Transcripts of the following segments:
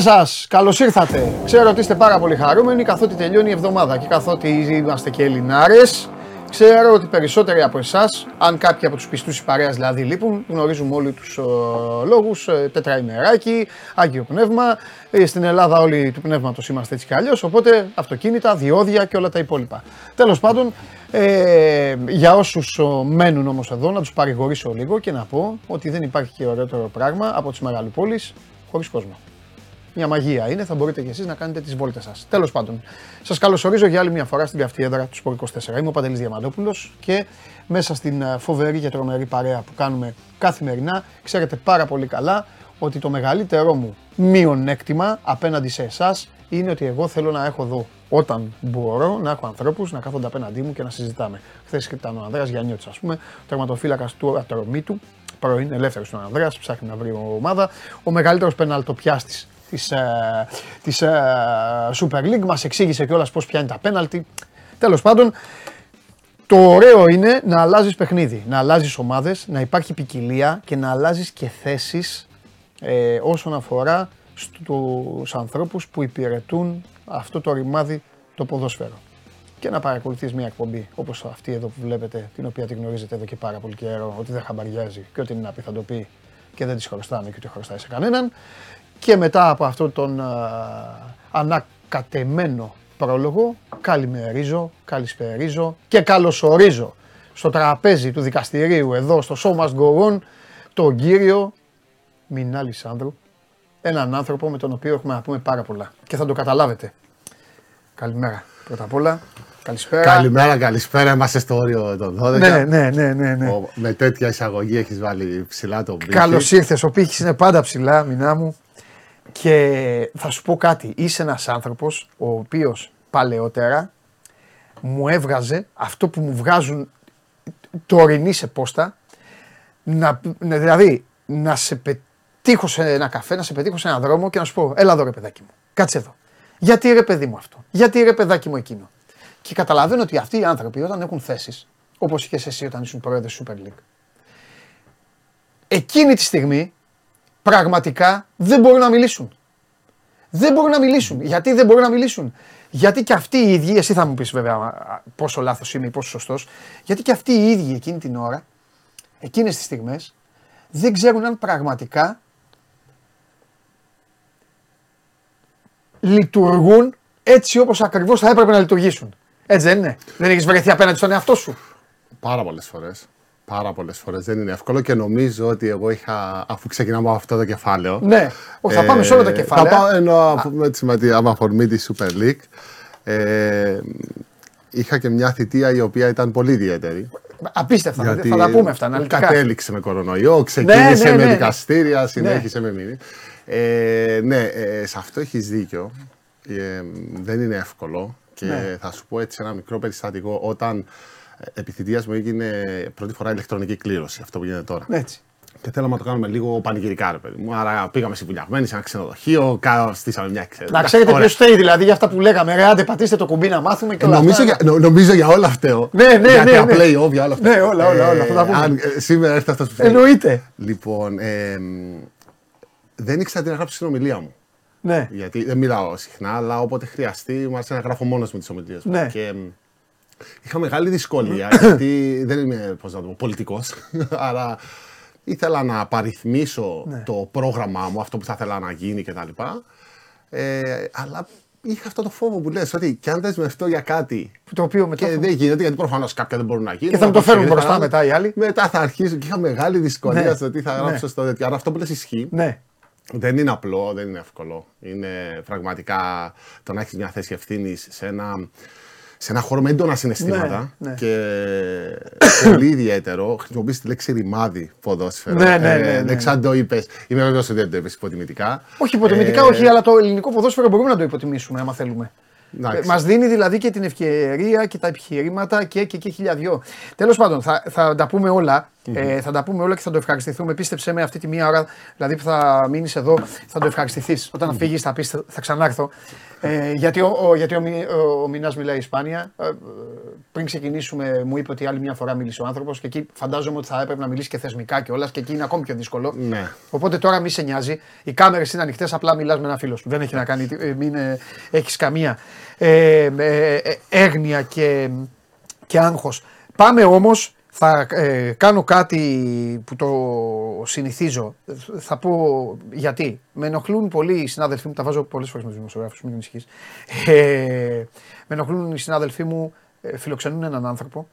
Γεια σας, καλώς ήρθατε. Ξέρω ότι είστε πάρα πολύ χαρούμενοι καθότι τελειώνει η εβδομάδα και καθότι είμαστε και Ελληνάρες. Ξέρω ότι περισσότεροι από εσάς, αν κάποιοι από τους πιστούς της παρέας δηλαδή λείπουν, γνωρίζουμε όλοι τους λόγους. Ε, τετραημεράκι, άγιο πνεύμα. Ε, στην Ελλάδα όλοι του πνεύματος είμαστε έτσι κι αλλιώς. Οπότε αυτοκίνητα, διόδια και όλα τα υπόλοιπα. Τέλος πάντων, ε, για όσους μένουν όμως εδώ, να τους παρηγορήσω λίγο και να πω ότι δεν υπάρχει και ωραιότερο πράγμα από τις μεγαλοπόλεις χωρίς κόσμο. Μια μαγεία είναι, θα μπορείτε κι εσείς να κάνετε τις βόλτες σας. Τέλος πάντων, σας καλωσορίζω για άλλη μια φορά στην καυτή έδρα του Σπορ 24. Είμαι ο Παντελής Διαμαντόπουλος και μέσα στην ε, φοβερή και τρομερή παρέα που κάνουμε καθημερινά, ξέρετε πάρα πολύ καλά ότι το μεγαλύτερό μου μειονέκτημα απέναντι σε εσάς είναι ότι εγώ θέλω να έχω εδώ όταν μπορώ να έχω ανθρώπους να κάθονται απέναντί μου και να συζητάμε. Χθες ήταν ο Ανδρέας Γιαννιώτης, ας πούμε, τερματοφύλακας του ατρωμίτου, πρώην ελεύθερος του Ανδρέας, ψάχνει να βρει ομάδα. Ο μεγαλύτερος πεναλτοπιάστης της, ε, της ε, Super League. Μας εξήγησε κιόλας πώς πιάνει τα πέναλτι. Τέλος πάντων, το ωραίο είναι να αλλάζεις παιχνίδι, να αλλάζεις ομάδες, να υπάρχει ποικιλία και να αλλάζεις και θέσεις ε, όσον αφορά στους ανθρώπους που υπηρετούν αυτό το ρημάδι το ποδόσφαιρο. Και να παρακολουθείς μια εκπομπή όπως αυτή εδώ που βλέπετε, την οποία τη γνωρίζετε εδώ και πάρα πολύ καιρό, ότι δεν χαμπαριάζει και ότι είναι να πει θα το πει και δεν τη χρωστάμε και ότι χρωστάει σε κανέναν. Και μετά από αυτόν τον ανακατεμένο πρόλογο, καλημερίζω, καλησπερίζω και καλωσορίζω στο τραπέζι του δικαστηρίου εδώ στο Show Must Go On τον κύριο Μινά Λισάνδρου, έναν άνθρωπο με τον οποίο έχουμε να πούμε πάρα πολλά και θα το καταλάβετε. Καλημέρα πρώτα απ' όλα. Καλησπέρα. Καλημέρα, καλησπέρα. Είμαστε στο όριο των 12. Ναι, ναι, ναι. ναι, ναι. με τέτοια εισαγωγή έχεις βάλει ψηλά τον πύχη. Καλώς ήρθες. Ο πύχης είναι πάντα ψηλά, μηνά μου. Και θα σου πω κάτι, είσαι ένας άνθρωπος ο οποίος παλαιότερα μου έβγαζε αυτό που μου βγάζουν τωρινή σε πόστα, να, δηλαδή να σε πετύχω σε ένα καφέ, να σε πετύχω σε ένα δρόμο και να σου πω έλα εδώ ρε παιδάκι μου, κάτσε εδώ. Γιατί ρε παιδί μου αυτό, γιατί ρε παιδάκι μου εκείνο; Και καταλαβαίνω ότι αυτοί οι άνθρωποι όταν έχουν θέσεις, όπως είχες εσύ όταν ήσουν πρόεδρος Super League, εκείνη τη στιγμή πραγματικά δεν μπορούν να μιλήσουν. Δεν μπορούν να μιλήσουν. Γιατί δεν μπορούν να μιλήσουν; Γιατί και αυτοί οι ίδιοι, εσύ θα μου πεις βέβαια πόσο λάθος είμαι ή πόσο σωστός, γιατί και αυτοί οι ίδιοι εκείνη την ώρα, εκείνες τις στιγμές, δεν ξέρουν αν πραγματικά λειτουργούν έτσι όπως ακριβώς θα έπρεπε να λειτουργήσουν. Έτσι δεν είναι. Δεν έχεις βρεθεί απέναντι στον εαυτό σου. Πάρα πολλές φορές πάρα πολλές φορές. Δεν είναι εύκολο και νομίζω ότι εγώ είχα, αφού ξεκινάμε από αυτό το κεφάλαιο. Ναι, Όχι, θα πάμε σε όλα τα ε, κεφάλαια. Θα πάω ενώ έτσι, με την αφορμή τη Super League. Ε, είχα και μια θητεία η οποία ήταν πολύ ιδιαίτερη. Απίστευτα, γιατί θα τα πούμε αυτά αναλυτικά. Κατέληξε με κορονοϊό, ξεκίνησε ναι, ναι, ναι, με δικαστήρια, συνέχισε με μήνυ. Ε, ναι, ε, σε αυτό έχεις δίκιο. Ε, δεν είναι εύκολο και θα σου πω έτσι ένα μικρό περιστατικό όταν επιθυμία μου έγινε πρώτη φορά ηλεκτρονική κλήρωση, αυτό που γίνεται τώρα. Έτσι. Και θέλαμε να το κάνουμε λίγο πανηγυρικά, ρε παιδί μου. Άρα πήγαμε συμβουλιαγμένοι σε ένα ξενοδοχείο, στήσαμε μια εξέλιξη. Να ξέρετε ποιος φταίει δηλαδή για αυτά που λέγαμε. Ρε, άντε πατήστε το κουμπί να μάθουμε και όλα νομίζω, αυτά. Για, νομίζω για όλα αυτά. Ναι, ναι, ναι. Για ναι. play off, για όλα αυτά. Ναι, όλα, όλα. όλα. Ε, αν, ε, σήμερα έρθει αυτός που θέλει. Εννοείται. Λοιπόν, ε, δεν ήξερα τι να γράψω στην ομιλία μου. Ναι. Γιατί δεν μιλάω συχνά, αλλά όποτε χρειαστεί, μου άρεσε να γράφω μόνος με τις ομιλίες μου. Ναι. Και, Είχα μεγάλη δυσκολία γιατί δεν είμαι πώς να το πω, πολιτικός, άρα ήθελα να παριθμίσω Ναι. το πρόγραμμά μου, αυτό που θα ήθελα να γίνει κτλ. Ε, αλλά είχα αυτό το φόβο που λες ότι και αν δεσμευτώ για κάτι Το οποίο μετά. και θα- δεν γίνεται γιατί προφανώς κάποια δεν μπορούν να γίνουν. Και θα μου το κάποια φέρουν δεν μπροστά θα- μετά οι άλλοι. Μετά θα αρχίσω και είχα μεγάλη δυσκολία Ναι. στο τι θα Ναι. γράψω στο τέτοιο. Άρα αυτό που λες ισχύει. Ναι. Δεν είναι απλό, δεν είναι εύκολο. Είναι πραγματικά το να έχεις μια θέση ευθύνης σε ένα, σε ένα χώρο με έντονα συναισθήματα Ναι, ναι. και πολύ ιδιαίτερο. Χρησιμοποιείς τη λέξη ρημάδι ποδόσφαιρο. Ναι, ναι, ναι, ναι, δεν ναι. ξέρω αν το είπες. Είμαι βέβαιος ότι δεν το είπες υποτιμητικά. Όχι υποτιμητικά, Ε, όχι, αλλά το ελληνικό ποδόσφαιρο μπορούμε να το υποτιμήσουμε, άμα θέλουμε. Εντάξει. Μας δίνει δηλαδή και την ευκαιρία και τα επιχειρήματα και, και, και χιλιαδιό. Τέλος πάντων, θα, θα τα πούμε όλα. Ε, θα τα πούμε όλα και θα το ευχαριστηθούμε. Πίστεψε με αυτή τη μία ώρα δηλαδή που θα μείνεις εδώ, θα το ευχαριστηθείς. Όταν φύγεις, θα πεις θα ξανάρθω. Ε, γιατί ο, ο, γιατί ο, Μι- ο, ο Μινάς μιλάει Ισπάνια. Ε, ε, πριν ξεκινήσουμε, μου είπε ότι άλλη μια φορά μίλησε ο άνθρωπος και εκεί φαντάζομαι ότι θα έπρεπε να μιλήσει και θεσμικά κιόλα και εκεί είναι ακόμη πιο δύσκολο. Ναι. Οπότε τώρα μη σε νοιάζει. Οι κάμερες είναι ανοιχτές, απλά μιλάς με ένα φίλο σου. Δεν έχει να κάνει. ε, Μην ε, έχεις καμία ε, ε, ε, έγνοια και, και άγχος. Πάμε όμως, θα ε, κάνω κάτι που το συνηθίζω. Θα πω γιατί. Με ενοχλούν πολύ οι συνάδελφοί μου, τα βάζω πολλές φορές με τους δημοσιογράφους, μην ανησυχείς. Ε, με ενοχλούν οι συνάδελφοί μου, ε, φιλοξενούν έναν άνθρωπο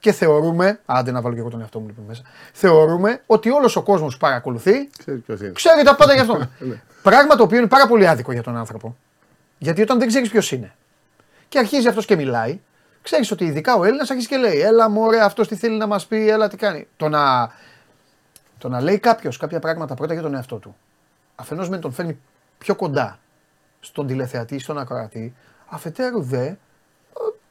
και θεωρούμε, άντε να βάλω και εγώ τον εαυτό μου λοιπόν μέσα, θεωρούμε ότι όλος ο κόσμος που παρακολουθεί Ξέρεις ποιος είναι. ξέρει τα πάντα για αυτόν. Ναι. Πράγμα το οποίο είναι πάρα πολύ άδικο για τον άνθρωπο. Γιατί όταν δεν ξέρεις ποιος είναι και αρχίζει αυτός και μιλάει, ξέρεις ότι ειδικά ο Έλληνας αρχίζει και λέει: Έλα, μωρέ, αυτός τι θέλει να μας πει, έλα τι κάνει. Το να, το να λέει κάποιος κάποια πράγματα πρώτα για τον εαυτό του, αφενός με τον φέρνει πιο κοντά στον τηλεθεατή, στον ακροατή, αφετέρου δε, ε,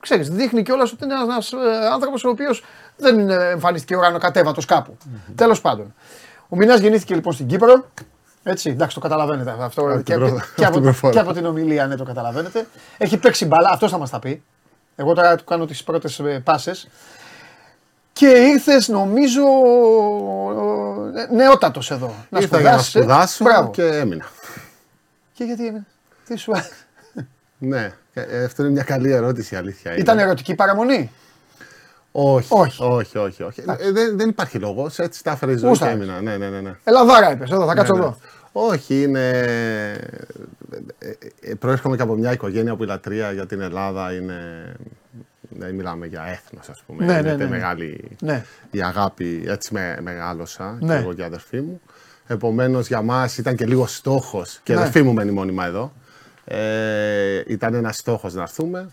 ξέρεις, δείχνει κιόλας ότι είναι ένας άνθρωπος ο οποίος δεν είναι εμφανίστηκε ουρανοκατέβατο κάπου. Τέλος πάντων. Ο Μινάς γεννήθηκε λοιπόν στην Κύπρο. Έτσι, εντάξει, το καταλαβαίνετε αυτό. Από και, την πρώτη- και από την από, προφορά. και από την ομιλία, ναι, το καταλαβαίνετε. Έχει παίξει μπαλά, αυτός θα μας τα πει. Εγώ τώρα του κάνω τις πρώτες πάσες. Και ήρθε, νομίζω, ε, νεότατος εδώ. Να Ήρθα για να σπουδάσεις, ε. σπουδάσω Μπράβο. και έμεινα. Και γιατί έμεινε. Τι σου Ναι, ε, αυτό είναι μια καλή ερώτηση η αλήθεια. είναι. Ήταν ερωτική παραμονή; Όχι, Όχι. όχι, όχι. όχι. Ε, δεν, δεν υπάρχει λόγος. Έτσι τα έφερε η ζωή Γούστα. και έμεινα. Ναι, ναι, ναι. ναι. Ελαδάρα είπες, εδώ θα κάτσω Ναι, ναι. εδώ. Όχι, είναι. ε, ε, Προέρχομαι και από μια οικογένεια που η λατρεία για την Ελλάδα είναι. Δεν μιλάμε για έθνος ας πούμε. Ναι, είναι ναι, ναι, ναι. μεγάλη Ναι. η αγάπη. Έτσι με μεγάλωσα Ναι. και εγώ και η αδερφή μου. Επομένως για μας ήταν και λίγο στόχος και η Ναι. αδερφή μου μένει μόνιμα εδώ. Ε, ήταν ένας στόχος να έρθουμε.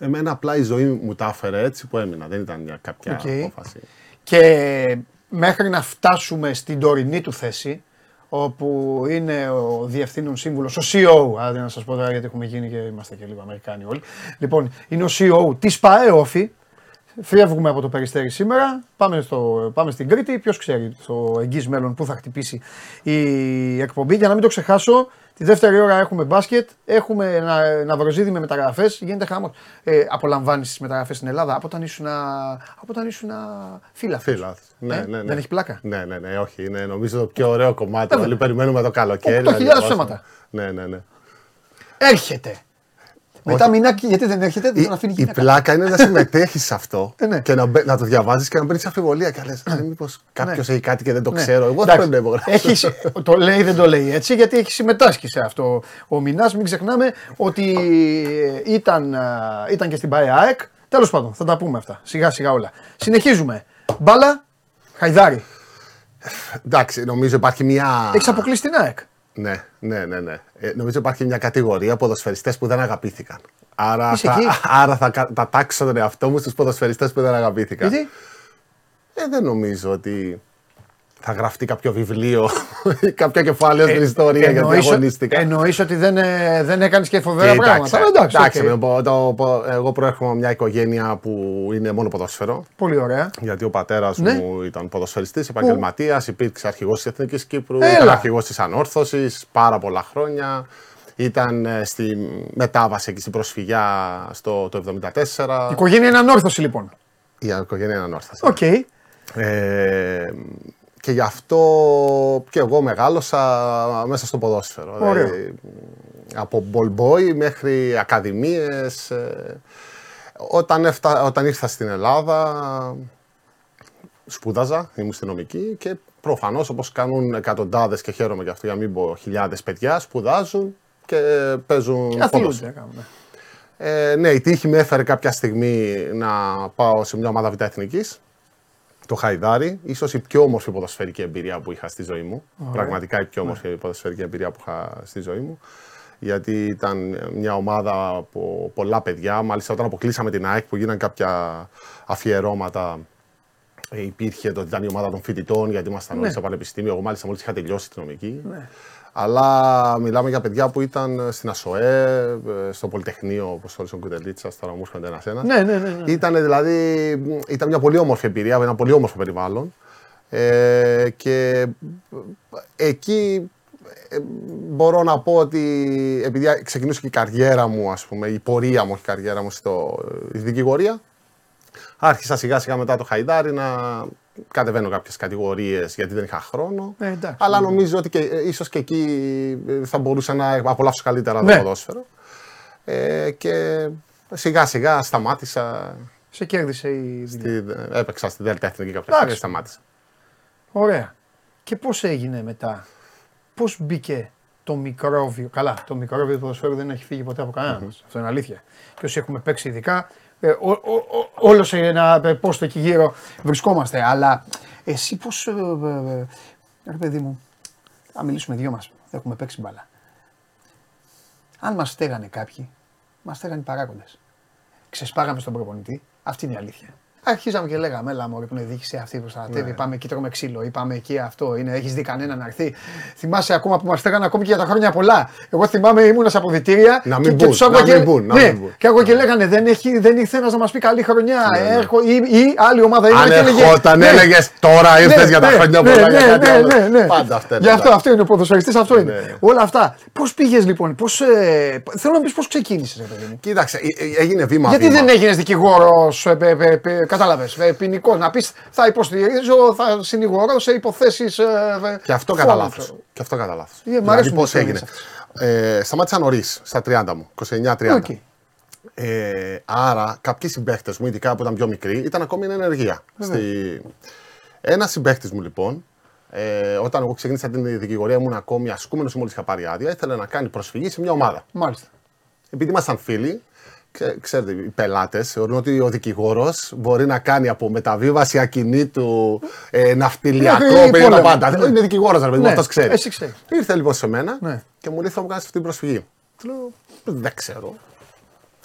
Εμένα απλά η ζωή μου τα έφερε έτσι που έμεινα. Δεν ήταν μια κάποια Οκ. απόφαση. Και μέχρι να φτάσουμε στην τωρινή του θέση, όπου είναι ο διευθύνων σύμβουλος, ο CEO, άντε να σας πω τώρα γιατί έχουμε γίνει και είμαστε και λίγο Αμερικάνοι όλοι. Λοιπόν, είναι ο CEO της ΠαΕ Όφη. Φεύγουμε από το περιστέρι σήμερα. Πάμε, στο, πάμε στην Κρήτη. Ποιος ξέρει στο εγγύς μέλλον πού θα χτυπήσει η εκπομπή. Για να μην το ξεχάσω, τη δεύτερη ώρα έχουμε μπάσκετ. Έχουμε ένα, ναυροζίδι με μεταγραφές. Γίνεται χάμο. Ε, Απολαμβάνεις τις μεταγραφές στην Ελλάδα από όταν ήσουν, από όταν ήσουν φύλαθος. Φίλα. Ναι, Ε, ναι, ναι. Δεν έχει πλάκα; Ναι, ναι, ναι, όχι. Είναι νομίζω το πιο ωραίο κομμάτι. Βέβαια. Όλοι περιμένουμε το καλοκαίρι. 8.000 να διαβάσουμε. ψέματα. Ναι, ναι, ναι. Έρχεται. Μετά μηνάκι, γιατί δεν έρχεται, δεν Η, τον αφήνει η γυναίκα. πλάκα είναι να συμμετέχεις σε αυτό Ε, ναι. και να, μπε- να το διαβάζεις και να παίρνεις αμφιβολία. Και λες, μήπως κάποιος έχει κάτι και δεν το Ναι. ξέρω. Εγώ Εντάξει, δεν πρέπει να υπογράψω. έχεις- το λέει, δεν το λέει έτσι, γιατί έχει συμμετάσχει σε αυτό. Ο Μινάς, μην ξεχνάμε ότι ήταν, α, ήταν και στην ΠαΕ ΑΕΚ. Τέλος πάντων, θα τα πούμε αυτά. Σιγά σιγά όλα. Συνεχίζουμε. Μπάλα, Χαϊδάρη. Εντάξει, νομίζω υπάρχει μια. Έχεις αποκλείσει την ΑΕΚ. Ναι, ναι, ναι. ναι. Ε, νομίζω υπάρχει μια κατηγορία ποδοσφαιριστές που δεν αγαπήθηκαν. Άρα Είσαι θα, εκεί; άρα θα, κα- θα τάξω τον εαυτό μου στους ποδοσφαιριστές που δεν αγαπήθηκαν. Γιατί; Ε, δεν νομίζω ότι θα γραφτεί κάποιο βιβλίο ή κάποιο κεφάλαιο στην ιστορία γιατί εννοείς- αγωνίστηκα. εννοείς ότι δεν, ε, δεν έκανες και φοβερά Κοίταξε, πράγματα. Εντάξει, εντάξει, οκ. με πω- το- πω- εγώ προέρχομαι από μια οικογένεια που είναι μόνο ποδόσφαιρο. Πολύ ωραία. Γιατί ο πατέρας Ναι. μου ήταν ποδοσφαιριστής, επαγγελματίας, υπήρξε αρχηγός της Εθνικής Κύπρου, Έλα. ήταν αρχηγός της Ανόρθωσης πάρα πολλά χρόνια. Ήταν ε, στη μετάβαση εκεί στην προσφυγιά στο το 1974. Η οικογένεια είναι Ανόρθωση λοιπόν. Η οικογένεια είναι ανόρθωση. Οκ. Ε, και γι' αυτό και εγώ μεγάλωσα μέσα στο ποδόσφαιρο. Ωραίο. Δηλαδή, από ball boy μέχρι ακαδημίες. ε, όταν, έφτα, όταν ήρθα στην Ελλάδα σπούδαζα, ήμουν στη νομική και προφανώς όπως κάνουν εκατοντάδες και χαίρομαι γι' αυτό για να μην πω χιλιάδες παιδιά σπουδάζουν και παίζουν Αθλούνται. ποδόσφαιρο. κάνουν. Ε, ναι, η τύχη με έφερε κάποια στιγμή να πάω σε μια ομάδα β' εθνικής, το Χαϊδάρι. Ίσως η πιο όμορφη ποδοσφαιρική εμπειρία που είχα στη ζωή μου. Πραγματικά η πιο όμορφη ποδοσφαιρική εμπειρία που είχα στη ζωή μου. Γιατί ήταν μια ομάδα από πολλά παιδιά. Μάλιστα, όταν αποκλείσαμε την ΑΕΚ που γίνανε κάποια αφιερώματα, ε, υπήρχε το ότι ήταν η ομάδα των φοιτητών, γιατί ήμασταν όλοι στο πανεπιστήμιο. Εγώ, μάλιστα, μόλις είχα τελειώσει τη νομική. Αλλά μιλάμε για παιδιά που ήταν στην ΑΣΟΕ, ε, στο Πολυτεχνείο, όπως το ο Κουτελίτσα, τώρα μου έρχονται ένα-ένα. Ναι, ναι, ναι. ναι. Ήταν δηλαδή ήταν μια πολύ όμορφη εμπειρία, ένα πολύ όμορφο περιβάλλον. Ε, και εκεί ε, μπορώ να πω ότι επειδή ξεκινούσε και η καριέρα μου, ας πούμε, η πορεία μου, η καριέρα μου στο δικηγορία, άρχισα σιγά σιγά μετά το Χαϊδάρι να κατεβαίνω κάποιες κατηγορίες γιατί δεν είχα χρόνο. Ε, εντάξει, αλλά νομίζω ότι και, ε, ίσως και εκεί ε, θα μπορούσα να απολαύσω καλύτερα ναι. το ποδόσφαιρο. Ε, και σιγά σιγά σταμάτησα. Σε κέρδισε η στη, Έπαιξα στη Δέλτα Εθνική κάποια και σταμάτησα. Ωραία. Και πώς έγινε μετά, πώς μπήκε το μικρόβιο; Καλά, το μικρόβιο του ποδοσφαίρου δεν έχει φύγει ποτέ από κανέναν. Mm-hmm. Αυτό είναι αλήθεια. Και όσοι έχουμε παίξει ειδικά, ε, όλος σε ένα πόστο εκεί γύρω βρισκόμαστε. Αλλά εσύ πώς. Ε, ε, ρε παιδί μου, θα μιλήσουμε δυο μας. Δεν έχουμε παίξει μπάλα. Αν μας στέγανε κάποιοι, μας στέγανε οι παράγοντες. Ξεσπάγαμε στον προπονητή. Αυτή είναι η αλήθεια. Αρχίζαμε και λέγαμε, έλα μου, που είναι διοίκηση αυτή που προστατεύει. Ναι. Πάμε εκεί τρώμε ξύλο ή πάμε εκεί αυτό. Είναι, έχεις δει κανένα να έρθει. Θυμάσαι ακόμα που μας στέγανε ακόμη και για τα χρόνια πολλά. Εγώ θυμάμαι ήμουνα σε αποδητήρια. Να μην μπουν. Και, να και, μην μπουν, ναι, και εγώ και λέγανε δεν, έχει, δεν ήρθε ένας να μας πει καλή χρονιά. Ναι, ναι. Έχω, ή, ή, άλλη ομάδα είναι. Αν ερχόταν, ναι, έλεγες τώρα ήρθες ναι, για τα ναι, χρόνια ναι, πολλά. Ναι, ναι, ναι, ναι. Πάντα αυτά. Γι' αυτό αυτό είναι ο ποδοσφαιριστής, αυτό είναι. Όλα αυτά. Πώς πήγες λοιπόν, πώς. Ε, θέλω να πεις πώς ξεκίνησες. Κοίταξε, ε, ε, έγινε βήμα. Γιατί δεν έγινες δικηγόρος, κατάλαβες ποινικό. Να πεις θα υποστηρίζω, θα συνηγορώ σε υποθέσεις. Ε, και αυτό κατά λάθος. Και αυτό κατά λάθος. Ε, δηλαδή, πώς έγινε. Ε, σταμάτησα νωρίς, στα 30 μου, 29-30. Okay. Ε, άρα, κάποιοι συμπαίχτες μου, ειδικά που ήταν πιο μικροί, ήταν ακόμη εν ενεργεία. Στη... Ένας συμπαίχτης μου λοιπόν, ε, όταν εγώ ξεκίνησα την δικηγορία, ήμουν ακόμη ασκούμενος μόλις είχα πάρει άδεια, ήθελε να κάνει προσφυγή σε μια ομάδα. Μάλιστα. Επειδή ήμασταν φίλοι, ξέρετε, οι πελάτες θεωρούν ότι ο δικηγόρος μπορεί να κάνει από μεταβίβαση ακινήτου, ε, ναυτιλιακό, περίπου πάντα. Ναι. Είναι δικηγόρος, ρε παιδί μου, ναι. αυτός ξέρει. Εσύ ξέρεις. Ήρθε λοιπόν σε μένα ναι. και μου λέει: Θα μου κάνεις αυτή την προσφυγή. Του λέω: Δεν ξέρω.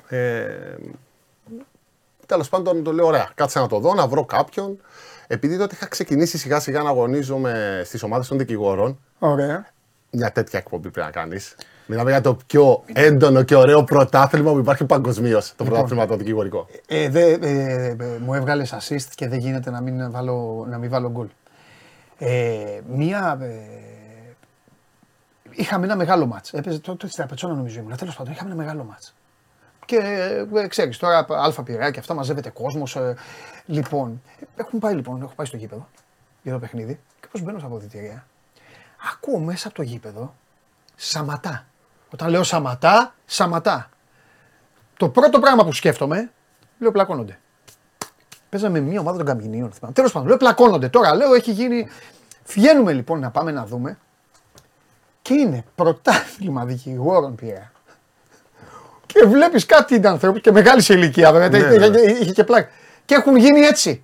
Ε, Τέλος πάντων, το λέω: Ωραία, κάτσε να το δω, να βρω κάποιον. Επειδή τότε είχα ξεκινήσει σιγά σιγά να αγωνίζομαι στις ομάδες των δικηγόρων. Ωραία. Μια τέτοια εκπομπή πρέπει να κάνεις. Μιλάμε για το πιο έντονο και ωραίο πρωτάθλημα που υπάρχει παγκοσμίως. Το λοιπόν, πρωτάθλημα το δικηγορικό. Ε, δε, ε, ε, μου έβγαλες assist και δεν γίνεται να μην βάλω, να μην βάλω γκολ. Ε, μία. Ε, είχαμε ένα μεγάλο μάτς. Έπαιζε τότε στην Τραπετσόνα νομίζω ήμουν. Τέλος πάντων, είχαμε ένα μεγάλο μάτς. Και ε, ξέρεις, τώρα αλφα πειραία και αυτά μαζεύεται κόσμος. Ε, λοιπόν, έχουν πάει λοιπόν, έχω πάει στο γήπεδο για το παιχνίδι και πώς μπαίνω στα αποδητήρια. Ακούω μέσα από το γήπεδο Σαματά. Όταν λέω Σαματά, Σαματά. Το πρώτο πράγμα που σκέφτομαι, λέω πλακώνονται. Παίζαμε μια ομάδα των Καμπινίων. Τέλος πάντων, λέω πλακώνονται. Τώρα λέω έχει γίνει. Βγαίνουμε λοιπόν να πάμε να δούμε. Και είναι πρωτάθλημα δικηγόρων πια. Και βλέπεις κάτι ανθρώπου και μεγάλης σε ηλικίας βέβαια. Ναι, ναι. Είχε και πλάκα. Και έχουν γίνει έτσι.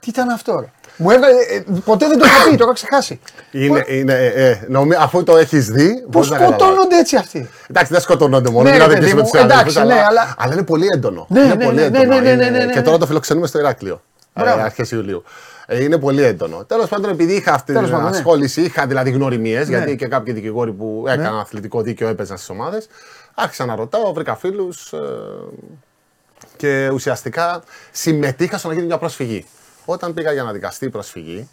Τι ήταν αυτό, ρε; Μου έβγαλε. Ε, ποτέ δεν το είχα πει, το είχα ξεχάσει. Είναι, είναι, ε, ε, νομί, αφού το έχεις δει. Πώς σκοτώνονται έτσι αυτοί; Εντάξει, δεν σκοτώνονται μόνο. Ναι, δεν με τους Εντάξει, ναι, αλλά... αλλά είναι πολύ έντονο. Ναι, είναι ναι, πολύ ναι, έντονο. Ναι, ναι, ναι, ναι, ναι, Και τώρα το φιλοξενούμε στο Ηράκλειο. Αρχές Ιουλίου. Ε, είναι πολύ έντονο. Τέλος πάντων, επειδή είχα αυτή την ναι. ασχόληση, είχα δηλαδή γνωριμίες, ναι. γιατί και κάποιοι δικηγόροι που έκαναν αθλητικό δίκαιο έπαιζαν στις ομάδες, άρχισα να ρωτάω, βρήκα φίλους ε, και ουσιαστικά συμμετείχα στο να γίνει μια προσφυγή. Όταν πήγα για να δικαστεί η προσφυγή,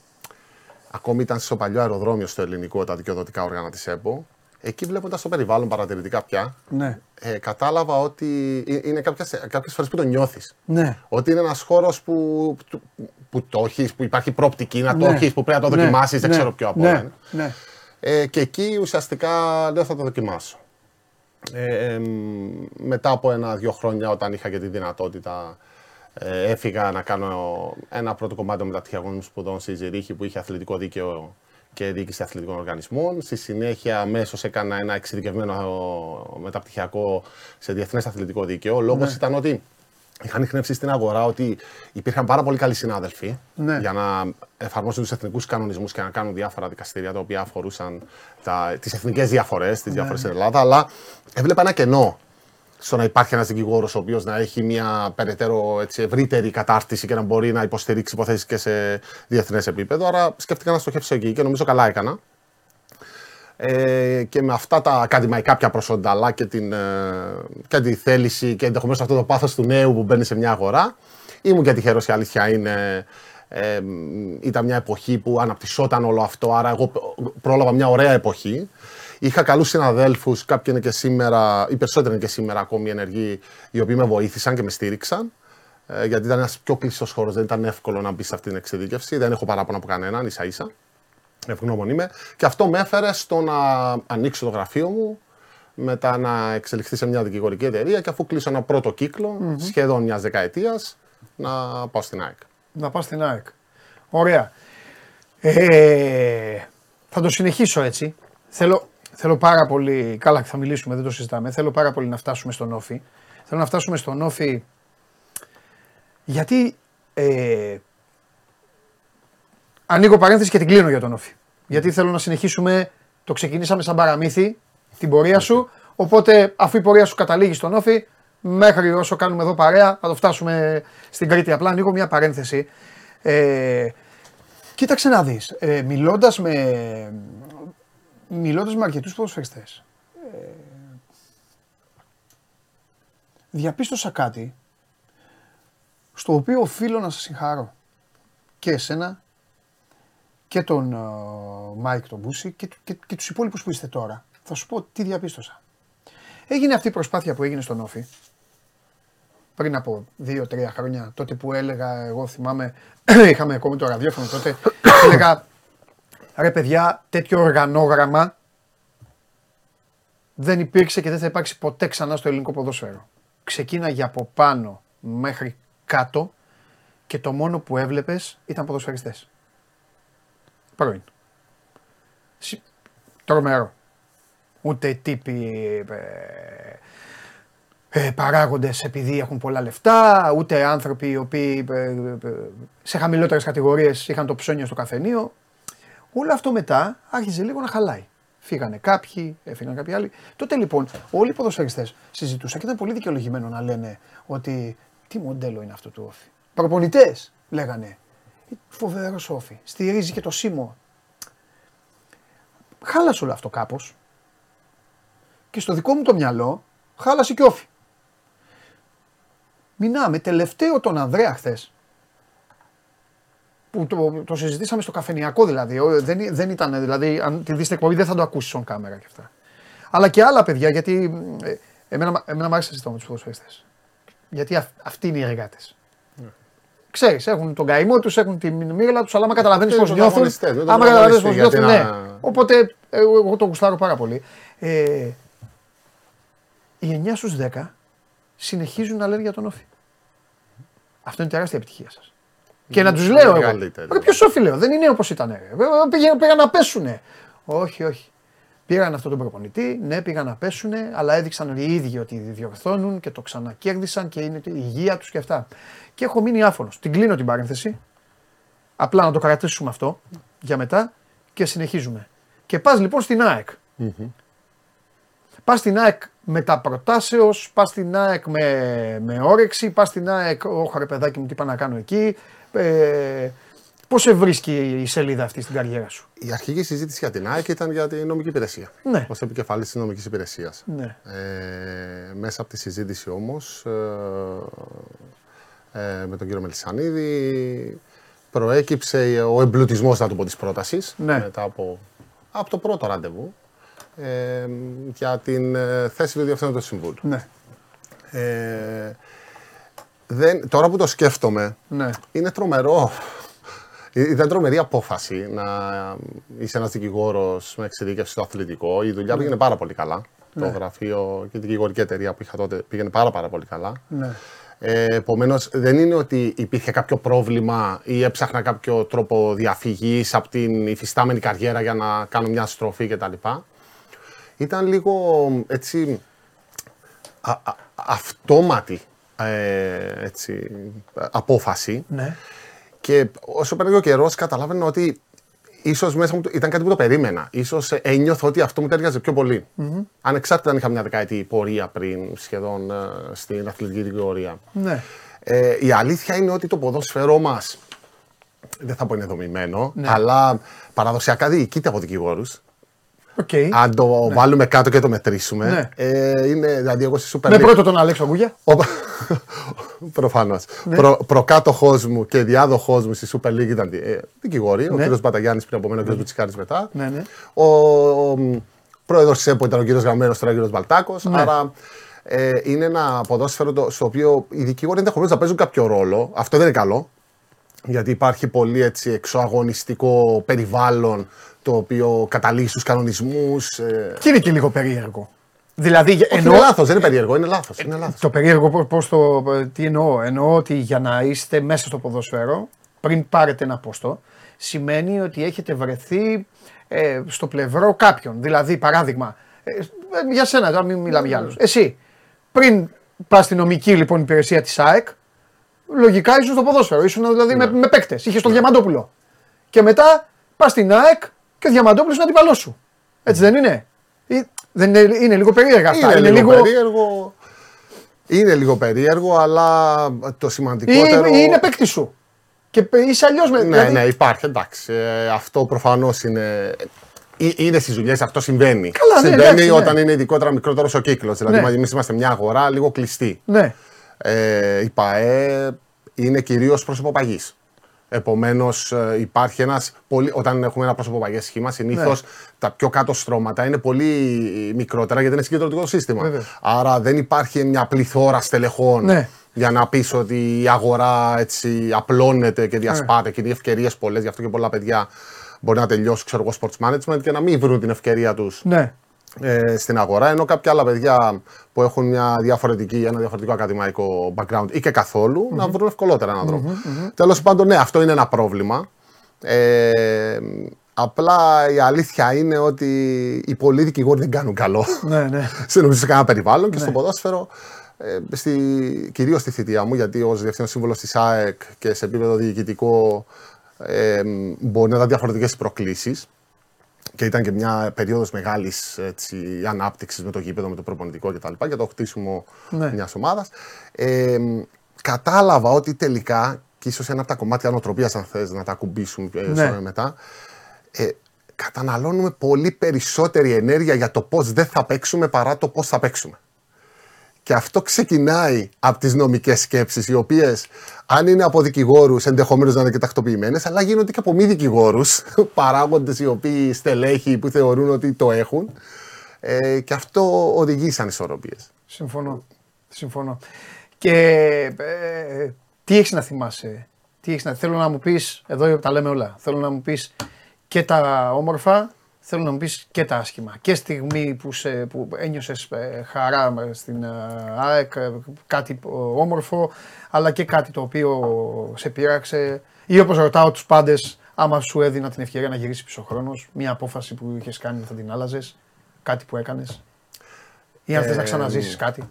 ακόμη ήταν στο παλιό αεροδρόμιο στο ελληνικό, τα δικαιοδοτικά όργανα της ΕΠΟ, εκεί βλέποντας το περιβάλλον παρατηρητικά πια, ναι. ε, κατάλαβα ότι είναι κάποιες φορές που το νιώθεις. Ναι. Ότι είναι ένας χώρος που, που, που, το έχεις, που υπάρχει προοπτική να το ναι. έχεις, που πρέπει να το ναι. δοκιμάσεις, δεν ναι. ξέρω ποιο από ναι. όλα. Ναι. Ε, και εκεί ουσιαστικά λέω θα το δοκιμάσω. Ε, μετά από ένα-δύο χρόνια, όταν είχα και τη δυνατότητα ε, έφυγα να κάνω ένα πρώτο κομμάτι μεταπτυχιακών σπουδών στη Ζηρίχη που είχε αθλητικό δίκαιο και διοίκηση αθλητικών οργανισμών. Στη συνέχεια, αμέσως έκανα ένα εξειδικευμένο μεταπτυχιακό σε διεθνές αθλητικό δίκαιο. Ο λόγος ναι. ήταν ότι είχαν χνεύσει στην αγορά ότι υπήρχαν πάρα πολύ καλοί συνάδελφοι ναι. για να εφαρμόσουν τους εθνικούς κανονισμούς και να κάνουν διάφορα δικαστήρια τα οποία αφορούσαν τις εθνικές διαφορές, τις ναι. διαφορέ στην Ελλάδα. Αλλά έβλεπα ένα κενό στο να υπάρχει ένας δικηγόρος ο οποίος να έχει μια περαιτέρω έτσι, ευρύτερη κατάρτιση και να μπορεί να υποστηρίξει υποθέσεις και σε διεθνές επίπεδο. Άρα σκέφτηκα να στοχεύσω εκεί και νομίζω καλά έκανα. Ε, και με αυτά τα ακαδημαϊκά πια προσόντα, αλλά και, την, ε, και τη θέληση και ενδεχομένως αυτό το πάθος του νέου που μπαίνει σε μια αγορά, ήμουν και τυχερός η αλήθεια είναι Ε, ήταν μια εποχή που αναπτυσσόταν όλο αυτό, άρα εγώ πρόλαβα μια ωραία εποχή. Είχα καλούς συναδέλφους, κάποιοι είναι και σήμερα, οι περισσότεροι είναι και σήμερα ακόμη ενεργοί, οι οποίοι με βοήθησαν και με στήριξαν. Ε, γιατί ήταν ένας πιο κλειστός χώρος, δεν ήταν εύκολο να μπει σε αυτή την εξειδίκευση. Δεν έχω παράπονα από κανέναν, ίσα ίσα. Ευγνώμων είμαι. Και αυτό με έφερε στο να ανοίξω το γραφείο μου, μετά να εξελιχθεί σε μια δικηγορική εταιρεία και αφού κλείσω ένα πρώτο σχεδόν μια δεκαετίας, να πάω στην ΑΕΚ. Να πάω στην ΑΕΚ. Ωραία. Ε, θα το συνεχίσω έτσι. Θέλω, θέλω πάρα πολύ. Καλά, θα μιλήσουμε, δεν το συζητάμε. Θέλω πάρα πολύ να φτάσουμε στον Όφη. Θέλω να φτάσουμε στον Όφη γιατί. Ε, ανοίγω παρένθεση και την κλείνω για τον Όφη. Γιατί θέλω να συνεχίσουμε. Το ξεκινήσαμε σαν παραμύθι, την πορεία σου. Οπότε, αφού η πορεία σου καταλήγει στον Όφη, μέχρι όσο κάνουμε εδώ παρέα, θα το φτάσουμε στην Κρήτη. Απλά ανοίγω μια παρένθεση. Ε, κοίταξε να δεις, ε, μιλώντας με, μιλώντας με αρκετούς ποδοσφαιριστές, ε, διαπίστωσα κάτι στο οποίο οφείλω να σας συγχαρώ και εσένα και τον uh, Μάικ τον Μπούση και, και, και τους υπόλοιπους που είστε τώρα. Θα σου πω τι διαπίστωσα. Έγινε αυτή η προσπάθεια που έγινε στον ΟΦΗ πριν από δύο-τρία χρόνια, τότε που έλεγα, εγώ θυμάμαι, είχαμε ακόμη το ραδιόφωνο τότε, έλεγα ρε παιδιά, τέτοιο οργανόγραμμα δεν υπήρξε και δεν θα υπάρξει ποτέ ξανά στο ελληνικό ποδόσφαιρο. Ξεκίναγε από πάνω μέχρι κάτω και το μόνο που έβλεπες ήταν ποδοσφαιριστές. Πρώην. Τρομερό. Ούτε τύποι ε, ε, παράγοντες επειδή έχουν πολλά λεφτά, ούτε άνθρωποι οι οποίοι ε, ε, σε χαμηλότερες κατηγορίες είχαν το ψώνιο στο καφενείο. Όλο αυτό μετά άρχιζε λίγο να χαλάει. Φύγανε κάποιοι, έφυγαν κάποιοι άλλοι. Τότε λοιπόν όλοι οι ποδοσφαιριστές συζητούσαν και ήταν πολύ δικαιολογημένο να λένε ότι τι μοντέλο είναι αυτό του Όφη. Προπονητές λέγανε. Φοβερός Όφη. Στηρίζει και το Σίμω. Χάλασε όλο αυτό κάπως. Και στο δικό μου το μυαλό χάλασε και Όφη. Μινάμε τελευταίο τον Ανδρέα χθες. Που το, το συζητήσαμε στο καφενιακό δηλαδή. Δεν, δεν ήταν, δηλαδή, αν τη δει την εκπομπή δεν θα το ακούσεις on κάμερα και αυτά. Αλλά και άλλα παιδιά, γιατί ε, εμένα, εμένα μου άρεσε να συζητώ με τους ποδοσφαιριστές. Γιατί αυ, αυτοί είναι οι εργάτες. Ναι. Ξέρεις, έχουν τον καημό τους, έχουν τη μοίρα τους, αλλά άμα καταλαβαίνεις πώς νιώθουν. Άμα καταλαβαίνεις πώς νιώθουν, ναι. Οπότε εγώ το γουστάρω πάρα πολύ. Ε, οι 9 στους 10 συνεχίζουν να λένε για τον Όφη. Αυτό είναι τεράστια επιτυχία σας. Και να τους λέω εγώ. Ποιος Όφη λέω, δεν είναι όπως ήταν. Πήγαν να πέσουν. Όχι, όχι. Πήραν αυτόν τον προπονητή, ναι, πήγαν να πέσουν, αλλά έδειξαν οι ίδιοι ότι διορθώνουν και το ξανακέρδισαν και είναι η υγεία τους και αυτά. Και έχω μείνει άφωνος. Την κλείνω την παρένθεση. Απλά να το κρατήσουμε αυτό για μετά και συνεχίζουμε. Και πας λοιπόν στην ΑΕΚ. Mm-hmm. Πας στην ΑΕΚ με τα προτάσεως, πας στην ΑΕΚ με, με όρεξη, πας στην ΑΕΚ, όχι ρε παιδάκι μου, τι είπα να κάνω εκεί. Ε, Πώς σε βρίσκει η σελίδα αυτή στην καριέρα σου; Η αρχική συζήτηση για την ΑΕΚ ήταν για την νομική υπηρεσία. Ναι. Ω επικεφαλής της νομικής υπηρεσίας. Ναι. Ε, μέσα από τη συζήτηση όμως ε, ε, με τον κύριο Μελισανίδη προέκυψε ο εμπλουτισμός να το πω της πρότασης. Ναι. Μετά από, από το πρώτο ραντεβού ε, για την ε, θέση του Διευθύνοντο του Συμβούλου. Ναι. Ε, δεν, τώρα που το σκέφτομαι, ναι. είναι τρομερό ήταν τρομερή απόφαση να είσαι ένας δικηγόρος με εξειδίκευση στο αθλητικό. Η δουλειά ναι. πήγαινε πάρα πολύ καλά. Το ναι. γραφείο και η δικηγορική εταιρεία που είχα τότε πήγαινε πάρα, πάρα πολύ καλά. Ναι. Ε, Επομένως, δεν είναι ότι υπήρχε κάποιο πρόβλημα ή έψαχνα κάποιο τρόπο διαφυγής από την υφιστάμενη καριέρα για να κάνω μια στροφή κτλ. Ήταν λίγο έτσι α, α, αυτόματη ε, έτσι, απόφαση. Ναι. Και όσο πέρασε ο καιρός, καταλάβαινα ότι ίσως μέσα μου ήταν κάτι που το περίμενα. σω ένιωθω ότι αυτό μου ταιριάζει πιο πολύ. Mm-hmm. Ανεξάρτητα αν είχα μια δεκαετή πορεία πριν σχεδόν ε, στην αθλητική δικαιωρία. Ναι. Ε, η αλήθεια είναι ότι το ποδόσφαιρό μας δεν θα πω είναι δομημένο, ναι. αλλά παραδοσιακά διοικείται από δικηγόρους. Okay. Αν το ναι. βάλουμε κάτω και το μετρήσουμε. Ναι. Ε, είναι, δηλαδή, εγώ στη Super League. Με πρώτο τον Αλέξο Αγκούγια. Προφανώς. Ναι. Προ, προκάτοχός μου και διάδοχός μου στη Super League ήταν ε, δικηγόροι. Ναι. Ο κ. Μπαταγιάννης πριν από μένα, ο κ. Ναι. Μπουτσικάρης μετά. Ναι, ναι. Ο, ο πρόεδρος της ΕΠΟ ήταν ο κ. Γραμμένο, τώρα ο κ. Μπαλτάκο. Ναι. Άρα ε, είναι ένα ποδόσφαιρο το, στο οποίο οι δικηγόροι ενδεχομένως να παίζουν κάποιο ρόλο. Αυτό δεν είναι καλό. Γιατί υπάρχει πολύ έτσι εξωαγωνιστικό περιβάλλον το οποίο καταλήγει στους κανονισμούς. Ε... Και είναι και λίγο περίεργο. Δηλαδή, Όχι, εννοώ... Είναι λάθος, δεν είναι περίεργο, είναι λάθος. Είναι λάθος. Το περίεργο, πώ το. Τι εννοώ; Εννοώ ότι για να είστε μέσα στο ποδόσφαιρο, πριν πάρετε ένα πόστο, σημαίνει ότι έχετε βρεθεί ε, στο πλευρό κάποιον. Δηλαδή, παράδειγμα, ε, για σένα, τώρα μην μιλάμε για άλλους. Εσύ, πριν πας στην νομική λοιπόν υπηρεσία της ΑΕΚ, λογικά ήσουν στο ποδόσφαιρο. Ήσουν δηλαδή ναι. με, με παίκτες. Είχες τον ναι. Διαμαντόπουλο. Και μετά πας στην ΑΕΚ και ο Διαμαντόπουλος είναι αντιπαλός σου. Έτσι δεν είναι; Δεν είναι, είναι λίγο περίεργα αυτά; Είναι, είναι λίγο, περίεργο. Είναι λίγο περίεργο, αλλά το σημαντικότερο. Ή, είναι παίκτη σου. Και είσαι αλλιώς με. Ναι, δηλαδή... ναι, υπάρχει, εντάξει. Ε, αυτό προφανώς είναι. Ε, είναι στις δουλειές, αυτό συμβαίνει. Καλά, ναι, συμβαίνει εντάξει, ναι. όταν είναι ειδικότερα μικρότερος ο κύκλος. Δηλαδή, ναι. εμείς είμαστε μια αγορά λίγο κλειστή. Ναι. Ε, η ΠαΕ είναι κυρίως πρόσωπο παγής. Επομένως, ε, υπάρχει ένας. Όταν έχουμε ένα πρόσωπο παγιέ σχήμα, συνήθως ναι. τα πιο κάτω στρώματα είναι πολύ μικρότερα γιατί είναι συγκεντρωτικό σύστημα. Βέβαια. Άρα δεν υπάρχει μια πληθώρα στελεχών ναι. για να πεις ότι η αγορά έτσι απλώνεται και διασπάται ναι. και είναι ευκαιρίες πολλές. Γι' αυτό και πολλά παιδιά μπορεί να τελειώσουν ξέρω εγώ, sports management και να μην βρουν την ευκαιρία τους ναι ε, στην αγορά. Ενώ κάποια άλλα παιδιά που έχουν μια διαφορετική, ένα διαφορετικό ακαδημαϊκό background ή και καθολου να βρουν ευκολότερα έναν δρόμο. Mm-hmm, Τέλος πάντων, ναι, αυτό είναι ένα πρόβλημα. Ε, απλά η αλήθεια είναι ότι οι πολλοί δικηγόροι δεν κάνουν καλό ναι, ναι. σε, νομίζω, σε κανένα περιβάλλον και στο ναι. ποδόσφαιρο. Ε, στη, κυρίως στη θητεία μου, γιατί ως διευθύνων σύμβολο της ΑΕΚ και σε επίπεδο διοικητικό ε, μπορεί να δει διαφορετικές προκλήσεις και ήταν και μια περίοδος μεγάλης ανάπτυξης με το γήπεδο, με το προπονητικό κτλ. για το χτίσιμο ναι. μιας ομάδας. Ε, κατάλαβα ότι τελικά, και ίσως ένα από τα κομμάτια νοοτροπία, αν θες να τα ακουμπήσουμε ε, ναι. μετά, ε, καταναλώνουμε πολύ περισσότερη ενέργεια για το πώς δεν θα παίξουμε παρά το πώς θα παίξουμε. Και αυτό ξεκινάει από τις νομικές σκέψεις, οι οποίες, αν είναι από δικηγόρους, ενδεχομένως να είναι και τακτοποιημένες, αλλά γίνονται και από μη δικηγόρους, παράγοντες οι οποίοι στελέχοι που θεωρούν ότι το έχουν. Ε, και αυτό οδηγεί σαν ισορροπίε. Συμφωνώ. Συμφωνώ. Και ε, τι έχεις να θυμάσαι, τι έχεις να... θέλω να μου πεις, εδώ τα λέμε όλα, θέλω να μου πεις και τα όμορφα θέλω να μου πεις και τα άσχημα. Και στιγμή που, σε, που ένιωσες ε, χαρά στην ε, ΑΕΚ, ε, κάτι όμορφο, αλλά και κάτι το οποίο σε πείραξε. Ή όπως ρωτάω τους πάντες, άμα σου έδινα την ευκαιρία να γυρίσεις πίσω χρόνος, μια απόφαση που είχες κάνει θα την άλλαζες, κάτι που έκανες; Ή αν ε, θες να ξαναζήσεις κάτι;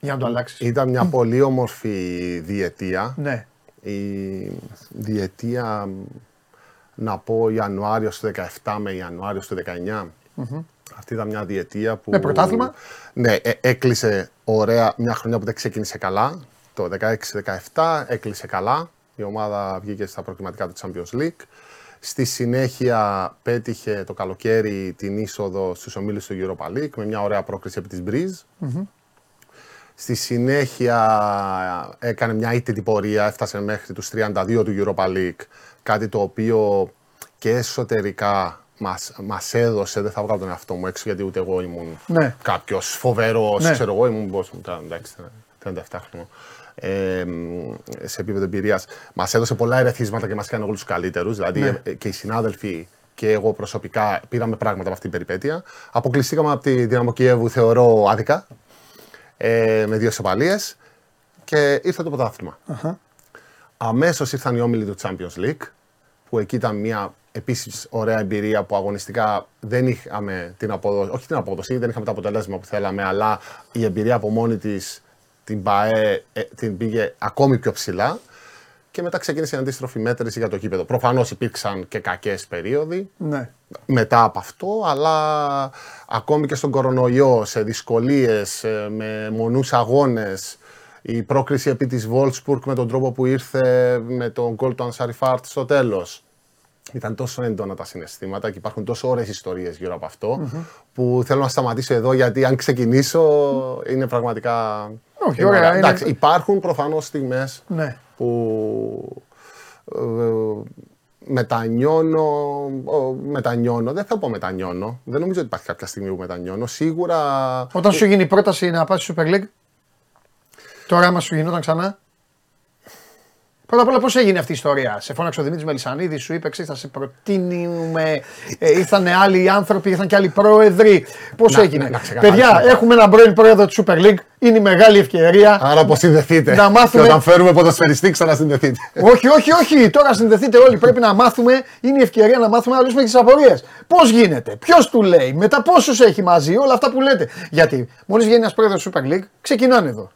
Για να το αλλάξεις. Ήταν μια πολύ όμορφη διετία. Ναι. Η διετία να πω Ιανουάριο του 17 με Ιανουάριο του 19. Αυτή ήταν μια διετία που. Με πρωτάθλημα. Ναι, ε, έκλεισε ωραία μια χρονιά που δεν ξεκίνησε καλά. Το 16-17 έκλεισε καλά. Η ομάδα βγήκε στα προκριματικά του Champions League. Στη συνέχεια πέτυχε το καλοκαίρι την είσοδο στους ομίλους του Europa League με μια ωραία πρόκριση επί της Breeze. Στη συνέχεια έκανε μια ήττη πορεία, έφτασε μέχρι τους 32 του Europa League κάτι το οποίο και εσωτερικά μας, μας έδωσε, δεν θα βγάλω τον εαυτό μου έξω γιατί ούτε εγώ ήμουν ναι. κάποιος φοβερός, ναι. ξέρω εγώ ήμουν πώς, εντάξει, 37 χρόνια. Ε, σε επίπεδο εμπειρίας, μας έδωσε πολλά ερεθίσματα και μας έκανε όλους τους καλύτερους. Δηλαδή ναι. Ε, και οι συνάδελφοι και εγώ προσωπικά πήραμε πράγματα από αυτή την περιπέτεια. Αποκλειστήκαμε από τη Δυναμό Κιέβου, θεωρώ άδικα, ε, με δύο σοπαλίες και ήρθε το πρωτάθλημα. Uh-huh. Αμέσως ήρθαν οι όμιλοι του Champions League, που εκεί ήταν μια επίσης ωραία εμπειρία που αγωνιστικά δεν είχαμε την απόδοση, όχι την απόδοση, δεν είχαμε τα αποτελέσματα που θέλαμε, αλλά η εμπειρία από μόνη της την ΠαΕ ε, την πήγε ακόμη πιο ψηλά. Και μετά ξεκίνησε η αντίστροφη μέτρηση για το κήπεδο. Προφανώς υπήρξαν και κακές περίοδοι ναι. μετά από αυτό, αλλά ακόμη και στον κορονοϊό, σε δυσκολίες, ε, με μονούς αγώνες, η πρόκριση επί της Wolfsburg με τον τρόπο που ήρθε με τον γκολ του Ανσαριφάρτ στο τέλος. ήταν τόσο έντονα τα συναισθήματα και υπάρχουν τόσο ωραίες ιστορίες γύρω από που θέλω να σταματήσω εδώ γιατί αν ξεκινήσω είναι πραγματικά... Όχι, ωραία. Εντάξει, υπάρχουν προφανώς στιγμές ναι. που ε, μετανιώνω, μετανιώνω, δεν θα πω μετανιώνω, δεν νομίζω ότι υπάρχει κάποια στιγμή που μετανιώνω, σίγουρα... Όταν σου γίνει η πρόταση να πας στη Super League, τώρα άμα σου γινόταν ξανά, Πρώτα απ' όλα, πώς έγινε αυτή η ιστορία; Σε φώναξε ο Δημήτρης Μελισανίδης, σου είπε: Ξέρετε, θα σε προτείνουμε. Ε, ήρθαν άλλοι άνθρωποι, ήρθαν και άλλοι πρόεδροι. Πώς έγινε; Να, να Παιδιά, έχουμε έναν πρώην πρόεδρο της Super League. Είναι η μεγάλη ευκαιρία. Άρα αποσυνδεθείτε. Να μάθουμε. Και όταν φέρουμε ποδοσφαιριστή, ξανασυνδεθείτε. όχι, όχι, όχι. Τώρα συνδεθείτε όλοι. Πρέπει να μάθουμε. Είναι η ευκαιρία να μάθουμε να λύσουμε τις απορίες. Πώς γίνεται, ποιος του λέει, μετά πόσους έχει μαζί, όλα αυτά που λέτε. Γιατί μόλις βγαίνει ένας πρόεδρος της Super League, ξεκινάνε εδώ.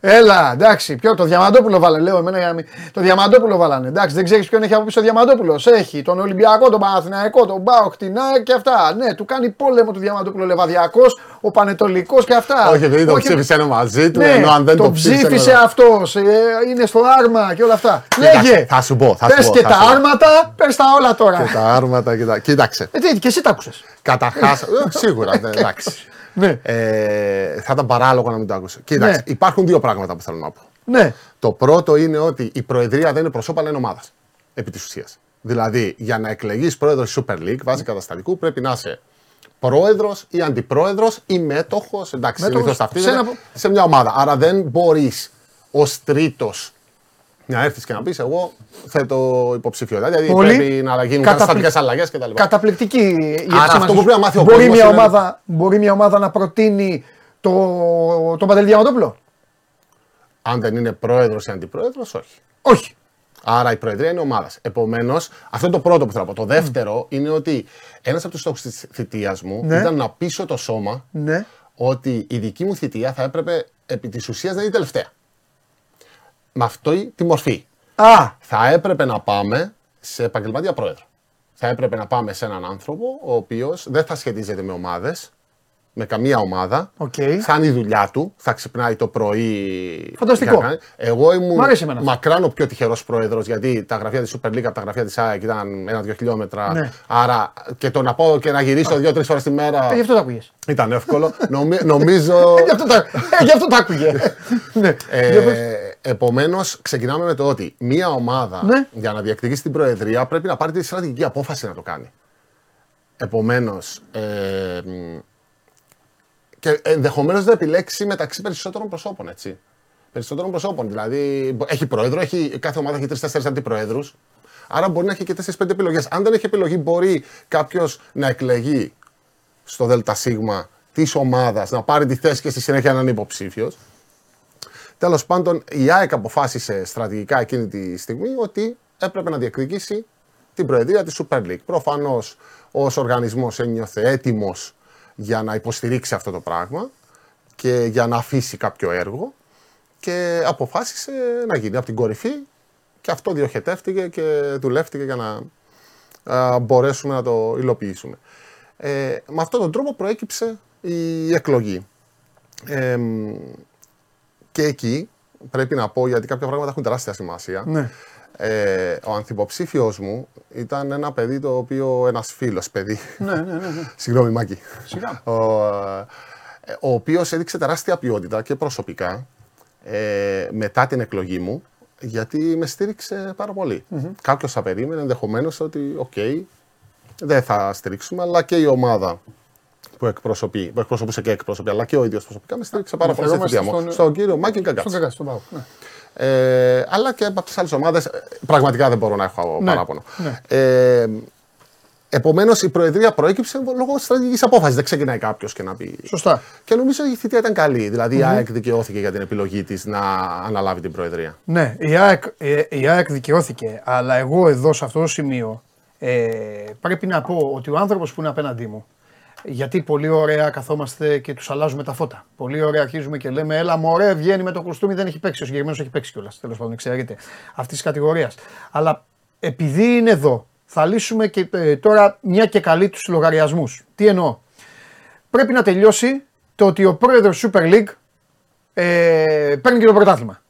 Έλα, εντάξει, ποιο, το Διαμαντόπουλο βάλε, λέω εμένα για να μην. Το Διαμαντόπουλο βάλανε. Εντάξει, δεν ξέρεις ποιον έχει από πίσω ο Διαμαντόπουλος. Έχει τον Ολυμπιακό, τον Παναθηναϊκό, τον Μπάουκ, την ΑΕΚ και αυτά. Ναι, του κάνει πόλεμο του Διαμαντόπουλο Λεβαδιακός, ο Πανετολικός και αυτά. Όχι, επειδή το ψήφισε ένα μαζί του, ναι, ενώ αν δεν το, το ψήφισε αυτός, ε, είναι στο άρμα και όλα αυτά. Λέγε. Θα σου πω, θα σου πω. Πε και τα άρματα, πες τα όλα τώρα. Και τα άρματα, κοίταξε. Ε, τι, και εσύ τα άκουσες. Καταρχάς, ε, σίγουρα, εντάξει. Ναι. Ε, θα ήταν παράλογο να μην το άκουσε. Κοίταξε, ναι. υπάρχουν δύο πράγματα που θέλω να πω. Ναι. Το πρώτο είναι ότι η Προεδρία δεν είναι προσώπα, αλλά είναι ομάδας. Επί της ουσίας. Δηλαδή, για να εκλεγείς πρόεδρος της Super League βάσει καταστατικού πρέπει να είσαι πρόεδρος ή αντιπρόεδρος ή μέτοχος. Εντάξει, συνήθως σε, ένα... σε μια ομάδα. Άρα δεν μπορείς ως τρίτος να έρθεις και να πεις: Εγώ θέτω υποψηφιότητα. Δηλαδή Πολύ πρέπει να γίνουν καταστατικέ αλλαγές κτλ. Καταπληκτική η Άρα αυτό που πρέπει να μάθει ο μπορεί, μια ομάδα, μπορεί μια ομάδα να προτείνει το, τον Παντελή Διαμαντόπουλο; Αν δεν είναι πρόεδρος ή αντιπρόεδρος, όχι. Όχι. Άρα η Προεδρία είναι ομάδας. Επομένως, αυτό είναι το πρώτο που θέλω να πω. Το δεύτερο mm. είναι ότι ένας από τους στόχους της θητείας μου ναι. ήταν να πείσω το σώμα ναι. ότι η δική μου θητεία θα έπρεπε επί της ουσίας να είναι τελευταία με αυτή τη μορφή. Α. Θα έπρεπε να πάμε σε επαγγελματία πρόεδρο. Θα έπρεπε να πάμε σε έναν άνθρωπο ο οποίος δεν θα σχετίζεται με ομάδες, με καμία ομάδα. Okay. Θα είναι η δουλειά του, θα ξυπνάει το πρωί. Φανταστικό. Εγώ ήμουν μακράν ο πιο τυχερός πρόεδρος, γιατί τα γραφεία της Super League από τα γραφεία της ΑΕΚ ήταν ένα-δύο χιλιόμετρα. Ναι. Άρα και το να πάω και να γυρίσω δύο-τρεις φορέ τη μέρα. Ε, γι' αυτό το άκουγε. Ήταν εύκολο. Νομι, νομίζω. Ε, γι' αυτό το, ε, αυτό το άκουγε. ναι. ε, Επομένως, ξεκινάμε με το ότι μία ομάδα ναι. για να διεκδικήσει την Προεδρία πρέπει να πάρει τη στρατηγική απόφαση να το κάνει. Επομένως, ε, και ενδεχομένως να επιλέξει μεταξύ περισσότερων προσώπων. Έτσι. Περισσότερων προσώπων. Δηλαδή, έχει πρόεδρο, έχει, κάθε ομάδα έχει τρει-τέσσερι αντιπροέδρους. Άρα μπορεί να έχει και 4-5 επιλογές. Αν δεν έχει επιλογή, μπορεί κάποιος να εκλεγεί στο ΔΣ της ομάδας, να πάρει τη θέση και στη συνέχεια να είναι υποψήφιος. Τέλος πάντων, η ΑΕΚ αποφάσισε στρατηγικά εκείνη τη στιγμή ότι έπρεπε να διεκδικήσει την προεδρία της Super League. Προφανώς, ως οργανισμός ένιωθε έτοιμος για να υποστηρίξει αυτό το πράγμα και για να αφήσει κάποιο έργο και αποφάσισε να γίνει από την κορυφή και αυτό διοχετεύτηκε και δουλεύτηκε για να α, μπορέσουμε να το υλοποιήσουμε. Ε, με αυτόν τον τρόπο προέκυψε η εκλογή. Ε, και εκεί πρέπει να πω, γιατί κάποια πράγματα έχουν τεράστια σημασία. Ναι. Ε, ο ανθυποψήφιος μου ήταν ένα παιδί το οποίο. ένας φίλος παιδί. Ναι, ναι, ναι. ναι. Συγγνώμη, Μάκη. Σιγά. Ο, ε, ο οποίος έδειξε τεράστια ποιότητα και προσωπικά ε, μετά την εκλογή μου, γιατί με στήριξε πάρα πολύ. Mm-hmm. Κάποιος θα περίμενε ενδεχομένως ότι, OK, okay, δεν θα στηρίξουμε, αλλά και η ομάδα που, εκπροσωπεί, που εκπροσωπούσε και εκπροσωπεί, αλλά και ο ίδιος προσωπικά με στήριξε πάρα πολύ στη μου. Στον, στον κύριο Μάκη Καγκάτση. Στον Καγκάτση, τον ναι. Ε, αλλά και από τις άλλες ομάδες, πραγματικά δεν μπορώ να έχω ναι, παράπονο. Ναι. Ε, Επομένως, η Προεδρία προέκυψε λόγω στρατηγικής απόφασης. Δεν ξεκινάει κάποιος και να πει. Σωστά. Και νομίζω η θητεία ήταν καλή. Δηλαδή, mm-hmm. η ΑΕΚ δικαιώθηκε για την επιλογή της να αναλάβει την Προεδρία. Ναι, η ΑΕΚ, η ΑΕΚ δικαιώθηκε. Αλλά εγώ εδώ σε αυτό το σημείο ε, πρέπει να πω ότι ο άνθρωπος που είναι απέναντί μου γιατί πολύ ωραία καθόμαστε και τους αλλάζουμε τα φώτα. Πολύ ωραία αρχίζουμε και λέμε: Έλα, μωρέ, βγαίνει με το κουστούμι, δεν έχει παίξει. Ο συγκεκριμένος έχει παίξει κιόλας. Τέλος πάντων, ξέρετε αυτής της κατηγορίας. Αλλά επειδή είναι εδώ, θα λύσουμε και ε, τώρα μια και καλή τους λογαριασμούς. Τι εννοώ; Πρέπει να τελειώσει το ότι ο πρόεδρος Super League ε, παίρνει και το πρωτάθλημα.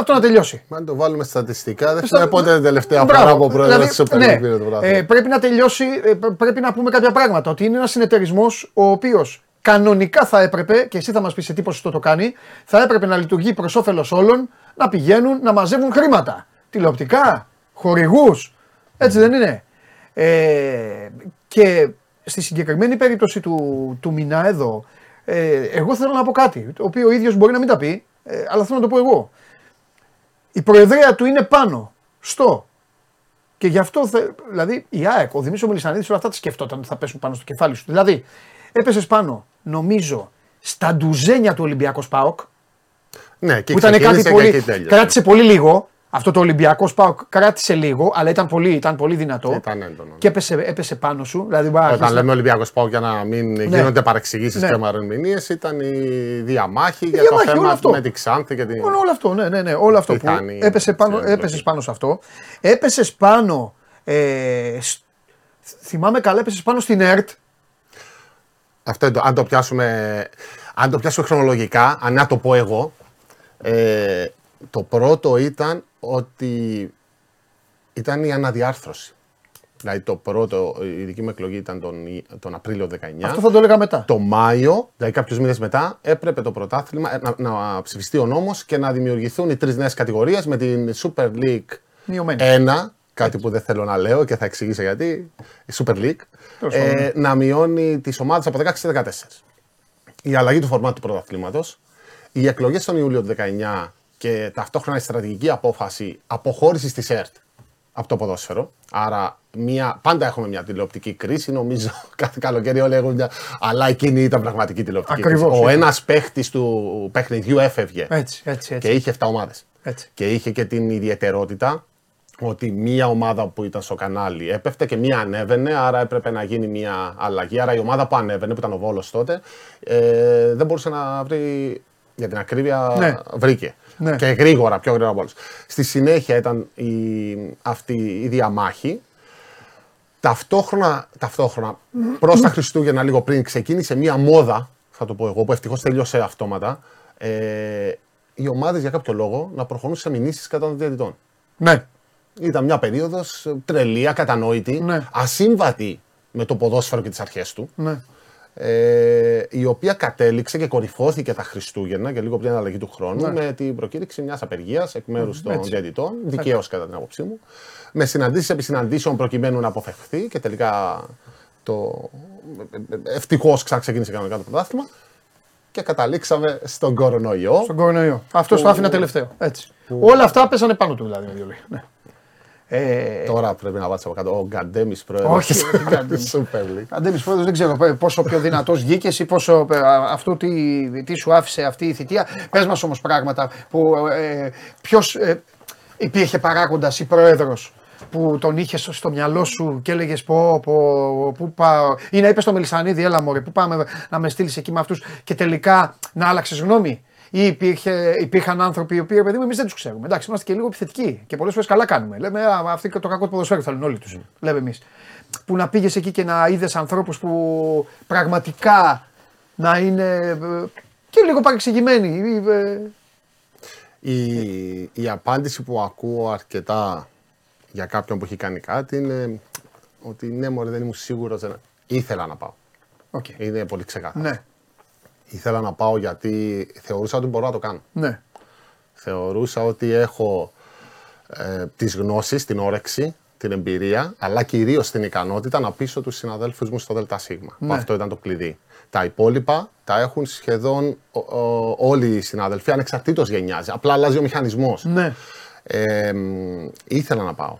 Αυτό να τελειώσει. Αν το βάλουμε στατιστικά, δεν ξέρω πότε είναι τελευταία φορά που ο πρόεδρος δηλαδή, της Super ναι, το ε, Πρέπει να τελειώσει, ε, πρέπει να πούμε κάποια πράγματα. Ότι είναι ένας συνεταιρισμός ο οποίος κανονικά θα έπρεπε, και εσύ θα μας πεις σε τι ποσοστό το κάνει, θα έπρεπε να λειτουργεί προς όφελος όλων, να πηγαίνουν να μαζεύουν χρήματα. Τηλεοπτικά, χορηγούς. Έτσι δεν είναι. Ε, και στη συγκεκριμένη περίπτωση του, του Μινά εδώ, ε, εγώ θέλω να πω κάτι, το οποίο ο ίδιος μπορεί να μην τα πει, ε, αλλά θέλω να το πω εγώ. Η προεδρία του είναι πάνω, στο. Και γι' αυτό, θε, δηλαδή, η ΑΕΚ, ο Δημήτρης Μελισανίδη, όλα αυτά τα σκεφτόταν ότι θα πέσουν πάνω στο κεφάλι σου. Δηλαδή, έπεσες πάνω, νομίζω, στα ντουζένια του Ολυμπιακού Σπάοκ. Ναι, και που ήταν κάτι πολύ. Κράτησε πολύ λίγο. Αυτό το Ολυμπιακός Σπάουκ κράτησε λίγο, αλλά ήταν πολύ, ήταν πολύ δυνατό. Ήταν έντονο. Και έπεσε, έπεσε πάνω σου. Δηλαδή, Όταν λέμε Ολυμπιακός Σπάουκ για να μην ναι. γίνονται παρεξηγήσεις ναι. και μαρονιμηνίε, ήταν η διαμάχη για το θέμα αυτό. με την Ξάνθη. Και την... Όλο, όλο αυτό, ναι, ναι, ναι. Όλο αυτό που έπεσε πάνω, έπεσες πάνω σε αυτό. Έπεσες πάνω. Ε, θυμάμαι καλά, έπεσες πάνω στην ΕΡΤ. Αυτό, αν το πιάσουμε, αν το πιάσουμε χρονολογικά, αν να το πω εγώ, ε, το πρώτο ήταν ότι ήταν η αναδιάρθρωση. Δηλαδή το πρώτο, η δική μου εκλογή ήταν τον, τον Απρίλιο 19. Αυτό θα το έλεγα μετά. Το Μάιο, δηλαδή κάποιους μήνες μετά, έπρεπε το πρωτάθλημα να, να ψηφιστεί ο νόμος και να δημιουργηθούν οι τρεις νέες κατηγορίες με την Super League Μειωμένη. 1, κάτι που δεν θέλω να λέω και θα εξηγήσω γιατί, η Super League, ε, να μειώνει τις ομάδες από 16 σε 14. Η αλλαγή του φορμάτου του πρωταθλήματος, οι εκλογές τον Ιούλιο του 19 και ταυτόχρονα η στρατηγική απόφαση αποχώρησης της ΕΡΤ από το ποδόσφαιρο. Άρα μια, πάντα έχουμε μια τηλεοπτική κρίση, νομίζω. Κάθε καλοκαίρι όλοι έχουν μια. Αλλά εκείνη ήταν πραγματική τηλεοπτική Ακριβώς, κρίση. Ο ένας παίχτης του παιχνιδιού έφευγε. Έτσι, έτσι, έτσι. Και είχε 7 ομάδες. Και είχε και την ιδιαιτερότητα ότι μία ομάδα που ήταν στο κανάλι έπεφτε και μία ανέβαινε, άρα έπρεπε να γίνει μία αλλαγή. Άρα η ομάδα που ανέβαινε, που ήταν ο Βόλος τότε, ε, δεν μπορούσε να βρει, για την ακρίβεια, ναι. βρήκε. Ναι. Και γρήγορα, πιο γρήγορα από όλους. Στη συνέχεια ήταν η, αυτή η διαμάχη. Ταυτόχρονα, ταυτόχρονα προς τα Χριστούγεννα, λίγο πριν, ξεκίνησε μία μόδα, θα το πω εγώ, που ευτυχώς τελείωσε αυτόματα. Ε, οι ομάδες για κάποιο λόγο να προχωρούν σε μηνύσεις κατά των διαιτητών. Ναι. Ήταν μια περίοδος τρελή, ακατανόητη, ναι. ασύμβατη με το ποδόσφαιρο και τις αρχές του. Ναι ε, η οποία κατέληξε και κορυφώθηκε τα Χριστούγεννα και λίγο πριν την αλλαγή του χρόνου ναι. με την προκήρυξη μιας απεργίας εκ μέρους mm, των διαιτητών, δικαίως κατά την άποψή μου, με συναντήσεις επί συναντήσεων προκειμένου να αποφευχθεί και τελικά το. Ευτυχώς ξεκίνησε κανονικά το πρωτάθλημα και καταλήξαμε στον κορονοϊό. Στον κορονοϊό. Αυτός που... το άφηνα τελευταίο. Έτσι. Που... Όλα αυτά πέσανε πάνω του δηλαδή με δύο Ναι. Ε... Τώρα πρέπει να βάλεις από κάτω. Ο Γκαντέμις πρόεδρος. Όχι, Super Γκαντέμις πρόεδρος δεν ξέρω πόσο πιο δυνατός βγήκες ή πόσο αυτό τι, τι σου άφησε αυτή η θητεία. Πες μας όμως πράγματα που ε, ποιος ε, υπήρχε παράγοντας ή πρόεδρος που τον είχες στο μυαλό σου και έλεγες πω, πω, πού πάω. Ή να είπες στο Μελισανίδη, έλα μωρέ, πού πάμε να με στείλεις εκεί με αυτούς και τελικά να άλλαξες γνώμη ή υπήρχε, υπήρχαν άνθρωποι οι οποίοι, παιδί μου, εμείς δεν τους ξέρουμε. Εντάξει, είμαστε και λίγο επιθετικοί και πολλές φορές καλά κάνουμε. Λέμε, α, αυτοί το κακό του ποδοσφαίρου θέλουν όλοι τους. Mm. Λέμε εμείς. Που να πήγες εκεί και να είδες ανθρώπους που πραγματικά να είναι ε, και λίγο παρεξηγημένοι. Ε. Η, η απάντηση που ακούω αρκετά για κάποιον που έχει κάνει κάτι είναι ότι ναι, μωρέ, δεν ήμουν σίγουρος. Ήθελα να πάω. Okay. Είναι πολύ ξεκάθαρο. Ναι ήθελα να πάω γιατί θεωρούσα ότι μπορώ να το κάνω. Ναι. Θεωρούσα ότι έχω ε, τις γνώσεις, την όρεξη, την εμπειρία, αλλά κυρίως την ικανότητα να πείσω τους συναδέλφους μου στο ΔΣ. Ναι. Αυτό ήταν το κλειδί. Τα υπόλοιπα τα έχουν σχεδόν όλοι οι συνάδελφοι, ανεξαρτήτως γενιάζει. Απλά αλλάζει ο μηχανισμός. Ναι. Ε, ήθελα να πάω.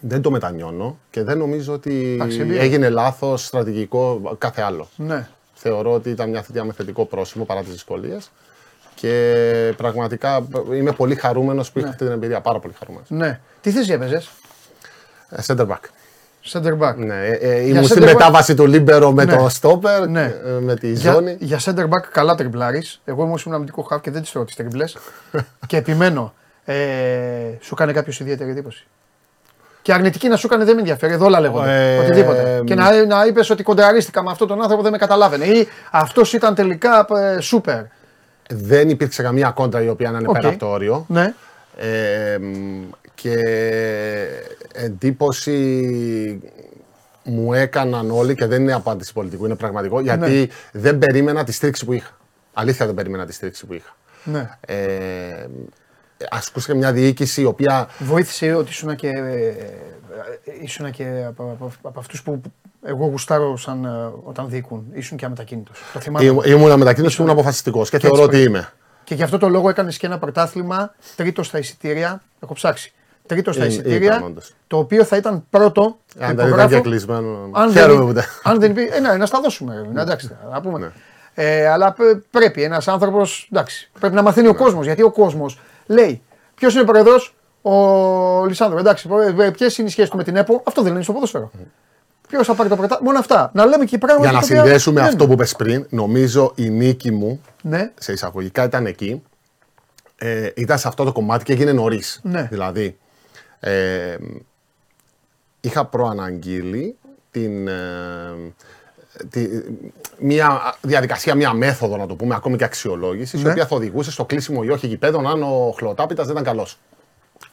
Δεν το μετανιώνω και δεν νομίζω ότι έγινε λάθος στρατηγικό κάθε άλλο. Ναι. Θεωρώ ότι ήταν μια θητεία με θετικό πρόσημο παρά τις δυσκολίες. Και πραγματικά είμαι πολύ χαρούμενος που είχα ναι. αυτή την εμπειρία. Πάρα πολύ χαρούμενος. Ναι. Τι θέση έπαιζε, ε, Center back. Center back. Ναι, ε, ε, ήμουν στη μετάβαση του λίμπερο με ναι. το στόπερ, ναι. με τη για, ζώνη. Για center back καλά τριμπλάρεις. Εγώ ήμουν στον αμυντικό χάφ και δεν τι θέλω τι τριμπλές. και επιμένω. Ε, σου κάνει κάποιος ιδιαίτερη εντύπωση. Και αρνητική να σου έκανε δεν με ενδιαφέρει. Εδώ όλα λέγονται. Ε, οτιδήποτε. και να, να είπες ότι κοντραρίστηκα με αυτόν τον άνθρωπο δεν με καταλάβαινε. Ή αυτός ήταν τελικά ε, σούπερ. δεν υπήρξε καμία κόντρα η οποία να είναι Οκ. πέρα από το όριο. Ναι. Ε, μ, και εντύπωση μου έκαναν όλοι και δεν είναι απάντηση πολιτικού, είναι πραγματικό, γιατί Ναι. δεν περίμενα τη στήριξη που είχα. Αλήθεια δεν περίμενα τη στήριξη που είχα. ναι. Ε, ασκούστηκε μια διοίκηση η οποία Βοήθησε ότι ήσουν και, ε, ήσουν και από, από, από αυτούς που εγώ γουστάρω σαν, ε, όταν διοικούν. Ήσουν και αμετακίνητος. Το θυμάμαι. ήμουν- ήμουν μετακίνηση και ήμουν αποφασιστικός και θεωρώ έτσι ότι είμαι. Και γι' αυτό το λόγο έκανες και ένα πρωτάθλημα τρίτο στα εισιτήρια. Έχω ψάξει. Τρίτο στα Ε, εισιτήρια. ήταν, όντως. το οποίο θα ήταν πρώτο. Αν δεν υπογράφω, ήταν και κλεισμένο. αν Χαίρομαι δεν, που δεν. αν δεν υπήρχε. Ε, ναι, να στα δώσουμε. Ναι, εντάξει, να πούμε. Ναι. Ε, αλλά πε- πρέπει ένας άνθρωπος. Εντάξει, πρέπει να μαθαίνει ο κόσμος. Γιατί ο κόσμος λέει, Ποιος είναι πρόεδρος, ο Λισάνδρο. Εντάξει, ποιες είναι οι σχέσεις του με την ΕΠΟ, αυτό δεν είναι στο ποδόσφαιρο. Ποιος θα πάρει το πρωτάθλημα, μόνο αυτά. Να λέμε και πράγματα. Για να τα οποία συνδέσουμε δεν- αυτό που είπες πριν, νομίζω η νίκη μου Ναι, σε εισαγωγικά ήταν εκεί. Ε, ήταν σε αυτό το κομμάτι και έγινε νωρίς. Ναι. Δηλαδή, ε, είχα προαναγγείλει την, ε, τη, μια διαδικασία, μια μέθοδο να το πούμε, ακόμη και αξιολόγηση, η Ναι. οποία θα οδηγούσε στο κλείσιμο ή όχι γηπέδων αν ο Χλωτάπητας δεν ήταν καλός.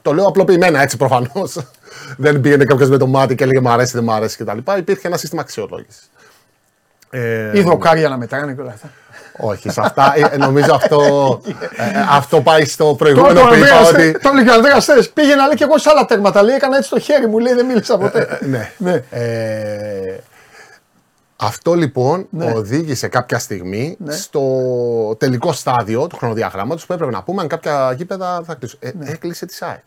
Το λέω απλοποιημένα έτσι προφανώς. δεν πήγαινε κάποιος με το μάτι και έλεγε Μ' αρέσει, δεν μ' αρέσει κτλ. Υπήρχε ένα σύστημα αξιολόγησης. Ε, ή δοκάρια να μετράνε και όλα αυτά. όχι, σε αυτά ε, νομίζω αυτό, ε, ε, αυτό πάει στο Τώρα προηγούμενο το που είπα Ανδρέας, ότι. ε, το έλεγε ο Ανδρέας θες, πήγαινα λέει και εγώ σε άλλα τέρματα. Λέει έκανα έτσι το χέρι μου, λέει δεν μίλησα ποτέ. Ναι. ναι. Ε, αυτό λοιπόν Ναι. οδήγησε κάποια στιγμή στο τελικό στάδιο του χρονοδιαγράμματος που έπρεπε να πούμε αν κάποια γήπεδα θα κλείσουν. Ε, Έκλεισε της ΣΑΕΚ.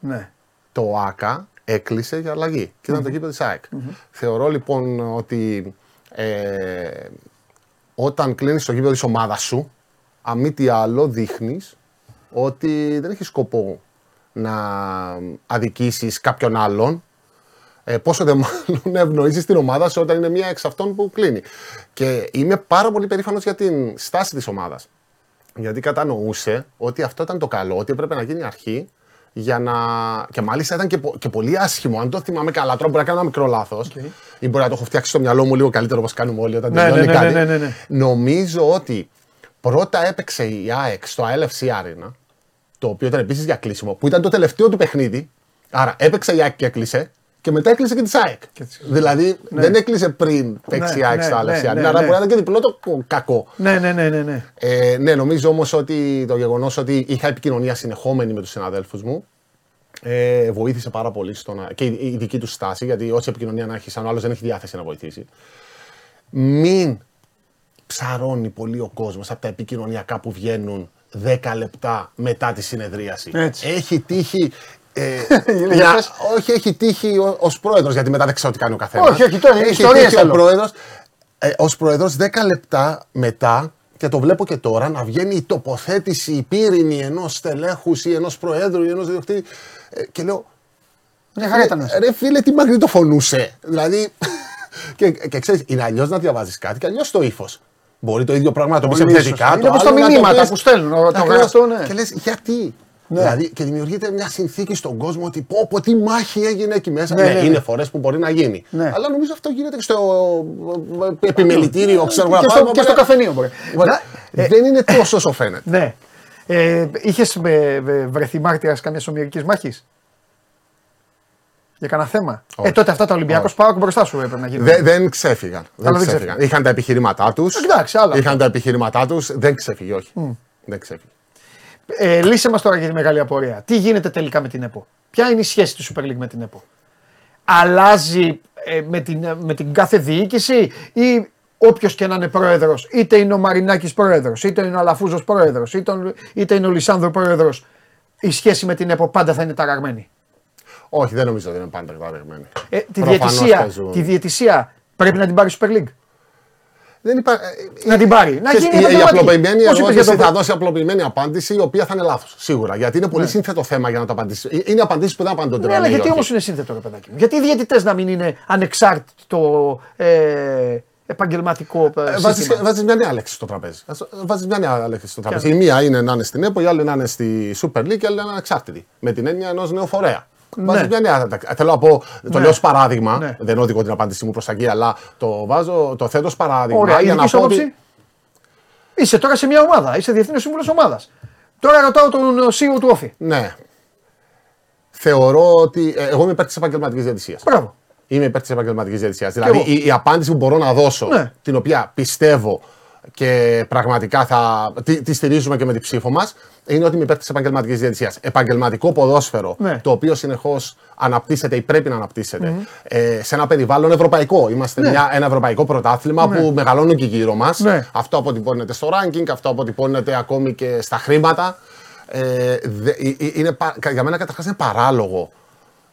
ναι. Το ΆΚΑ έκλεισε για αλλαγή και ήταν το γήπεδο της ΑΕΚ. Θεωρώ λοιπόν ότι ε, όταν κλείνεις το γήπεδο της ομάδας σου, αν μη τι άλλο δείχνεις ότι δεν έχεις σκοπό να αδικήσεις κάποιον άλλον ε, πόσο δε μάλλον να ευνοήσεις την ομάδα σου όταν είναι μία εξ αυτών που κλείνει. Και είμαι πάρα πολύ περήφανος για την στάση της ομάδας. Γιατί κατανοούσε ότι αυτό ήταν το καλό, ότι έπρεπε να γίνει αρχή για να. και μάλιστα ήταν και, πο- και πολύ άσχημο. Αν το θυμάμαι καλά, τώρα μπορεί να κάνω ένα μικρό λάθος. Ή μπορεί να το έχω φτιάξει στο μυαλό μου λίγο καλύτερο όπως κάνουμε όλοι όταν Ναι, τελειώνει ναι, ναι, κάτι. ναι, ναι, ναι. Νομίζω ότι πρώτα έπαιξε η ΑΕΚ στο LFC Arena, το οποίο ήταν επίσης για κλείσιμο, που ήταν το τελευταίο του παιχνίδι. Άρα έπαιξε η ΑΕΚ και έκλεισε. Και μετά έκλεισε και τη ΑΕΚ. Δηλαδή δεν έκλεισε πριν παίξει η Ναι, ΑΕΚ ναι, στο ναι, LFC ναι, Arena. ναι, Άρα ναι. μπορεί να ήταν και διπλό το κακό. Ναι, ναι, ναι, ναι, ναι. Ε, ναι, νομίζω όμως ότι το γεγονός ότι είχα επικοινωνία συνεχόμενη με τους συναδέλφους μου ε, βοήθησε πάρα πολύ στο να. και η, η δική τους στάση, γιατί όση επικοινωνία να έχεις, αν ο άλλος δεν έχει διάθεση να βοηθήσει. Μην ψαρώνει πολύ ο κόσμος από τα επικοινωνιακά που βγαίνουν 10 λεπτά μετά τη συνεδρίαση. Έτσι. Έχει τύχει. Ε, Για να- πες. όχι, έχει τύχει ως πρόεδρος, γιατί μετά δεν ξέρω τι κάνει ο καθένα. Όχι, όχι, τώρα είναι ιστορίες τύχει ο θέλω. πρόεδρος ε, ως πρόεδρος 10 λεπτά μετά και το βλέπω και τώρα να βγαίνει η τοποθέτηση, η πύρινη ενός στελέχους ή ενός προέδρου ή ενός διοκτήτη ε, και λέω Μια χαρά ήταν. ρε, ρε φίλε τι μαγνητοφωνούσε δηλαδή και, και ξέρεις είναι αλλιώς να διαβάζεις κάτι και αλλιώς το ύφος. Μπορεί το ίδιο πράγμα να το πεις Πολύ επιθετικά. σωστά. το Είναι όπως τα άλλο να το μηνύματα πεις- που στέλνουν, το Ακριβώς. γραπτό, ναι. Και λες γιατί; Δηλαδή και δημιουργείται μια συνθήκη στον κόσμο ότι πω, πω τι μάχη έγινε εκεί μέσα. Ναι, Ναι, ναι, ναι. είναι φορές που μπορεί να γίνει. Ναι. Αλλά νομίζω αυτό γίνεται και στο ε, επιμελητήριο, ξέρω εγώ. Και να στο, πάμε, και στο πάμε. καφενείο μπορεί. Λοιπόν, Να- ε, Δεν είναι τόσο όσο φαίνεται. Ναι. Ε, Είχες βρεθεί μάρτυρας καμιά ομοιρική μάχης; Για κανένα θέμα; Όχι. Ε, τότε αυτά τα Ολυμπιακός πάω μπροστά σου έπρεπε να γίνουν. Δεν, δεν ξέφυγαν. Δεν δεν ξέφυγαν. Είχαν τα επιχειρήματά τους. Εντάξει, άλλα. Είχαν τα επιχειρήματά τους. Δεν ξέφυγε, όχι. Δεν ξέφυγε. Ε, λύσε μας τώρα για τη μεγάλη απορία. Τι γίνεται τελικά με την ΕΠΟ. Ποια είναι η σχέση του Super League με την ΕΠΟ. Αλλάζει ε, με, την, με την κάθε διοίκηση ή όποιος και να είναι πρόεδρος, είτε είναι ο Μαρινάκης πρόεδρος, είτε είναι ο Αλαφούζος πρόεδρος, είτε, είτε είναι ο Λισάνδρο πρόεδρος, η σχέση με την ΕΠΟ πάντα θα είναι ταραγμένη; Όχι, δεν νομίζω ότι είναι πάντα καταδεγμένοι. Ε, τη, Προφανώς διαιτησία, παίζουν. τη διαιτησία πρέπει να την πάρει η Super League; Δεν υπά... Να την πάρει. Να Ξέρεις, γίνει η, η επαγγελματική. απλοποιημένη Πώς είπες για ερώτηση τον- θα δώσει απλοποιημένη απάντηση, η οποία θα είναι λάθος. Σίγουρα. Γιατί είναι πολύ σύνθετο θέμα για να το απαντήσει. Ε, Είναι απαντήσεις που δεν απαντώνται. Ναι, αλλά ναι ή γιατί όχι. όμως είναι σύνθετο, ρε παιδάκι μου; Γιατί οι διαιτητές να μην είναι ανεξάρτητο ε, επαγγελματικό ε, Βάζει σύστημα; βάζεις μια νέα λέξη στο τραπέζι. Βάζεις μια νέα λέξη στο τραπέζι. Η μία είναι να είναι στην ΕΠΟ, η άλλη να είναι στη Super League και η άλλη να είναι ανεξάρτητη. Με την έννοια ενός νέου φορέα. Βάζει μια νέα. Θέλω να πω, το Ναι. λέω ως παράδειγμα. Ναι. Δεν οδηγώ την απάντησή μου προς τα εκεί, αλλά το, βάζω, το θέτω ως παράδειγμα. Ωραία, η για να δική σου πω ότι- άποψη; Είσαι τώρα σε μια ομάδα, είσαι διεθνής σύμβουλος ομάδας. Τώρα ρωτάω τον CEO του Όφη. Ναι. Θεωρώ ότι. Ε, εγώ είμαι υπέρ της επαγγελματικής διαιτησίας. Μπράβο. Είμαι υπέρ της επαγγελματικής διαιτησίας. Δηλαδή η, η, απάντηση που μπορώ να δώσω, ναι. την οποία πιστεύω και πραγματικά θα τη, τη στηρίζουμε και με την ψήφο μας, είναι ότι είμαι υπέρ της επαγγελματικής διαιτησίας. Επαγγελματικό ποδόσφαιρο, ναι. το οποίο συνεχώς αναπτύσσεται ή πρέπει να αναπτύσσεται mm. ε, σε ένα περιβάλλον ευρωπαϊκό. Είμαστε ναι. μια, ένα ευρωπαϊκό πρωτάθλημα ναι. που μεγαλώνουν και γύρω μας. Ναι. Αυτό αποτυπώνεται στο ranking, αυτό αποτυπώνεται ακόμη και στα χρήματα. Ε, δε, ε, ε, είναι, για μένα καταρχάς είναι παράλογο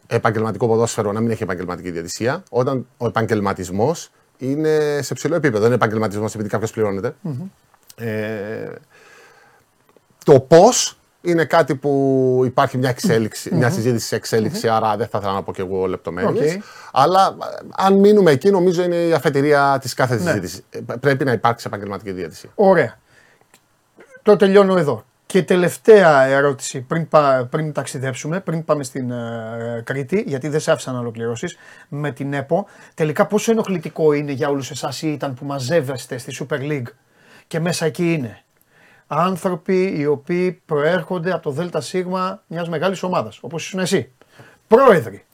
επαγγελματικό ποδόσφαιρο να μην έχει επαγγελματική διαιτησία, όταν ο επαγγελματισμός είναι σε ψηλό επίπεδο. Δεν είναι επαγγελματισμός επειδή κάποιος Ε, το πώς είναι κάτι που υπάρχει μια, εξέλιξη, μια συζήτηση σε εξέλιξη, άρα δεν θα ήθελα να πω και εγώ λεπτομέρειες. Okay. Αλλά αν μείνουμε εκεί, νομίζω είναι η αφετηρία της κάθε ναι. συζήτησης. Πρέπει να υπάρξει επαγγελματική διαιτησία. Ωραία. Το τελειώνω εδώ. Και τελευταία ερώτηση πριν, πριν ταξιδέψουμε, πριν πάμε στην uh, Κρήτη, γιατί δεν σε άφησα να ολοκληρώσεις με την ΕΠΟ. Τελικά πόσο ενοχλητικό είναι για όλους εσάς ή ήταν που μαζεύεστε στη Super League και μέσα εκεί είναι; Άνθρωποι οι οποίοι προέρχονται από το ΔΣ μιας μεγάλης ομάδας, όπως ήσουν εσύ. Πρόεδροι.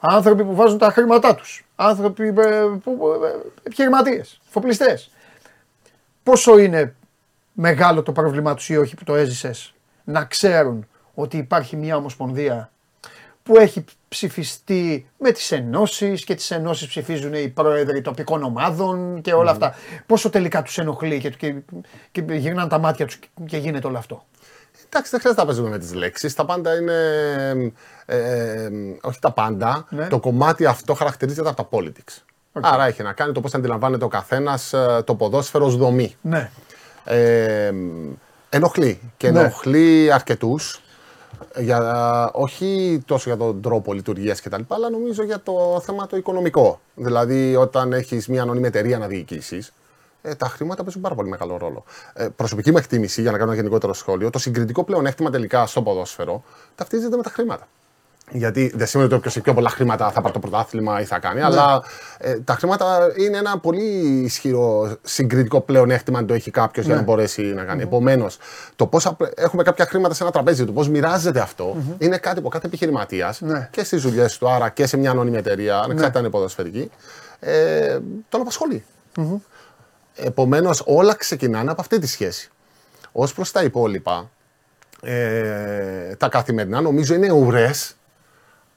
Άνθρωποι που βάζουν τα χρήματά τους. Άνθρωποι ε, που, ε, επιχειρηματίες, φοπλιστές. Πόσο είναι μεγάλο το πρόβλημά τους ή όχι που το έζησες να ξέρουν ότι υπάρχει μια ομοσπονδία που έχει ψηφιστεί με τις ενώσεις και τις ενώσεις ψηφίζουν οι πρόεδροι τοπικών ομάδων και όλα αυτά. Πόσο τελικά τους ενοχλεί και, και, και γυρνάνε τα μάτια τους και γίνεται όλο αυτό; Εντάξει, δεν χρειάζεται να παίζουμε με τις λέξεις. Τα πάντα είναι. Ε, ε, όχι τα πάντα. Ναι. Το κομμάτι αυτό χαρακτηρίζεται από τα politics. Άρα έχει να κάνει το πώς αντιλαμβάνεται ο καθένας ε, το ποδόσφαιρο ως δομή. Ναι. Ε, ενοχλεί. Και ναι. ενοχλεί ναι. αρκετούς. Για, όχι τόσο για τον τρόπο λειτουργίας κτλ., αλλά νομίζω για το θέμα το οικονομικό. Δηλαδή, όταν έχεις μια ανώνυμη εταιρεία να διοικήσεις, ε, τα χρήματα παίζουν πάρα πολύ μεγάλο ρόλο. Ε, προσωπική μου εκτίμηση, για να κάνω ένα γενικότερο σχόλιο, το συγκριτικό πλεονέκτημα τελικά στο ποδόσφαιρο ταυτίζεται με τα χρήματα. Γιατί δεν σημαίνει ότι όποιος έχει πιο πολλά χρήματα θα πάρει το πρωτάθλημα ή θα κάνει, ναι. αλλά ε, τα χρήματα είναι ένα πολύ ισχυρό συγκριτικό πλεονέκτημα αν το έχει κάποιος ναι. για να μπορέσει να κάνει. Mm-hmm. Επομένως, το πώς έχουμε κάποια χρήματα σε ένα τραπέζι, το πώς μοιράζεται είναι κάτι που κάθε επιχειρηματίας ναι. και στις δουλειές του, άρα και σε μια ανώνυμη εταιρεία, ανεξάρτητα αν είναι ποδοσφαιρική, ε, τον απασχολεί. Mm-hmm. Επομένως, όλα ξεκινάνε από αυτή τη σχέση. Ω προς τα υπόλοιπα, ε, τα καθημερινά νομίζω είναι ουρές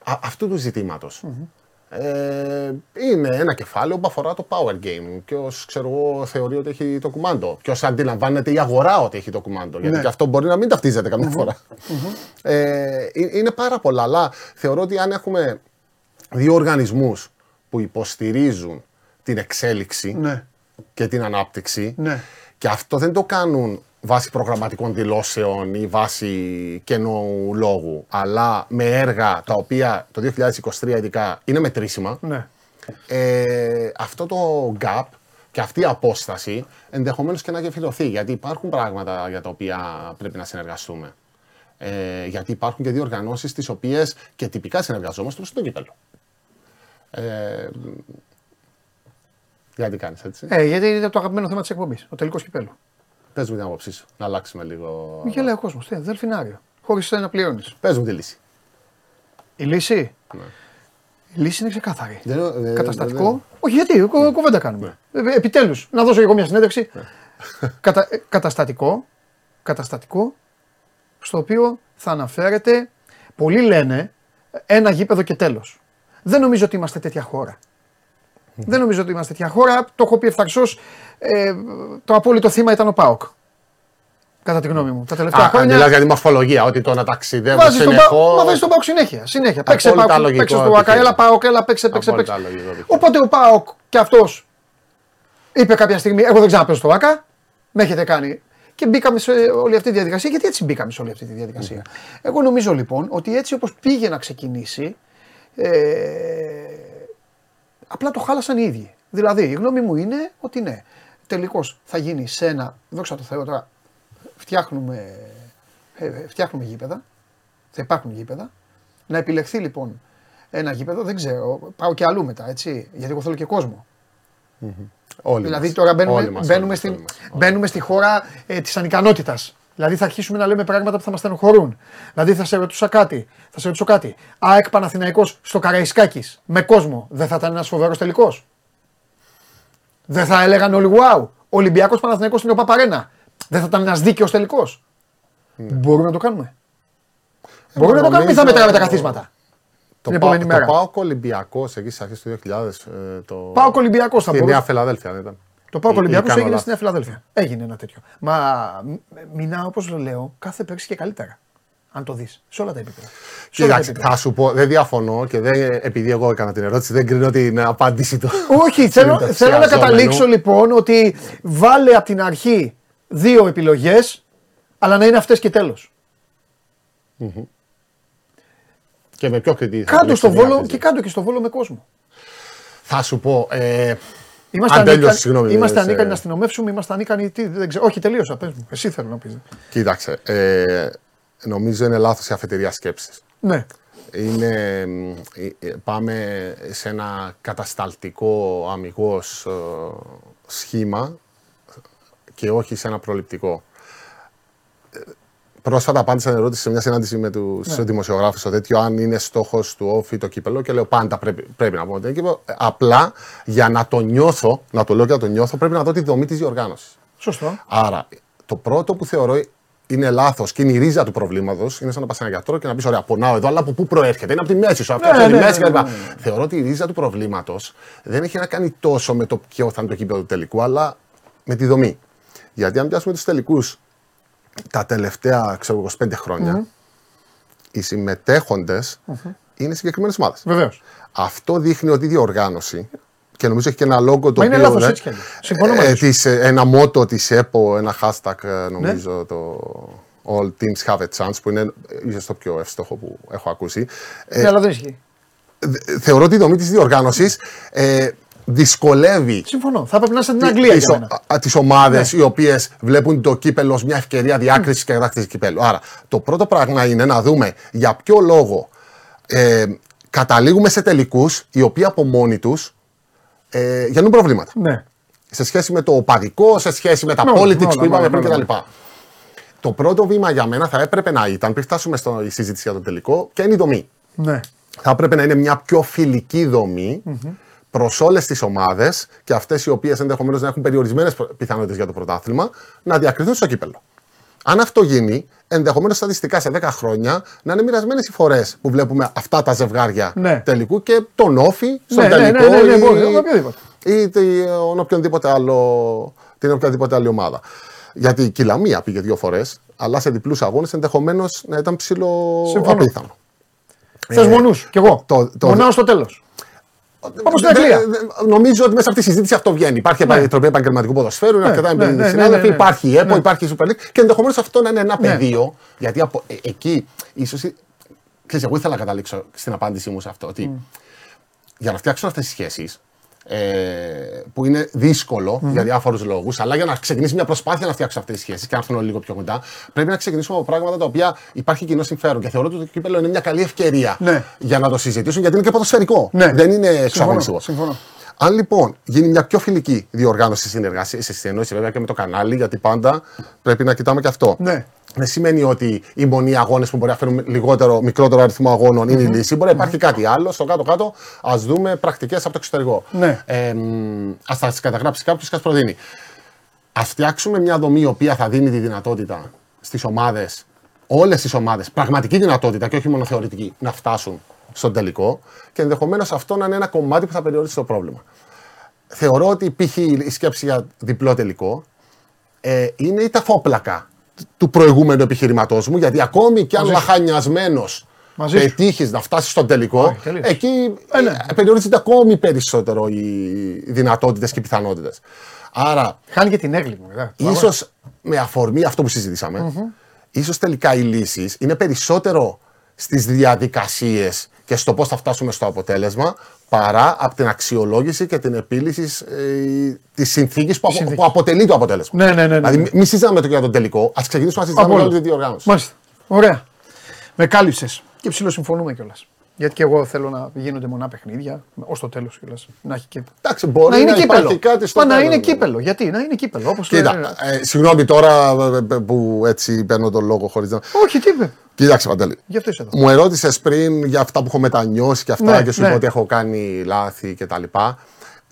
αυτού του ζητηματο Ε, είναι ένα κεφάλαιο που αφορά το power game. Ποιο θεωρεί ότι έχει το κουμάντο. Ποιο αντιλαμβάνεται η αγορά ότι έχει το κουμάντο. Γιατί ναι. και αυτό μπορεί να μην ταυτίζεται καμιά φορά. Ε, είναι πάρα πολλά. Αλλά θεωρώ ότι αν έχουμε δύο οργανισμούς που υποστηρίζουν την εξέλιξη ναι. και την ανάπτυξη ναι. και αυτό δεν το κάνουν βάσει προγραμματικών δηλώσεων ή βάσει κενού λόγου, αλλά με έργα τα οποία το 2023 ειδικά είναι μετρήσιμα, ναι. ε, αυτό το gap και αυτή η απόσταση ενδεχομένως και να γεφυρωθεί, γιατί υπάρχουν πράγματα για τα οποία πρέπει να συνεργαστούμε. Ε, γιατί υπάρχουν και δύο οργανώσεις τις οποίες και τυπικά συνεργαζόμαστε στο κύπελο. Ε, γιατί κάνεις έτσι; Ε, γιατί είναι το αγαπημένο θέμα της εκπομπής, ο τελικός κυπέλο. Πες μου την άποψή σου, να αλλάξουμε λίγο. Μην γελάει ο κόσμο. Τι, δελφινάριο. Χωρίς να πληρώνεις. Πες μου τη λύση. Η λύση; Ναι. Η λύση είναι ξεκάθαρη. Καταστατικό; Όχι, γιατί, ναι. κουβέντα κάνουμε. Ναι. Ε, Επιτέλους, να δώσω εγώ μια συνέντευξη. Ναι. Κατα... Ε, καταστατικό. Καταστατικό. Στο οποίο θα αναφέρεται. Πολλοί λένε ένα γήπεδο και τέλος. Δεν νομίζω ότι είμαστε τέτοια χώρα. Δεν νομίζω ότι είμαστε τέτοια χώρα. Το έχω πει ευθαρσώ. Ε, το απόλυτο θύμα ήταν ο Πάοκ. Κατά τη γνώμη μου. Τα τελευταία Α, χρόνια. Δηλαδή για τη μορφολογία, ότι το να ταξιδεύω βάζεις συνεχώς. Μα βάζεις τον Πάοκ συνέχεια. συνέχεια. Παίξε Πάοκ, παίξε στο Άκα, έλα Πάοκ, έλα παίξε, παίξε. παίξε. Οπότε ο Πάοκ και αυτός είπε κάποια στιγμή: Εγώ δεν ξέρω να στο Άκα. Με έχετε κάνει. Και μπήκαμε σε όλη αυτή τη διαδικασία. Γιατί έτσι μπήκαμε σε όλη αυτή τη διαδικασία. Mm. Εγώ νομίζω λοιπόν ότι έτσι όπως πήγε να ξεκινήσει. Ε, Απλά το χάλασαν οι ίδιοι. Δηλαδή, η γνώμη μου είναι ότι ναι. Τελικώς θα γίνει σε ένα. Δόξα τω Θεώ τώρα. Φτιάχνουμε, ε, ε, φτιάχνουμε γήπεδα. Θα υπάρχουν γήπεδα. Να επιλεχθεί λοιπόν ένα γήπεδο, δεν ξέρω. Πάω και αλλού μετά, έτσι. Γιατί εγώ θέλω και κόσμο. Όλοι Δηλαδή μας. τώρα μπαίνουμε, Όλοι μας, μπαίνουμε, όλοι στην, μας, όλοι μας. μπαίνουμε στη χώρα ε, της ανικανότητας. Δηλαδή θα αρχίσουμε να λέμε πράγματα που θα μας στενοχωρούν. Δηλαδή θα σε ρωτούσα κάτι. Θα σε ρωτήσω κάτι. ΑΕΚ Παναθηναϊκός στο Καραϊσκάκης με κόσμο. Δεν θα ήταν ένας φοβερός τελικός. Δεν θα έλεγαν όλοι wow. Ολυμπιακός Παναθηναϊκός στην ΟΠΑΠΑΡΕΝΑ. Δεν θα ήταν ένας δίκαιος τελικός. Μπορούμε να το κάνουμε. Μπορούμε να το κάνουμε ή θα Ναι. νομίζω- μετράμε τα καθίσματα. Το, την Πα- επόμενη μέρα; το Πάοκ Ολυμπιακός εκεί στις αρχές του 2000. Ε, το... Πάοκ Ολυμπιακός θα Στη μπορούσε. Νέα Φιλαδέλφια δεν ήταν. Το Πάοκ Ή- ή Ολυμπιακός κάνω έγινε λάθος. στη Νέα Φιλαδέλφια. Έγινε ένα τέτοιο. Μα μ- μηνά όπως λέω, κάθε παίξεις και καλύτερα. Αν το δεις. Σε όλα τα επίπεδα. Σε όλα τα Κοίταξε, επίπεδα. θα σου πω, δεν διαφωνώ και δεν, επειδή εγώ έκανα την ερώτηση, δεν κρίνω την απάντηση του. Όχι, θέλω, του θέλω να ενθουσιαζόμενου. καταλήξω λοιπόν ότι βάλε από την αρχή δύο επιλογές, αλλά να είναι αυτές και τέλος. Και με ποιο κριτήριο. θα Κάτω επιλέξει στο τη βόλο διάκριση. και κάτω και στο βόλο με κόσμο. Θα σου πω. Ε, Είμαστε, Αν ανίκανοι, τέλειωσε, συγγνώμη, είμαστε σε- ανίκανοι να αστυνομεύσουμε, είμαστε ανίκανοι. Τι, δεν ξέρω. Όχι, τελείωσα. Πες μου. Εσύ θέλω να πεις. κοίταξε. Ε, νομίζω είναι λάθος η αφετηρία σκέψης. Ναι. Είναι, μ, ε, ε, πάμε σε ένα κατασταλτικό αμυγός ε, σχήμα και όχι σε ένα προληπτικό. Ε, Πρόσφατα απάντησα την ερώτηση σε μια συνάντηση με τους Ναι. δημοσιογράφους στο τέτοιο, αν είναι στόχος του όφη το κύπελο. Και λέω πάντα πρέπει, πρέπει να πούμε ότι είναι κύπελο. Ε, Απλά για να το νιώθω, να το λέω και να το νιώθω, πρέπει να δω τη δομή της διοργάνωσης. Σωστό. Άρα, το πρώτο που θεωρώ είναι λάθος και είναι η ρίζα του προβλήματος είναι σαν να πας σε έναν γιατρό και να πεις: Ωραία, πονάω εδώ, αλλά από πού προέρχεται. Είναι από τη μέση σου. Αυτό Ναι, είναι ναι, τη μέση ναι, κλπ. ναι, ναι. Θεωρώ ότι η ρίζα του προβλήματος δεν έχει να κάνει τόσο με το ποιο θα είναι το κήπεδο του τελικού, αλλά με τη δομή. Γιατί αν πιάσουμε τους τελικούς τα τελευταία ξέρω, εγώ, 25 χρόνια, οι συμμετέχοντες είναι συγκεκριμένες ομάδες. Βεβαίως. Αυτό δείχνει ότι η διοργάνωση και νομίζω έχει και ένα λόγο το Μα είναι οποίο. λάθος ναι, έτσι κι αλλιώς. Συμφωνώ μαζί σου. της, ε, ένα μότο της ΕΠΟ, ένα hashtag ε, Ναι. νομίζω το All Teams Have a Chance που είναι ίσως το πιο εύστοχο που έχω ακούσει. Ε, Ναι, αλλά δεν ισχύει. δε- θεωρώ ότι η δομή της διοργάνωσης ε, δυσκολεύει Συμφωνώ. Θα πρέπει να είσαι στην Αγγλία τις, για μένα. ο- τις ομάδες Ναι. οι οποίες βλέπουν το κύπελος ως μια ευκαιρία διάκρισης και κατάκτησης κυπέλου. Άρα, το πρώτο πράγμα είναι να δούμε για ποιο λόγο ε, καταλήγουμε σε τελικούς οι οποίοι από μόνοι τους ε, γεννούν προβλήματα. Ναι. Σε σχέση με το οπαδικό, σε σχέση με τα Με όλα, politics με όλα, που είπαμε με πριν όλα, κτλ. Το πρώτο βήμα για μένα θα έπρεπε να ήταν, πριν φτάσουμε στη συζήτηση για το τελικό, και είναι η δομή Ναι. θα έπρεπε να είναι μια πιο φιλική δομή προς όλες τις ομάδες και αυτές οι οποίες ενδεχομένως να έχουν περιορισμένες πιθανότητες για το πρωτάθλημα να διακριθούν στο κύπελο. Αν αυτό γίνει, ενδεχομένως στατιστικά σε 10 χρόνια να είναι μοιρασμένες οι φορές που βλέπουμε αυτά τα ζευγάρια Ναι. τελικού και τον όφη στον Ναι, ναι, ναι, τελικό ναι, ναι, ή- μπορεί, οποιοδήποτε. ή τον οποιονδήποτε άλλο, την οποιαδήποτε άλλη ομάδα. Γιατί η Κιλαμία πήγε δύο φορές, αλλά σε διπλούς αγώνες ενδεχομένως να ήταν ψηλό Συμφωνώ. απίθανο. Θες μονούς. Κι εγώ. το- το- Μονάω στο τέλος. Όπως στην Δεν- Αγγλία. δεν- Νομίζω ότι μέσα από τη συζήτηση αυτό βγαίνει. Υπάρχει Ναι. η Επιτροπή Επαγγελματικού Ποδοσφαίρου, είναι Ναι, αρκετά ναι, εμπειρικοί ναι, ναι, συνάδελφοι, ναι, ναι. υπάρχει η ΕΠΟ, Ναι. υπάρχει η Super League και ενδεχομένως αυτό να είναι ένα Ναι. πεδίο. Γιατί από, ε, εκεί ίσως. Ξέρεις, εγώ ήθελα να καταλήξω στην απάντησή μου σε αυτό. Ότι για να φτιάξουν αυτές τις σχέσεις, ε, που είναι δύσκολο για διάφορους λόγους, αλλά για να ξεκινήσει μια προσπάθεια να φτιάξουν αυτές τις σχέσεις και να έρθουν όλοι λίγο πιο κοντά, πρέπει να ξεκινήσουμε από πράγματα τα οποία υπάρχει κοινό συμφέρον. Και θεωρώ ότι το κύπελο είναι μια καλή ευκαιρία Ναι. για να το συζητήσουν, γιατί είναι και ποδοσφαιρικό. Ναι. Δεν είναι Συμφωνώ, εξαγωνιστικό. συμφωνώ. Αν λοιπόν γίνει μια πιο φιλική διοργάνωση συνεργασία, σε συνεννόηση βέβαια και με το κανάλι, γιατί πάντα πρέπει να κοιτάμε και αυτό. Ναι. Δεν σημαίνει ότι οι μονοί αγώνες που μπορεί να φέρουν λιγότερο, μικρότερο αριθμό αγώνων είναι η λύση. Μπορεί να υπάρχει κάτι άλλο. Στο κάτω-κάτω, ας δούμε πρακτικές από το εξωτερικό. Ναι. Ε, ας τα καταγράψει κάποιος και ας προτείνει. Α φτιάξουμε μια δομή η οποία θα δίνει τη δυνατότητα στις ομάδες, όλες τις ομάδες, πραγματική δυνατότητα και όχι μόνο θεωρητική, να φτάσουν στον τελικό και ενδεχομένως αυτό να είναι ένα κομμάτι που θα περιορίσει το πρόβλημα. Θεωρώ ότι π.χ. η σκέψη για διπλό τελικό ε, είναι η ταφόπλακα του προηγούμενου επιχειρηματός μου, γιατί ακόμη και αν λαχανιασμένος Μαζί σου. πετύχεις να φτάσεις στον τελικό, Όχι, τελείως. εκεί Ε, ναι. ε, περιορίζεται ακόμη περισσότερο οι δυνατότητες και οι πιθανότητες. Άρα, Χάνει και την έγκλη μου. μετά. ίσως με αφορμή αυτό που συζητησαμε ίσως τελικά οι λύσεις είναι περισσότερο στις διαδικασίες και στο πώς θα φτάσουμε στο αποτέλεσμα, παρά από την αξιολόγηση και την επίλυση ε, της συνθήκης που, απο- Συνθήκης. που αποτελεί το αποτέλεσμα. Ναι, ναι, ναι, ναι, Δηλαδή, ναι. μην συζητάμε το για τον τελικό, ας ξεκινήσουμε να συζητάμε Από για όλα. όλη τη διοργάνωση. Μάλιστα. Ωραία. Με κάλυψες. Και ψηλό συμφωνούμε κιόλας. Γιατί και εγώ θέλω να γίνονται μονά παιχνίδια, ως το τέλος κιόλας. Να έχει και. Εντάξει, μπορεί να, είναι να κύπελο. κάτι στο Μα να τέλος, είναι ναι. κύπελο. Γιατί να είναι κύπελο. Όπως Κοίτα, λέει- ε, συγγνώμη τώρα ε, ε, που έτσι παίρνω τον λόγο χωρίς να. Όχι, τι είπε. Κοίταξε, Παντελή. Γι' αυτό είσαι εδώ. Μου ερώτησες πριν για αυτά που έχω μετανιώσει και αυτά Ναι, και σου ναι. είπα ότι έχω κάνει λάθη κτλ.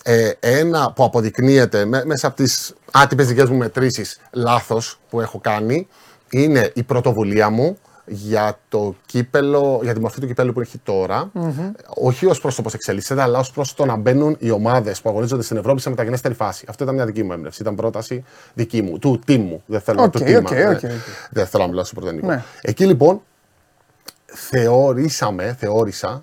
Ε, ένα που αποδεικνύεται με- μέσα από τις άτυπες δικές μου μετρήσεις λάθος που έχω κάνει είναι η πρωτοβουλία μου για το κύπελο, για τη μορφή του κυπέλου που έχει τώρα. Όχι ως προς το πώς εξελίσσεται, αλλά ως προς το να μπαίνουν οι ομάδες που αγωνίζονται στην Ευρώπη σε μεταγενέστερη φάση. Αυτό ήταν μια δική μου έμπνευση. Ήταν πρόταση δική μου, του team μου. Δεν θέλω Οκ, του team. OK, ναι. OK, OK. Δεν θέλω να μιλάω στο πρωτενικό. Ναι. Εκεί λοιπόν θεωρήσαμε, θεώρησα,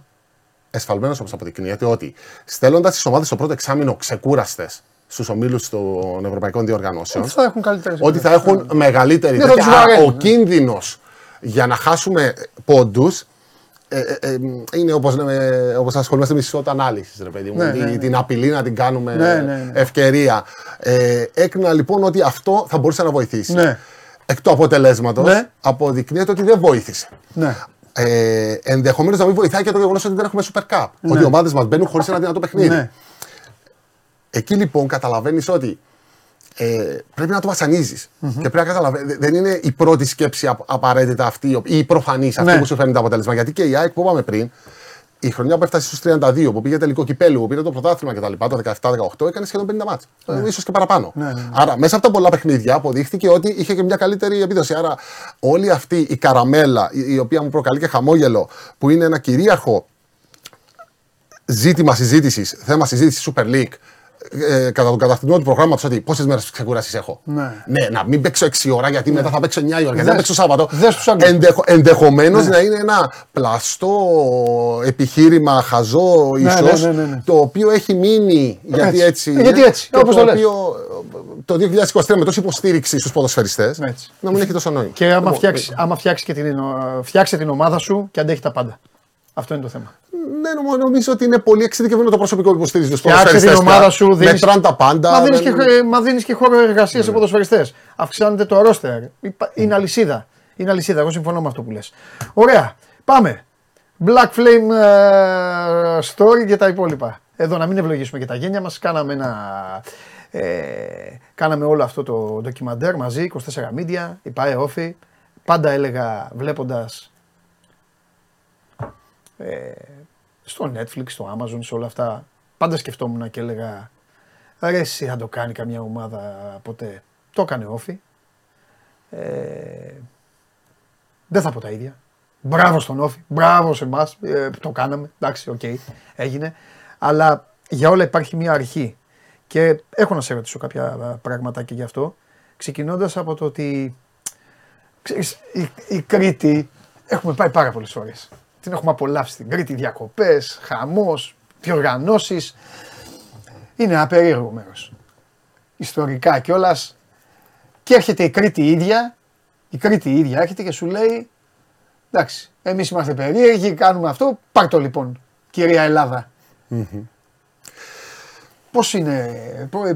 εσφαλμένως όπως αποδεικνύεται, ότι στέλνοντας τις ομάδες στο πρώτο εξάμηνο ξεκούραστες στους ομίλους των Ευρωπαϊκών Διοργανώσεων, Ότι θα έχουν καλύτερες. ότι θα έχουν μεγαλύτερη Δεν θα τέτοια. τους Άρα, βαραίνουν, ο ναι. κίνδυνος για να χάσουμε πόντους. Ε, ε, ε, είναι όπως, λέμε, όπως ασχολούμαστε με τη ισότητα ανάλυσης, ρε παιδί μου. Ναι, Τη- ναι, ναι. Την απειλή να την κάνουμε Ναι, ναι, ναι. ευκαιρία. Ε, έκρινα λοιπόν ότι αυτό θα μπορούσε να βοηθήσει. Ναι. Εκ του αποτελέσματος, Ναι. αποδεικνύεται ότι δεν βοήθησε. Ναι. Ε, Ενδεχομένως να μην βοηθάει και το γεγονός ότι δεν έχουμε Super Cup. Ότι οι ομάδες μας μπαίνουν χωρίς ένα δυνατό παιχνίδι. Ναι. Εκεί λοιπόν καταλαβαίνεις ότι ε, πρέπει να το βασανιζει Και πρέπει να καταλαβαίνει. Δεν είναι η πρώτη σκέψη απ- απαραίτητα αυτή ή η προφανής αυτή Ναι. που σου φέρνει το αποτέλεσμα. Γιατί και η ΑΕΚ που είπαμε πριν, η χρονιά που έφτασε στους 32, που πήγε τελικό κυπέλου, που πήρε το πρωτάθλημα κτλ. Το 17-18 έκανε σχεδόν 50 μάτς. Ναι. ίσως και παραπάνω. Ναι, ναι, ναι. Άρα μέσα από τα πολλά παιχνίδια αποδείχθηκε ότι είχε και μια καλύτερη επίδοση. Άρα όλη αυτή η καραμέλα, η, η οποία μου προκαλεί και χαμόγελο, που είναι ένα κυρίαρχο ζήτημα συζήτησης, θέμα συζήτησης Super League, ε, κατά τον καταρτισμό του προγράμματος ότι πόσες μέρες ξεκούραση έχω. Ναι. να μην παίξω 6 ώρα γιατί μετά θα παίξω 9 ώρα, γιατί θα Δες- παίξω Σάββατο. δες τους Άγγλους. Ενδεχο, Ενδεχομένως να είναι ένα πλαστό επιχείρημα, χαζό Ναι, ίσως, ναι, ναι, ναι. το οποίο έχει μείνει γιατί Έτσι. έτσι. Ε, γιατί είναι, έτσι, και όπως το το λες. οποίο ε, το 2023 με τόση υποστήριξη στους ποδοσφαιριστές Έτσι. να μην έχει τόσο νόημα. Και άμα Λοιπόν, φτιάξει, άμα φτιάξει και την, ε, φτιάξε την ομάδα σου και αντέχει τα πάντα. Αυτό είναι το θέμα. Ναι, νομ- νομίζω ότι είναι πολύ εξειδικευμένο το προσωπικό που υποστηρίζεις του Φτιάξε την ποδοσφαιριστές ομάδα πια. σου. Δίνεις... Μετράνε τα πάντα. Μα δίνεις δεν- και, χ- μα δίνεις και χώρο εργασίας σε ποδοσφαιριστές. Αυξάνεται το ρόστερ. Υπα- Είναι αλυσίδα. Είναι αλυσίδα. Εγώ συμφωνώ με αυτό που λες. Ωραία. Πάμε. Black Flame ε, Story και τα υπόλοιπα. Εδώ να μην ευλογήσουμε και τα γένια μας. Κάναμε ένα... Ε, κάναμε όλο αυτό το ντοκιμαντέρ μαζί, 24 media, η ΠαΕ Όφη. Πάντα έλεγα βλέποντας ε, στο Netflix, στο Amazon, σε όλα αυτά. Πάντα σκεφτόμουν και έλεγα ρε συ θα το κάνει καμιά ομάδα ποτέ. Το έκανε ΟΦΗ. Ε, δεν θα πω τα ίδια. Μπράβο στον ΟΦΗ, μπράβο σε εμάς. το κάναμε. Εντάξει, οκ, έγινε. Αλλά για όλα υπάρχει μια αρχή. Και έχω να σε ρωτήσω κάποια α, πραγματάκια γι' αυτό. Ξεκινώντας από το ότι ξέρεις, η, η Κρήτη έχουμε πάει πάρα πολλές φορές. Την έχουμε απολαύσει την Κρήτη, διακοπές, χαμός, διοργανώσεις. Είναι ένα περίεργο μέρος. Ιστορικά κιόλας. Και έρχεται η Κρήτη ίδια, η Κρήτη ίδια έρχεται και σου λέει Εντάξει, εμείς είμαστε περίεργοι, κάνουμε αυτό. Πάρ το λοιπόν, κυρία Ελλάδα. Πώς είναι,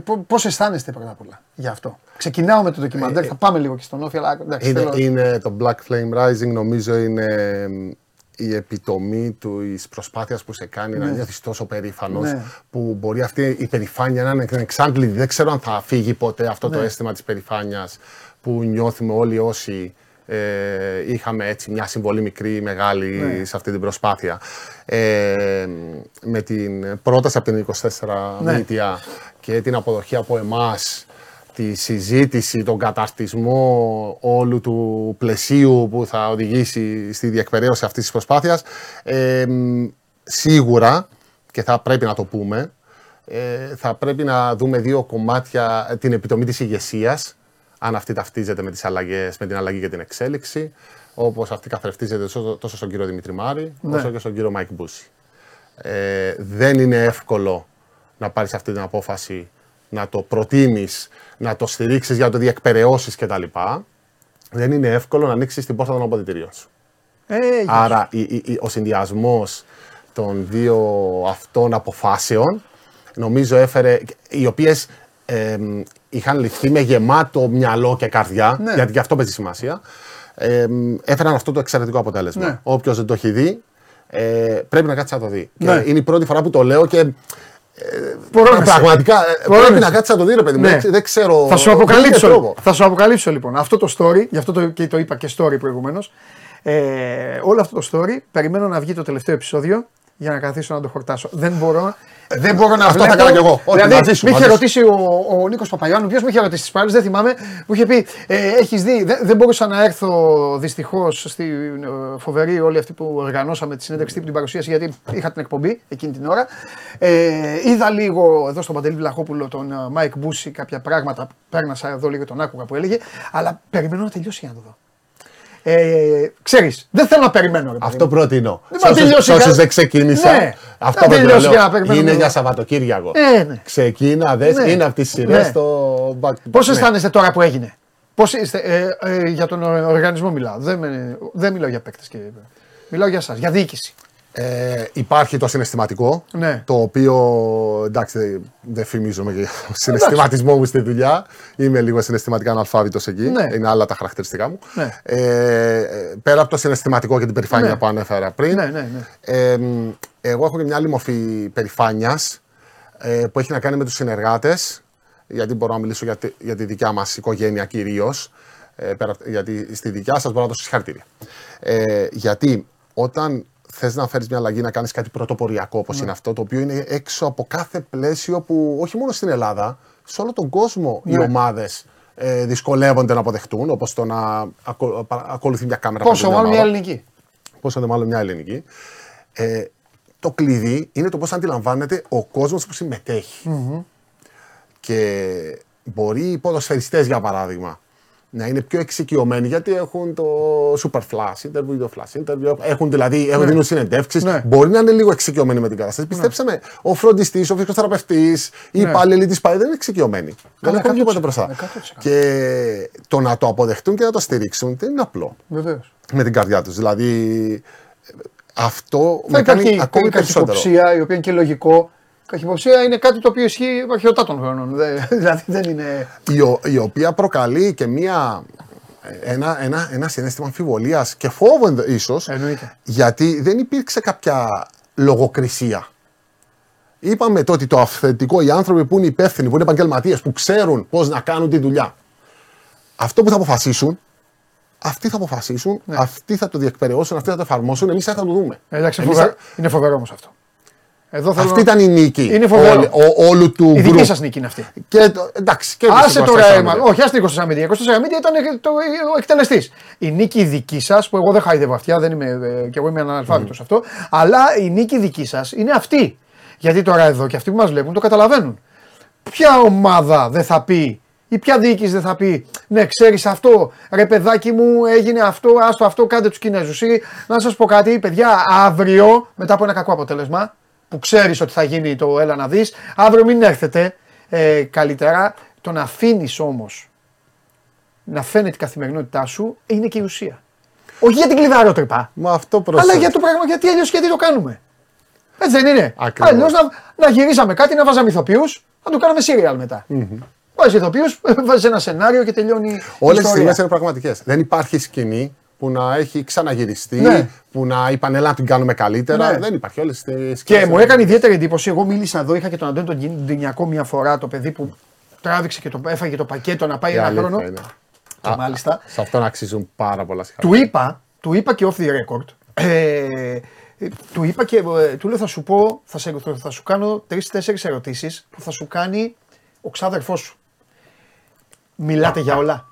πώ πώς αισθάνεστε πρώτα απ' όλα για αυτό; Ξεκινάω με το ντοκιμαντέρ, θα πάμε λίγο και στον Όφη, αλλά εντάξει, Είναι, θέλω- είναι το Black Flame Rising, νομίζω είναι εμ, η επιτομή του της προσπάθειας που σε κάνει να νιώθεις τόσο περήφανος Ναι. που μπορεί αυτή η περηφάνεια να είναι εξάντλητη. Δεν ξέρω αν θα φύγει ποτέ αυτό Ναι. το αίσθημα της περηφάνειας που νιώθουμε όλοι όσοι ε, είχαμε έτσι μια συμβολή μικρή ή μεγάλη Ναι. σε αυτή την προσπάθεια. Ε, με την πρόταση από την 24 Ναι. Media και την αποδοχή από εμάς τη συζήτηση, τον καταρτισμό όλου του πλαισίου που θα οδηγήσει στη διεκπαιρέωση αυτής της προσπάθειας, ε, μ, σίγουρα, και θα πρέπει να το πούμε, ε, θα πρέπει να δούμε δύο κομμάτια, ε, την επιτομή της ηγεσίας, αν αυτή ταυτίζεται με, τις αλλαγές, με την αλλαγή και την εξέλιξη, όπως αυτή καθρεφτίζεται τόσο, τόσο στον κύριο Δημήτρη Μάρη, Ναι. όσο και στον κύριο Μάικ Μπούση. Ε, δεν είναι εύκολο να πάρεις αυτή την απόφαση, να το προτείνεις, να το στηρίξεις για να το διεκπεραιώσεις κτλ. Δεν είναι εύκολο να ανοίξεις την πόρτα των αποδυτηρίων σου. Ε, για- Άρα η- η- η- ο συνδυασμός των δύο αυτών αποφάσεων νομίζω έφερε, οι οποίες εμ, είχαν ληφθεί με γεμάτο μυαλό και καρδιά, Ναι. γιατί και αυτό παίζει σημασία, εμ, έφεραν αυτό το εξαιρετικό αποτέλεσμα. Ναι. Όποιος δεν το έχει δει, Ε, πρέπει να κάτσει να το δει. Ναι. Και είναι η πρώτη φορά που το λέω και Μπορώ πραγματικά Μπορώ πρέπει να κάτσεις να το δεις, ρε παιδί μου. Ναι. Δεν ξέρω. Θα σου, αποκαλύψω, θα σου αποκαλύψω λοιπόν αυτό το story, γι' αυτό το, και το είπα και story προηγουμένως. Ε, όλο αυτό το story περιμένω να βγει το τελευταίο επεισόδιο για να καθίσω να το χορτάσω. Δεν μπορώ, δεν μπορώ να Αυτό θα έκανα κι εγώ. Δηλαδή, με είχε ρωτήσει ο, ο Νίκος Παπαγιάννου, ποιος με είχε ρωτήσει τις πάλι, δεν θυμάμαι, μου είχε πει: ε, Έχεις δει, δεν, δεν μπορούσα να έρθω δυστυχώς στη ε, φοβερή όλη αυτή που οργανώσαμε τη συνέντευξη τύπου την παρουσίαση, γιατί είχα την εκπομπή εκείνη την ώρα. Ε, είδα λίγο εδώ στον Παντελή Βλαχόπουλο τον Μάικ Μπούση κάποια πράγματα, πέρνασα εδώ λίγο τον άκουγα που έλεγε, αλλά περιμένω να τελειώσει για να το δω. Ε, Ξέρεις, δεν θέλω να περιμένω. Ρε, αυτό προτείνω. Σε όσου δεν ξεκίνησα. Ναι, αυτό προτείνω. Για είναι για Σαββατοκύριακο. Ε, ναι. Ξεκίνα, δες, ναι. είναι από τι σειρές ναι. στο back Πώς ναι. αισθάνεστε τώρα που έγινε; Πώς είστε, ε, ε, για τον οργανισμό μιλάω. Δεν, δεν μιλάω για παίκτες. Μιλάω για εσά, για διοίκηση. Ε, υπάρχει το συναισθηματικό, ναι. το οποίο εντάξει δεν φημίζομαι για το συναισθηματισμό μου στη δουλειά. Είμαι λίγο συναισθηματικά αναλφάβητος εκεί. Ναι. Είναι άλλα τα χαρακτηριστικά μου. Ναι. Ε, πέρα από το συναισθηματικό και την περηφάνεια ναι. που ανέφερα πριν. Ναι, ναι, ε, εγώ έχω και μια άλλη μορφή περηφάνειας ε, που έχει να κάνει με τους συνεργάτες. Γιατί μπορώ να μιλήσω για τη, για τη δικιά μας οικογένεια κυρίως. Ε, γιατί στη δικιά σας μπορώ να δώσω συγχαρητήρια. Ε, γιατί όταν θες να φέρεις μια αλλαγή, να κάνεις κάτι πρωτοποριακό όπως ναι. είναι αυτό, το οποίο είναι έξω από κάθε πλαίσιο που όχι μόνο στην Ελλάδα, σε όλο τον κόσμο ναι. οι ομάδες ε, δυσκολεύονται να αποδεχτούν, όπως το να ακολ, ακολουθεί μια κάμερα. Πόσο μάλλον μια ελληνική. Πόσο μάλλον μια ελληνική. Ε, το κλειδί είναι το πώς αντιλαμβάνεται ο κόσμος που συμμετέχει. Mm-hmm. Και μπορεί οι ποδοσφαιριστές για παράδειγμα να είναι πιο εξοικειωμένοι γιατί έχουν το super flash interview, το flash interview, έχουν δηλαδή έχουν ναι. δίνουν συνεντεύξεις. Ναι. Μπορεί να είναι λίγο εξοικειωμένοι με την κατάσταση. Ναι. Πιστέψτε ο φροντιστής, ο φυσικοθεραπευτής, οι ναι. υπάλληλοι της ΠΑΕ δεν είναι εξοικειωμένοι. Δεν έχουν τίποτα μπροστά. Και το να το αποδεχτούν και να το στηρίξουν δεν είναι απλό. Βεβαίως. Με την καρδιά τους. Δηλαδή αυτό θα με κάνει ακόμη περισσότερο. η οποία είναι και λογικό Καχυποψία είναι κάτι το οποίο ισχύει αρχαιοτά των χρόνων. δηλαδή δεν είναι. Η, η οποία προκαλεί και μία ένα, ένα, ένα συνέστημα αμφιβολίας και φόβο ίσως. Γιατί δεν υπήρξε κάποια λογοκρισία. Είπαμε τότε ότι το αυθεντικό, οι άνθρωποι που είναι υπεύθυνοι, που είναι επαγγελματίες, που ξέρουν πώς να κάνουν τη δουλειά. Αυτό που θα αποφασίσουν, αυτοί θα αποφασίσουν, ναι. αυτοί θα το διεκπαιρεώσουν, αυτοί θα το εφαρμόσουν, εμείς θα το δούμε. Εντάξει, εμείς είναι φοβερό όμως αυτό. Εδώ θέλω αυτή ήταν η νίκη είναι όλη, ο, όλου του Η δική σας νίκη είναι αυτή. Και, εντάξει, και άσε τώρα αίμα. Όχι, άσε την 24 media. 24 media ήταν το, ο εκτελεστής. Η νίκη δική σας, που εγώ δεν χάιδευα αυτιά, δεν είμαι, ε, και εγώ είμαι αναλφάβητος mm. αυτό, αλλά η νίκη δική σας είναι αυτή. Γιατί τώρα εδώ και αυτοί που μας βλέπουν το καταλαβαίνουν. Ποια ομάδα δεν θα πει ή ποια διοίκηση δεν θα πει Ναι, ξέρεις αυτό, ρε παιδάκι μου, έγινε αυτό, άστο αυτό, κάντε τους Κινέζους. Ή να σας πω κάτι, παιδιά, αύριο, μετά από ένα κακό αποτέλεσμα, που ξέρεις ότι θα γίνει το έλα να δεις. Αύριο μην έρθετε ε, καλύτερα. Το να αφήνεις όμως να φαίνεται η καθημερινότητά σου είναι και η ουσία. Όχι για την κλειδαρότρυπα. Μα αυτό Αλλά για το πράγμα, γιατί αλλιώς γιατί το κάνουμε. Έτσι δεν είναι. Αλλιώς να, να γυρίζαμε κάτι, να βάζαμε ηθοποιούς, να το κάναμε σύριαλ μετά. Mm-hmm. Βάζεις ηθοποιούς, βάζεις ένα σενάριο και τελειώνει. Όλες οι στιγμές είναι πραγματικές. Δεν υπάρχει σκηνή που να έχει ξαναγυριστεί, ναι. που να είπαν έλα να την κάνουμε καλύτερα. Ναι. Δεν υπάρχει όλες τις Και μου έκανε ιδιαίτερη εντύπωση. Εγώ μίλησα εδώ, είχα και τον Αντώνη τον Ντινιακό μια φορά, το παιδί που τράβηξε και το έφαγε το πακέτο να πάει ένα χρόνο. Είναι. Και Α, μάλιστα. Σε αυτόν αξίζουν πάρα πολλά συγχαρητήρια. Του είπα, του είπα και off the record. Ε, του είπα και ε, του λέω θα σου πω, θα, σε, θα σου κάνω τρει-τέσσερι ερωτήσεις που θα σου κάνει ο ξάδερφός σου. Μιλάτε για όλα.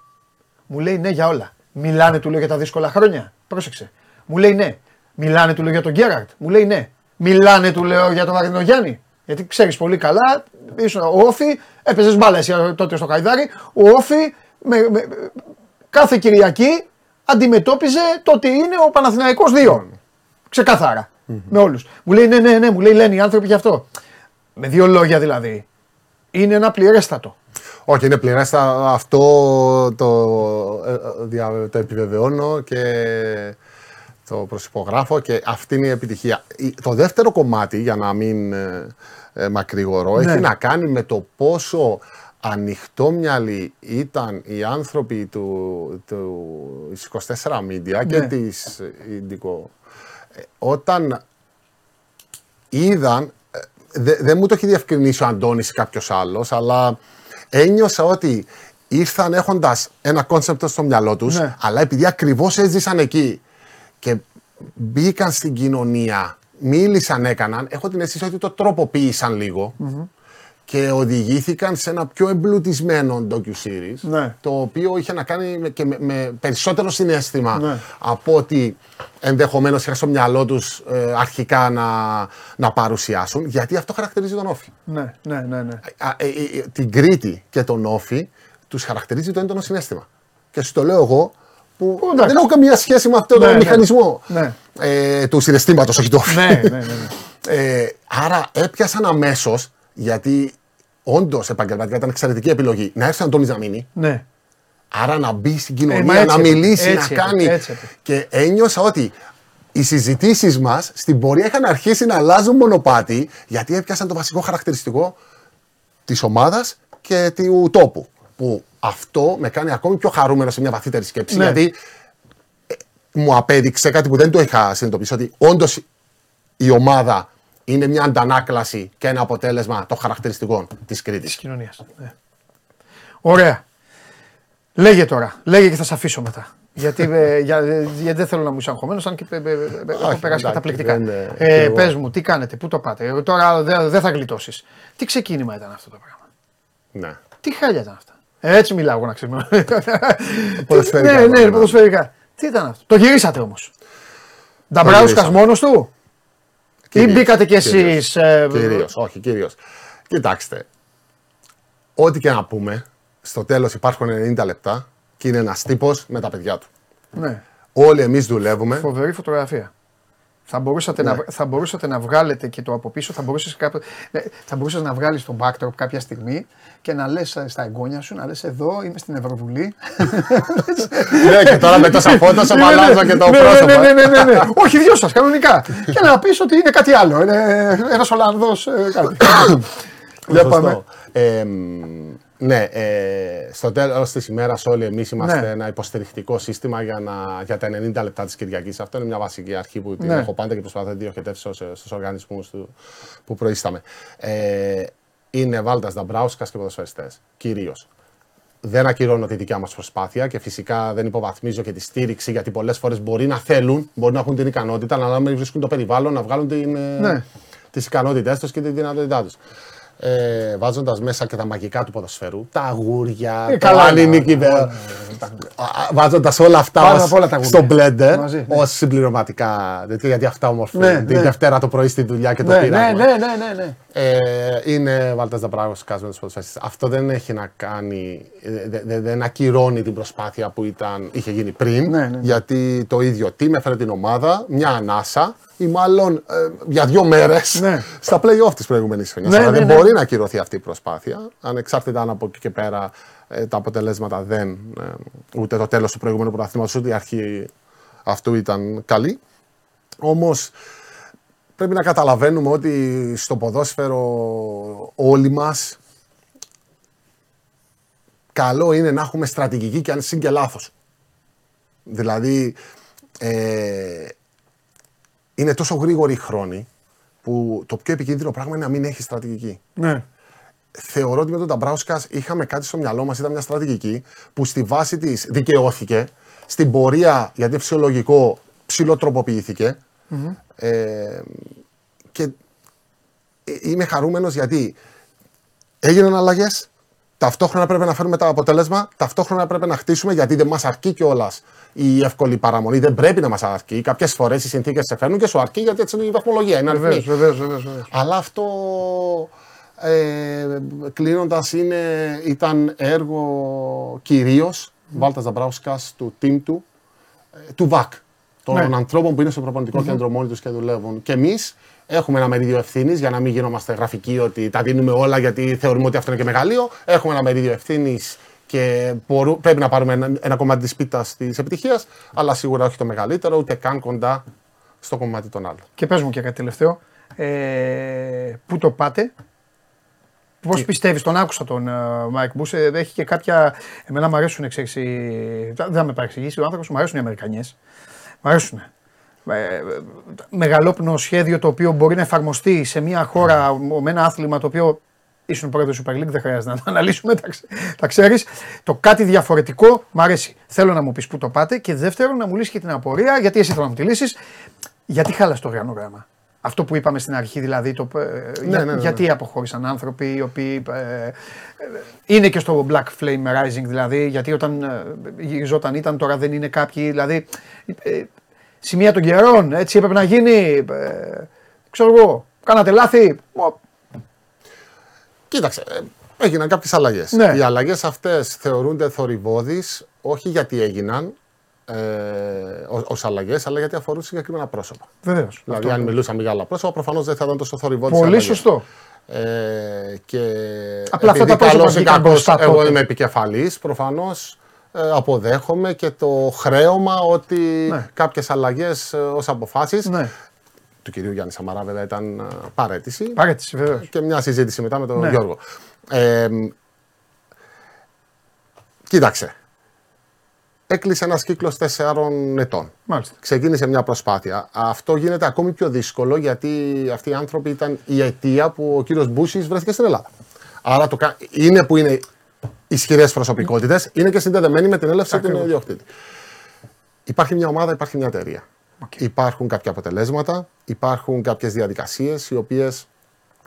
Μου λέει ναι για όλα. Μιλάνε του λέω για τα δύσκολα χρόνια. Πρόσεξε. Μου λέει ναι. Μιλάνε του λέω για τον Γκέραρτ. Μου λέει ναι. Μιλάνε του λέω για τον Μαρινογιάννη. Γιατί ξέρεις πολύ καλά, ήσουν ο Όφη, έπαιζες μπάλα εσύ τότε στο Καϊδάρι. Ο Όφη με, με, κάθε Κυριακή αντιμετώπιζε το ότι είναι ο Παναθηναϊκός 2. Ξεκάθαρα. Mm-hmm. Με όλους. Μου λέει ναι, ναι, ναι, μου λέει λένε οι άνθρωποι γι' αυτό. Με δύο λόγια δηλαδή. Είναι ένα πληρέστατο. Όχι, είναι πληρέστα. Αυτό το, ε, το επιβεβαιώνω και το προσυπογράφω και αυτή είναι η επιτυχία. Το δεύτερο κομμάτι, για να μην ε, ε μακρηγορώ, ναι. έχει να κάνει με το πόσο ανοιχτόμυαλοι ήταν οι άνθρωποι του, του 24 Media και ναι. της Indigo όταν είδαν. ε, δε- Δεν μου το έχει διευκρινίσει ο Αντώνης ή κάποιος άλλος, αλλά ένιωσα ότι ήρθαν έχοντας ένα concept στο μυαλό τους, Ναι. αλλά επειδή ακριβώς έζησαν εκεί και μπήκαν στην κοινωνία, μίλησαν, έκαναν, έχω την αίσθηση ότι το τροποποίησαν λίγο και οδηγήθηκαν σε ένα πιο εμπλουτισμένο docu-series Ναι. το οποίο είχε να κάνει με, και με, με περισσότερο συνέστημα Ναι. από ότι ενδεχομένως είχαν στο μυαλό τους αρχικά να, να παρουσιάσουν, γιατί αυτό χαρακτηρίζει τον Όφη. Ναι, ναι, ναι. ναι. Α, ε, ε, ε, την Κρήτη και τον Όφη τους χαρακτηρίζει το έντονο συνέστημα. Και σου το λέω εγώ που Που, εντάξει. δεν έχω καμία σχέση με αυτόν Ναι, τον ναι. μηχανισμό Ναι. ε, του συναισθήματος, όχι του Όφη. ναι, ναι, ναι, ναι. Ε, άρα έπιασαν αμέσως, γιατί όντως επαγγελματικά ήταν εξαιρετική επιλογή, να έρθει ο Αντώνης να μείνει. ναι. Άρα να μπει στην Ε, μα κοινωνία, έτσι να έπρεπε, μιλήσει, έτσι να έπρεπε, κάνει. έτσι έπρεπε. Και ένιωσα ότι οι συζητήσεις μας στην πορεία είχαν αρχίσει να αλλάζουν μονοπάτι γιατί έπιασαν το βασικό χαρακτηριστικό της ομάδας και του τόπου. Που αυτό με κάνει ακόμη πιο χαρούμενο σε μια βαθύτερη σκέψη. Ναι. Γιατί ε, μου απέδειξε κάτι που δεν το είχα συνειδητοποιήσει ότι όντως η ομάδα είναι μια αντανάκλαση και ένα αποτέλεσμα των χαρακτηριστικών της Κρήτης. Της κοινωνίας. Ναι. Ωραία. Λέγε τώρα. Λέγε και θα σε αφήσω μετά. γιατί, ε, για, ε, γιατί δεν θέλω να μου είσαι αγχωμένος, αν και ε, ε, ε, έχω περάσει εντάξει, καταπληκτικά. δεν, ε, Ε, και εγώ. Πες μου, τι κάνετε, πού το πάτε; Ε, τώρα δεν δεν θα γλιτώσεις. Τι ξεκίνημα ήταν αυτό το πράγμα; Ναι. Τι χάλια ήταν αυτά; Ε, Έτσι μιλάω εγώ να ξέρω. Ποδοσφαιρικά Ναι, ναι, ήταν. ποδοσφαιρικά. Τι ήταν αυτό; Το γυρίσατε όμως. Νταμπράουσκα γυρίσαμε. μόνο του; Ή Κυρίως, μπήκατε κι κυρίως. εσείς. Ε, Κυρίως, όχι, κυρίως. Κοιτάξτε, ό,τι και να πούμε, στο τέλος υπάρχουν 90 λεπτά και είναι ένας τύπος με τα παιδιά του. ναι. Όλοι εμείς δουλεύουμε. Φοβερή φωτογραφία. Θα μπορούσατε, Ναι. να, θα μπορούσατε να βγάλετε και το από πίσω, θα μπορούσες, κάποιο, ναι, θα μπορούσες να βγάλεις τον backdrop κάποια στιγμή και να λες ε, στα εγγόνια σου, να λες εδώ είμαι στην Ευρωβουλή. ναι, και τώρα με τόσα φώτα σου Ναι, ναι, αλλάζω και το ναι, πρόσωπο. Ναι, ναι, ε. ναι, ναι, ναι. Όχι, δυο σας, κανονικά. και να πεις ότι είναι κάτι άλλο. Είναι ένας Ολλανδός ε, κάτι. Για Σωστό. πάμε. Ε, μ, ναι, ε, στο τέλος της ημέρας όλοι εμείς είμαστε Ναι. ένα υποστηρικτικό σύστημα για, να, για τα 90 λεπτά της Κυριακής. Αυτό είναι μια βασική αρχή που την Ναι. έχω πάντα και προσπαθώ να τη διοχετεύσω στους οργανισμούς που προείσταμε. Ε, είναι Βάλτας Νταμπράουσκα και ποδοσφαιριστές. Κυρίως. Δεν ακυρώνω τη δικιά μας προσπάθεια και φυσικά δεν υποβαθμίζω και τη στήριξη γιατί πολλές φορές μπορεί να θέλουν, μπορεί να έχουν την ικανότητα, αλλά να μην βρίσκουν το περιβάλλον να βγάλουν την, ε, Ναι. τις ικανότητές τους και τη δυνατότητά τους. Ε, βάζοντας μέσα και τα μαγικά του ποδοσφαίρου, τα αγούρια, Ε, το καλά, ελληνική ναι, βε- ναι, Α, βάζοντας όλα αυτά Πάνω ως- απ' όλα τα αγούρια. στο blender Μαζί, ναι. ως συμπληρωματικά, τέτοια, γιατί αυτά ομορφαίνουν. Ναι, Τη ναι. Δευτέρα το πρωί στη δουλειά και το ναι, ναι, πήραμε. ναι, ναι, ναι, ναι. Ε, είναι Βάλτας Δαμπράγο με του ποδοσφαιριστέ. Αυτό δεν έχει να κάνει. ε, δε- δε- δεν ακυρώνει την προσπάθεια που ήταν, είχε γίνει πριν. Ναι, ναι, ναι. Γιατί το ίδιο team έφερε την ομάδα, μια ανάσα ή μάλλον ε, για δύο μέρες Ναι. στα play-off της προηγούμενης χρονιάς. Ναι, Αλλά ναι, δεν ναι. μπορεί να ακυρωθεί αυτή η προσπάθεια. Ανεξάρτητα αν από εκεί και πέρα ε, τα αποτελέσματα δεν. ε, ούτε το τέλος του προηγούμενου πρωταθλήματος, ούτε η αρχή αυτού ήταν καλή. Όμως πρέπει να καταλαβαίνουμε ότι στο ποδόσφαιρο όλοι μας καλό είναι να έχουμε στρατηγική και αν συν και λάθος. Δηλαδή ε, είναι τόσο γρήγοροι οι χρόνοι που το πιο επικίνδυνο πράγμα είναι να μην έχει στρατηγική. ναι. Θεωρώ ότι με τον Ταμπράουσκα είχαμε κάτι στο μυαλό μας, ήταν μια στρατηγική που στη βάση της δικαιώθηκε. Στην πορεία, γιατί είναι φυσιολογικό, ψηλοτροποποιήθηκε. Ε, και ε, είμαι χαρούμενος γιατί έγιναν αλλαγές. Ταυτόχρονα πρέπει να φέρουμε τα αποτέλεσμα. Ταυτόχρονα πρέπει να χτίσουμε γιατί δεν μας αρκεί κιόλας η εύκολη παραμονή. Δεν πρέπει να μας αρκεί. Κάποιες φορές οι συνθήκες σε φέρνουν και σου αρκεί γιατί έτσι είναι η βαθμολογία. Είναι Βεβαίως, αριθμοί. βεβαίως, βεβαίως, βεβαίως. Αλλά αυτό ε, κλείνοντας ήταν έργο κυρίως Βάλτας Ζαμπράουσκας, του team του, ε, του ΒΑΚ. Των Ναι. ανθρώπων που είναι στο προπονητικό κέντρο μόνοι τους και δουλεύουν. Και εμείς έχουμε ένα μερίδιο ευθύνης για να μην γινόμαστε γραφικοί ότι τα δίνουμε όλα γιατί θεωρούμε ότι αυτό είναι και μεγαλείο. Έχουμε ένα μερίδιο ευθύνης και μπορού- πρέπει να πάρουμε ένα, ένα κομμάτι της πίτας της επιτυχίας, αλλά σίγουρα όχι το μεγαλύτερο, ούτε καν κοντά στο κομμάτι των άλλων. Και πες μου και κάτι τελευταίο. Ε, πού το πάτε, Πώς πιστεύεις, τον άκουσα τον ε, Μάικ Μπούση, ε, έχει και κάποια. Εμένα μου αρέσουν, ξέρεις, οι- δεν θα με παρεξηγήσει ο άνθρωπος, μου αρέσουν οι Αμερικανιές. Μου αρέσουν. ε, μεγαλόπνοο σχέδιο το οποίο μπορεί να εφαρμοστεί σε μια χώρα με ένα άθλημα το οποίο ήσουν πρόεδρος Super League, δεν χρειάζεται να το αναλύσουμε, τα, τα ξέρεις. Το κάτι διαφορετικό μ' αρέσει. Θέλω να μου πεις πού το πάτε και δεύτερον να μου λύσεις και την απορία, γιατί εσύ θέλω να μου τη λύσεις, γιατί χάλασε το οργανόγραμμα; Αυτό που είπαμε στην αρχή, δηλαδή, το, ε, Ναι, ναι, ναι, γιατί ναι. αποχώρησαν άνθρωποι οι οποίοι ε, ε, είναι και στο Black Flame Rising, δηλαδή, γιατί όταν ε, γυριζόταν ήταν, τώρα δεν είναι κάποιοι, δηλαδή, ε, σημεία των καιρών, έτσι έπρεπε να γίνει, ε, ξέρω εγώ, κάνατε λάθη, Ω, Κοίταξε, ε, έγιναν κάποιες αλλαγές. Ναι. Οι αλλαγές αυτές θεωρούνται θορυβώδεις όχι γιατί έγιναν ε, ως αλλαγές, αλλά γιατί αφορούν συγκεκριμένα πρόσωπα. βεβαίως. Δηλαδή, Αυτό. αν μιλούσαμε για άλλα πρόσωπα, προφανώς δεν θα ήταν τόσο θορυβώδη. Πολύ σωστό. Ε, και Απλά αυτά επειδή τα πρόσωπα καλώς ή βγήκαν κακώς μπροστά εγώ τότε. είμαι επικεφαλής, προφανώς ε, αποδέχομαι και το χρέωμα ότι Ναι. κάποιες αλλαγές ε, ως αποφάσεις Ναι, του κυρίου Γιάννη Σαμαρά βέβαια ήταν ε, παρέτηση παρέτηση βεβαίως. και μια συζήτηση μετά με τον Ναι. Γιώργο. Ε, κοίταξε. Έκλεισε ένας κύκλος τεσσάρων ετών. Μάλιστα. Ξεκίνησε μια προσπάθεια. Αυτό γίνεται ακόμη πιο δύσκολο γιατί αυτοί οι άνθρωποι ήταν η αιτία που ο κύριος Μπούσης βρέθηκε στην Ελλάδα. Άρα το, κα- είναι που είναι ισχυρές προσωπικότητες, είναι και συνδεδεμένοι με την έλευση του Ακριβώς. ιδιοκτήτη. Υπάρχει μια ομάδα, υπάρχει μια εταιρεία. Οκ. Υπάρχουν κάποια αποτελέσματα, υπάρχουν κάποιες διαδικασίες οι οποίες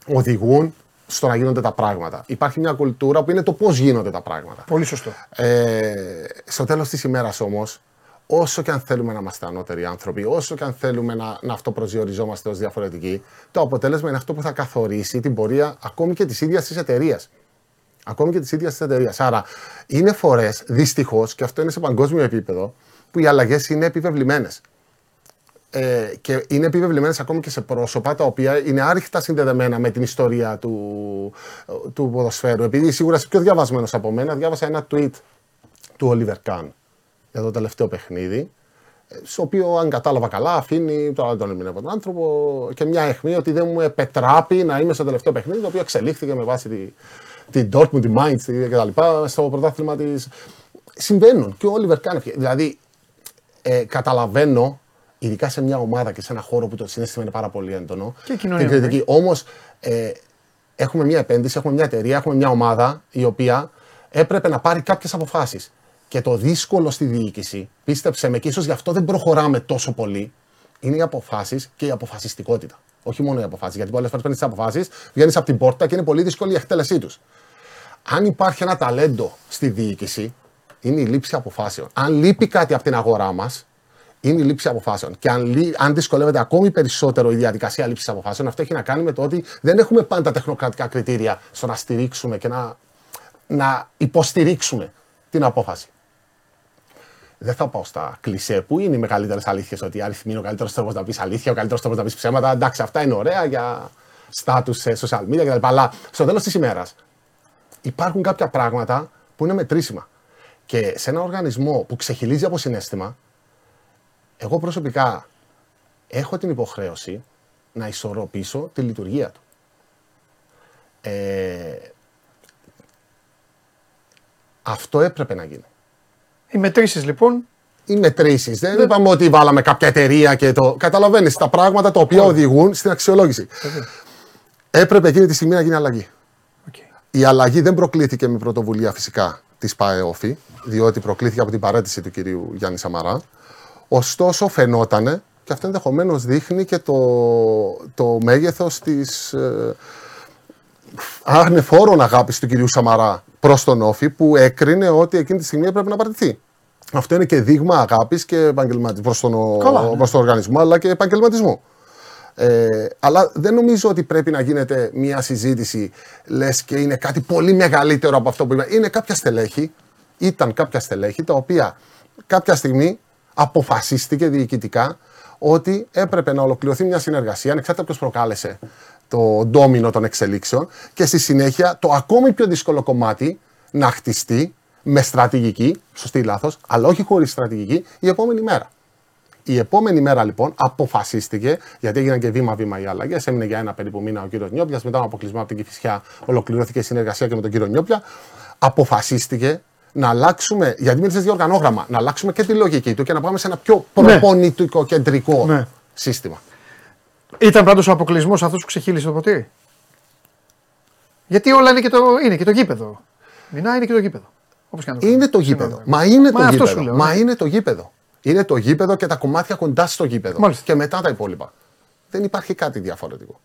οδηγούν στο να γίνονται τα πράγματα. Υπάρχει μια κουλτούρα που είναι το πώς γίνονται τα πράγματα. Πολύ σωστό. Ε, στο τέλος της ημέρας όμως, όσο και αν θέλουμε να είμαστε ανώτεροι άνθρωποι, όσο και αν θέλουμε να, να αυτοπροσδιοριζόμαστε ως διαφορετικοί, το αποτέλεσμα είναι αυτό που θα καθορίσει την πορεία ακόμη και της ίδιας της εταιρείας. Ακόμη και της ίδιας της εταιρείας. Άρα, είναι φορές, δυστυχώς, και αυτό είναι σε παγκόσμιο επίπεδο, που οι αλλαγές είναι επιβεβλημένες. Ε, και είναι επιβεβλημένες ακόμη και σε πρόσωπα τα οποία είναι άρρηκτα συνδεδεμένα με την ιστορία του, του ποδοσφαίρου. Επειδή σίγουρα είσαι πιο διαβασμένος από μένα, διάβασα ένα tweet του Oliver Kahn για το τελευταίο παιχνίδι. ε, Στο οποίο, αν κατάλαβα καλά, αφήνει. Τώρα δεν τον ερμηνεύω τον άνθρωπο και μια αιχμή ότι δεν μου επετράπει να είμαι στο τελευταίο παιχνίδι, το οποίο εξελίχθηκε με βάση τη, την Dortmund, τη Mainz τη- και τα λοιπά στο πρωτάθλημα της. Συμβαίνουν. Και ο Oliver Kahn. ευχαριστεί. Δηλαδή, ε, καταλαβαίνω, ειδικά σε μια ομάδα και σε ένα χώρο που το συνέστημα είναι πάρα πολύ έντονο, Και η κοινωνία, την κριτική. Όμως, ε, έχουμε μια επένδυση, έχουμε μια εταιρεία, έχουμε μια ομάδα η οποία έπρεπε να πάρει κάποιες αποφάσεις. Και το δύσκολο στη διοίκηση, πίστεψε με, και ίσως γι' αυτό δεν προχωράμε τόσο πολύ, είναι οι αποφάσεις και η αποφασιστικότητα. Όχι μόνο οι αποφάσεις. Γιατί πολλές φορές παίρνεις τις αποφάσεις, βγαίνεις από την πόρτα και είναι πολύ δύσκολη η εκτέλεσή τους. Αν υπάρχει ένα ταλέντο στη διοίκηση, είναι η λήψη αποφάσεων. Αν λείπει κάτι από την αγορά μας, είναι η λήψη αποφάσεων. Και αν, λύ- αν δυσκολεύεται ακόμη περισσότερο η διαδικασία λήψης αποφάσεων, αυτό έχει να κάνει με το ότι δεν έχουμε πάντα τεχνοκρατικά κριτήρια στο να στηρίξουμε και να, να υποστηρίξουμε την απόφαση. Δεν θα πάω στα κλισέ που είναι οι μεγαλύτερες αλήθειες ότι οι αριθμοί είναι ο καλύτερος τρόπος να πεις αλήθεια, ο καλύτερος τρόπος να πεις ψέματα. Εντάξει, αυτά είναι ωραία για στάτου σε social media κτλ. Αλλά στο τέλος της ημέρας υπάρχουν κάποια πράγματα που είναι μετρήσιμα. Και σε ένα οργανισμό που ξεχυλίζει από συνέστημα, εγώ προσωπικά έχω την υποχρέωση να ισορροπήσω τη λειτουργία του. Ε, αυτό έπρεπε να γίνει. Οι μετρήσεις λοιπόν. Οι μετρήσεις. Δεν είπαμε ότι βάλαμε κάποια εταιρεία και το. Καταλαβαίνεις τα πράγματα τα οποία οδηγούν στην αξιολόγηση. Έπρεπε εκείνη τη στιγμή να γίνει αλλαγή. Οκ. Η αλλαγή δεν προκλήθηκε με πρωτοβουλία φυσικά της ΠΑΕ ΟΦΗ, διότι προκλήθηκε από την παραίτηση του κυρίου Γιάννη Σαμαρά. Ωστόσο, φαινότανε, και αυτό ενδεχομένως δείχνει και το, το μέγεθος της ε, αγνεφόρων αγάπης του κυρίου Σαμαρά προς τον ΟΦΗ, που έκρινε ότι εκείνη τη στιγμή έπρεπε να παραιτηθεί. Αυτό είναι και δείγμα αγάπης και επαγγελματισμού προς τον, Καλά, ναι. προς τον οργανισμό, αλλά και επαγγελματισμού. Ε, αλλά δεν νομίζω ότι πρέπει να γίνεται μια συζήτηση λες και είναι κάτι πολύ μεγαλύτερο από αυτό που είπα. Είναι κάποια στελέχη, ήταν κάποια στελέχη τα οποία κάποια στιγμή αποφασίστηκε διοικητικά ότι έπρεπε να ολοκληρωθεί μια συνεργασία ανεξάρτητα ποιος προκάλεσε το ντόμινο των εξελίξεων και στη συνέχεια το ακόμη πιο δύσκολο κομμάτι να χτιστεί με στρατηγική, σωστή ή λάθος, αλλά όχι χωρίς στρατηγική, η επόμενη μέρα. Η επόμενη μέρα λοιπόν αποφασίστηκε, γιατί έγιναν και βήμα-βήμα οι αλλαγές. Έμεινε για ένα περίπου μήνα ο κύριος Νιόπιας. Μετά τον αποκλεισμό από την Κυφυσιά, ολοκληρώθηκε η συνεργασία και με τον κύριο Νιόπια. Αποφασίστηκε να αλλάξουμε, γιατί μην διοργανόγραμμα, να αλλάξουμε και τη λογική του και να πάμε σε ένα πιο προπονητικό κεντρικό ναι. σύστημα. Ήταν πάντως ο αποκλεισμός αυτός που ξεχύλισε το ποτήρι; Γιατί όλα είναι και το, είναι και το γήπεδο. Μινά είναι και το γήπεδο. Όπως και είναι το γήπεδο. Μα είναι το γήπεδο. Μα ναι. είναι το γήπεδο. Είναι το γήπεδο και τα κομμάτια κοντά στο γήπεδο. Μάλιστα. Και μετά τα υπόλοιπα. Δεν υπάρχει κάτι διαφορετικό.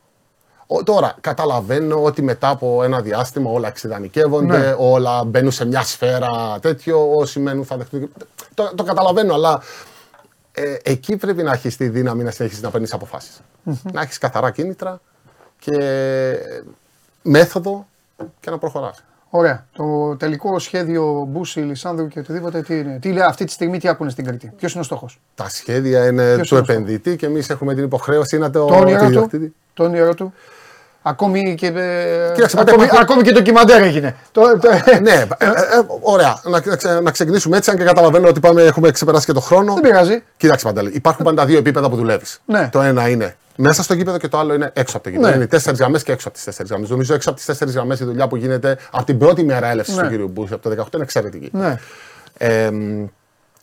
Τώρα, καταλαβαίνω ότι μετά από ένα διάστημα όλα εξειδανικεύονται, ναι. όλα μπαίνουν σε μια σφαίρα τέτοιο. Όσοι μένουν θα δεχτούν. Το, το καταλαβαίνω, αλλά ε, εκεί πρέπει να έχεις τη δύναμη να συνεχίσεις να παίρνεις Να έχεις καθαρά κίνητρα και μέθοδο και να προχωράς. Ωραία. Το τελικό σχέδιο Μπούση, Λισάνδρου και οτιδήποτε τι είναι; Τι λέει αυτή τη στιγμή, τι ακούνε στην Κρήτη; Ποιος είναι ο στόχος; Τα σχέδια είναι Ποιος του είναι επενδυτή και εμείς έχουμε την υποχρέωση να το. Το όνειρο του. Το όνειρο του. Ακόμη και, Κοίταξε, ακόμη, ακόμη και το κυμαντέρ έγινε. Το, το... ναι, ε, ε, ε, ωραία. Να, να ξεκινήσουμε έτσι, αν και καταλαβαίνω ότι πάμε, έχουμε ξεπεράσει και το χρόνο. Δεν πειράζει. Κοίταξε Παντελή, υπάρχουν πάντα δύο επίπεδα που δουλεύεις. Ναι. Το ένα είναι μέσα στο γήπεδο και το άλλο είναι έξω από το γήπεδο. Ναι. Είναι τέσσερις γραμμές και έξω από τις τέσσερις γραμμές. Νομίζω έξω από τις τέσσερις γραμμές η δουλειά που γίνεται από την πρώτη μέρα έλευσης ναι. του κ. Μπούση από το 2018 είναι εξαιρετική. Ναι. Ε,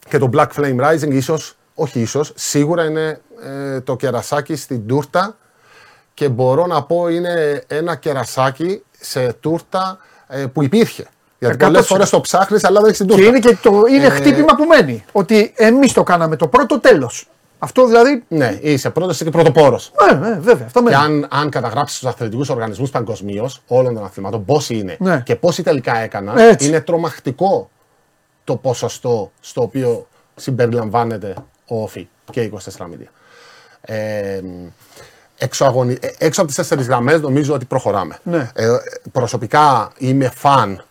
και το Black Flame Rising ίσως, όχι ίσως, σίγουρα είναι ε, το κερασάκι στην τούρτα και μπορώ να πω είναι ένα κερασάκι σε τούρτα ε, που υπήρχε. Γιατί πολλές φορές το ψάχνεις, αλλά δεν έχεις την τούρτα. Και είναι, και το, είναι ε, χτύπημα που μένει. Ότι εμείς το κάναμε το πρώτο τέλος. Αυτό δηλαδή. Ναι, είσαι πρώτο και πρωτοπόρος. Ναι, ναι, βέβαια. Αυτό και αν, αν καταγράψεις τους αθλητικούς οργανισμούς παγκοσμίως όλων των αθλημάτων, πόσοι είναι ναι. και πόσοι τελικά έκαναν, Έτσι. είναι τρομακτικό το ποσοστό στο οποίο συμπεριλαμβάνεται ο ΟΦΗ και η 24 Media. Ε, έξω, αγωνι... Ε, έξω από τις τέσσερις γραμμές νομίζω ότι προχωράμε. Ναι. Ε, προσωπικά είμαι φαν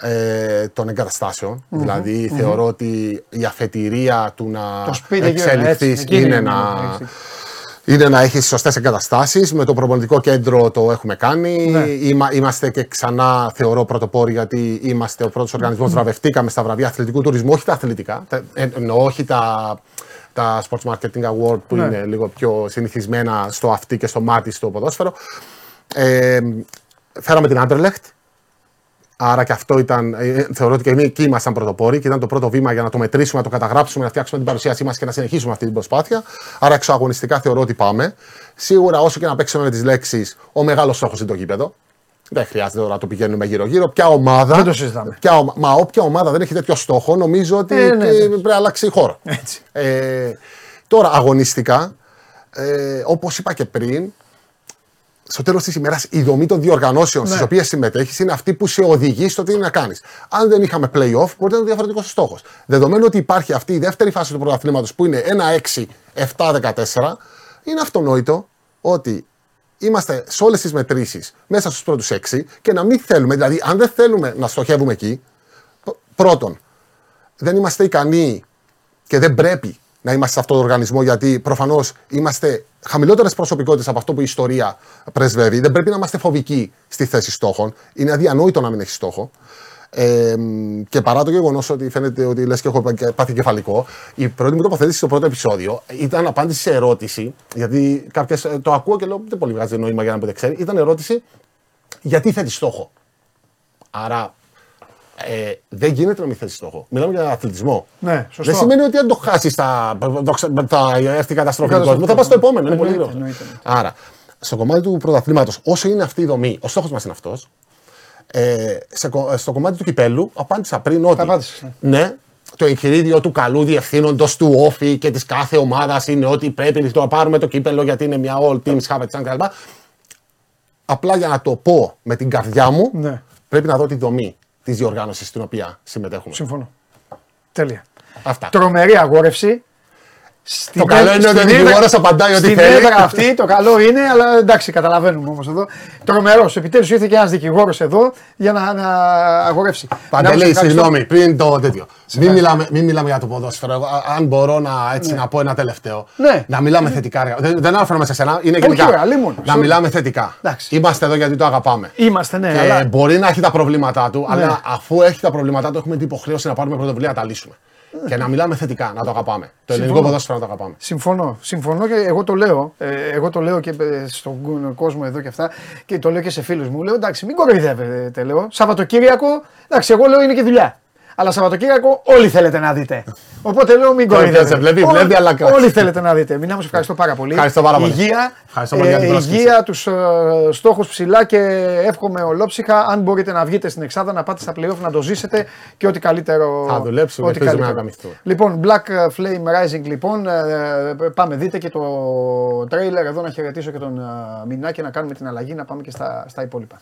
ε, των εγκαταστασεων δηλαδη θεωρώ ότι η αφετηρία του να εξελιχθείς είναι, να, είναι να έχεις σωστές εγκαταστάσεις. Με το προπονητικό κέντρο το έχουμε κάνει. Ναι. είμαστε και ξανά, θεωρώ, πρωτοπόροι γιατί είμαστε ο πρώτος οργανισμός. Βραβευτήκαμε στα βραβεία αθλητικού τουρισμού, όχι τα αθλητικά. Ε, εννοώ, όχι τα, τα Sports Marketing Award που ναι. είναι λίγο πιο συνηθισμένα στο αυτή και στο μάτι στο ποδόσφαιρο. Ε, φέραμε την Anderlecht Άρα και αυτό ήταν, ε, θεωρώ ότι και εμείς εκεί ήμασταν πρωτοπόροι και ήταν το πρώτο βήμα για να το μετρήσουμε, να το καταγράψουμε, να φτιάξουμε την παρουσίασή μας και να συνεχίσουμε αυτή την προσπάθεια. Άρα εξωαγωνιστικά θεωρώ ότι πάμε. Σίγουρα όσο και να παίξουμε με τις λέξεις, ο μεγάλος στόχος είναι το γήπεδο. Δεν χρειάζεται τώρα να το πηγαίνουμε γύρω-γύρω. Ποια ομάδα. Δεν το συζητάμε. Ποια, μα όποια ομάδα δεν έχει τέτοιο στόχο, νομίζω ότι ε, ναι, ναι. πρέπει να αλλάξει η χώρα. Ε, τώρα, αγωνιστικά, ε, όπως είπα και πριν, στο τέλος της ημέρας η δομή των διοργανώσεων ναι. στι οποίες συμμετέχεις είναι αυτή που σε οδηγεί στο τι είναι να κάνεις. Αν δεν είχαμε playoff, μπορεί να είναι διαφορετικός ο στόχος. Δεδομένου ότι υπάρχει αυτή η δεύτερη φάση του πρωταθλήματος που είναι 1-6, 7-14, είναι αυτονόητο ότι είμαστε σε όλες τις μετρήσεις μέσα στους πρώτους 6 και να μην θέλουμε, δηλαδή αν δεν θέλουμε να στοχεύουμε εκεί, πρώτον, δεν είμαστε ικανοί και δεν πρέπει να είμαστε σε αυτόν τον οργανισμό, γιατί προφανώς είμαστε χαμηλότερες προσωπικότητες από αυτό που η ιστορία πρεσβεύει. Δεν πρέπει να είμαστε φοβικοί στη θέση στόχων. Είναι αδιανόητο να μην έχει στόχο. Ε, και παρά το γεγονός ότι φαίνεται ότι λες και έχω πάθει κεφαλικό, η πρώτη μου τοποθέτηση στο πρώτο επεισόδιο ήταν απάντηση σε ερώτηση. Γιατί κάποιες το ακούω και λέω δεν πολύ βγάζει νόημα για να μην δεν ξέρει. Ήταν ερώτηση γιατί θέτεις στόχο; Άρα ε, δεν γίνεται να μην θέσει στόχο. Μιλάμε για αθλητισμό. Ναι, σωστό. Δεν σημαίνει ότι αν το χάσεις θα, θα έρθει η καταστροφή του κόσμου. Θα πας στο επόμενο. Είναι πολύ γρήγορο. Άρα, στο κομμάτι του πρωταθλήματος, όσο είναι αυτή η δομή, ο στόχος μας είναι αυτός. Ε, στο κομμάτι του κυπέλου, απάντησα πριν ότι. Απάντησες, ναι. ναι, το εγχειρίδιο του καλού διευθύνοντος του όφη και της κάθε ομάδας είναι ότι πρέπει να πάρουμε το κύπελο γιατί είναι μια all teams have κλπ. Απλά για να το πω με την καρδιά μου, ναι. πρέπει να δω τη δομή της διοργάνωσης στην οποία συμμετέχουμε. Συμφωνώ. Τέλεια. Αυτά. Τρομερή αγόρευση. Στην το καλό είναι ότι ο δικηγόρο απαντάει ότι θέλει. Στην αυτή το καλό είναι, αλλά εντάξει, καταλαβαίνουμε όμως εδώ. Τρομερός. Επιτέλους ήρθε και ένας δικηγόρος εδώ για να, να αγορεύσει. Παντελή, συγγνώμη, πριν το τέτοιο. Μην μιλάμε, μην μιλάμε για το ποδόσφαιρο. Αν μπορώ να, έτσι, ναι. να πω ένα τελευταίο. Ναι. Να μιλάμε ναι. θετικά. Δεν, δεν αναφέρομαι σε σένα, είναι γενικά. Όχι, να μιλάμε θετικά. Εντάξει. Είμαστε εδώ γιατί το αγαπάμε. Είμαστε, ναι. Και αλλά... Μπορεί να έχει τα προβλήματά του, ναι. αλλά αφού έχει τα προβλήματά του, έχουμε την υποχρέωση να πάρουμε πρωτοβουλία να τα λύσουμε και να μιλάμε θετικά, να το αγαπάμε. Το ελληνικό ποδόσφαιρο να το αγαπάμε. Συμφωνώ. Συμφωνώ και εγώ το λέω. Ε, εγώ το λέω και ε, στον κόσμο εδώ και αυτά και το λέω και σε φίλους μου. Λέω εντάξει, μην κοροϊδεύετε, λέω. Σαββατοκύριακο, εντάξει, εγώ λέω είναι και δουλειά. Αλλά Σαββατοκύριακο όλοι θέλετε να δείτε. Οπότε λέω μην κοροϊδεύετε. Βλέπει, βλέπει, αλλά Όλοι θέλετε να δείτε. Μην σας ευχαριστώ πάρα πολύ. Ευχαριστώ πάρα πολύ. Υγεία, Ευχαριστώ πολύ για την ε, πρόσκληση. υγεία τους ε, στόχους ψηλά και εύχομαι ολόψυχα. Αν μπορείτε να βγείτε στην Εξάδα, να πάτε στα playoff, να το ζήσετε και ό,τι καλύτερο. Θα δουλέψουμε, ό,τι ελπίζουμε να καλύτερο. καμηθούμε. Λοιπόν, Black Flame Rising, λοιπόν. ε, πάμε, δείτε και το τρέιλερ εδώ να χαιρετήσω και τον ε, Μινάκη να κάνουμε την αλλαγή να πάμε και στα, στα υπόλοιπα.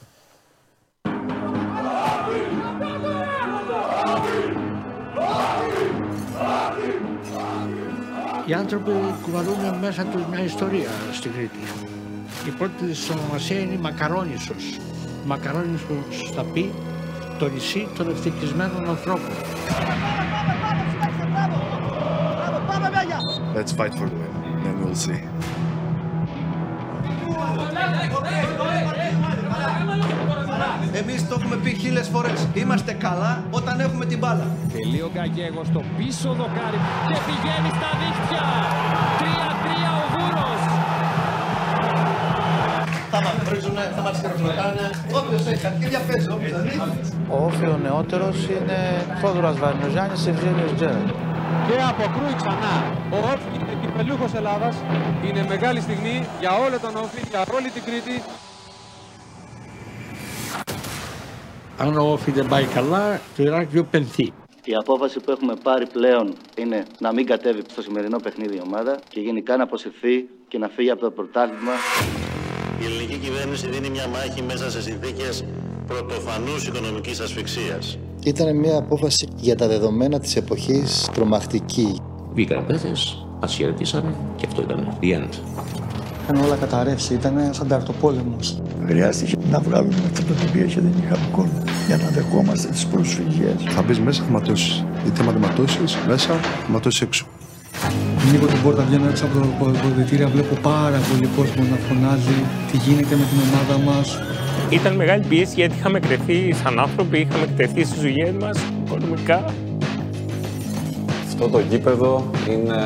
Οι άνθρωποι κουβαλούν μέσα τους μια ιστορία στην Κρήτη. Η πρώτη της ονομασία είναι η Μακαρόνισσος. Μακαρόνισσος θα πει το νησί των ευτυχισμένων ανθρώπων. Let's fight for the win, then we'll see. Εμείς το έχουμε πει χίλιες φορές. Είμαστε καλά όταν έχουμε την μπάλα. Τελείο Γκαγέγο στο πίσω δοκάρι και πηγαίνει στα δίχτυα. 3-3 ο Βούρος. Θα μας βρίζουνε, θα μας χειροκροτάνε. Όποιος έχει αρχίδια παίζει, όποιος δεν έχει. Ο όφη ο νεότερος είναι Θόδωρας Βαρνιοζάνης, Ευγένιος Τζέρετ. και αποκρούει ξανά. Ο Όφη είναι κυπελούχος Ελλάδας. Είναι μεγάλη στιγμή για όλο τον Όφη, για όλη την Κρήτη. Αν ο Όφη δεν πάει καλά, το Ηράκλειο πενθεί. Η απόφαση που έχουμε πάρει πλέον είναι να μην κατέβει στο σημερινό παιχνίδι η ομάδα και γενικά να αποσυρθεί και να φύγει από το πρωτάθλημα. Η ελληνική κυβέρνηση δίνει μια μάχη μέσα σε συνθήκες πρωτοφανούς οικονομικής ασφυξίας. Ήταν μια απόφαση για τα δεδομένα της εποχής τρομακτική. Βγήκαν παίχτες, μας χαιρετήσανε και αυτό ήταν the end. Είχαν όλα καταρρεύσει, ήταν σαν ταρτοπόλεμος. Χρειάστηκε να βγάλουμε αυτό το τοπίο και δεν είχαμε κόλλο για να δεχόμαστε τις προσφυγές. Θα μπεις μέσα, θα ματώσεις. Είτε άμα δεν ματώσεις μέσα, θα ματώσεις έξω. Ανοίγω την πόρτα, βγαίνω έξω από το ποδητήρια, βλέπω πάρα πολύ κόσμο να φωνάζει τι γίνεται με την ομάδα μας. Ήταν μεγάλη πίεση γιατί είχαμε κρεθεί σαν άνθρωποι, είχαμε εκτεθεί στις δουλειές μας οικονομικά. Αυτό το γήπεδο είναι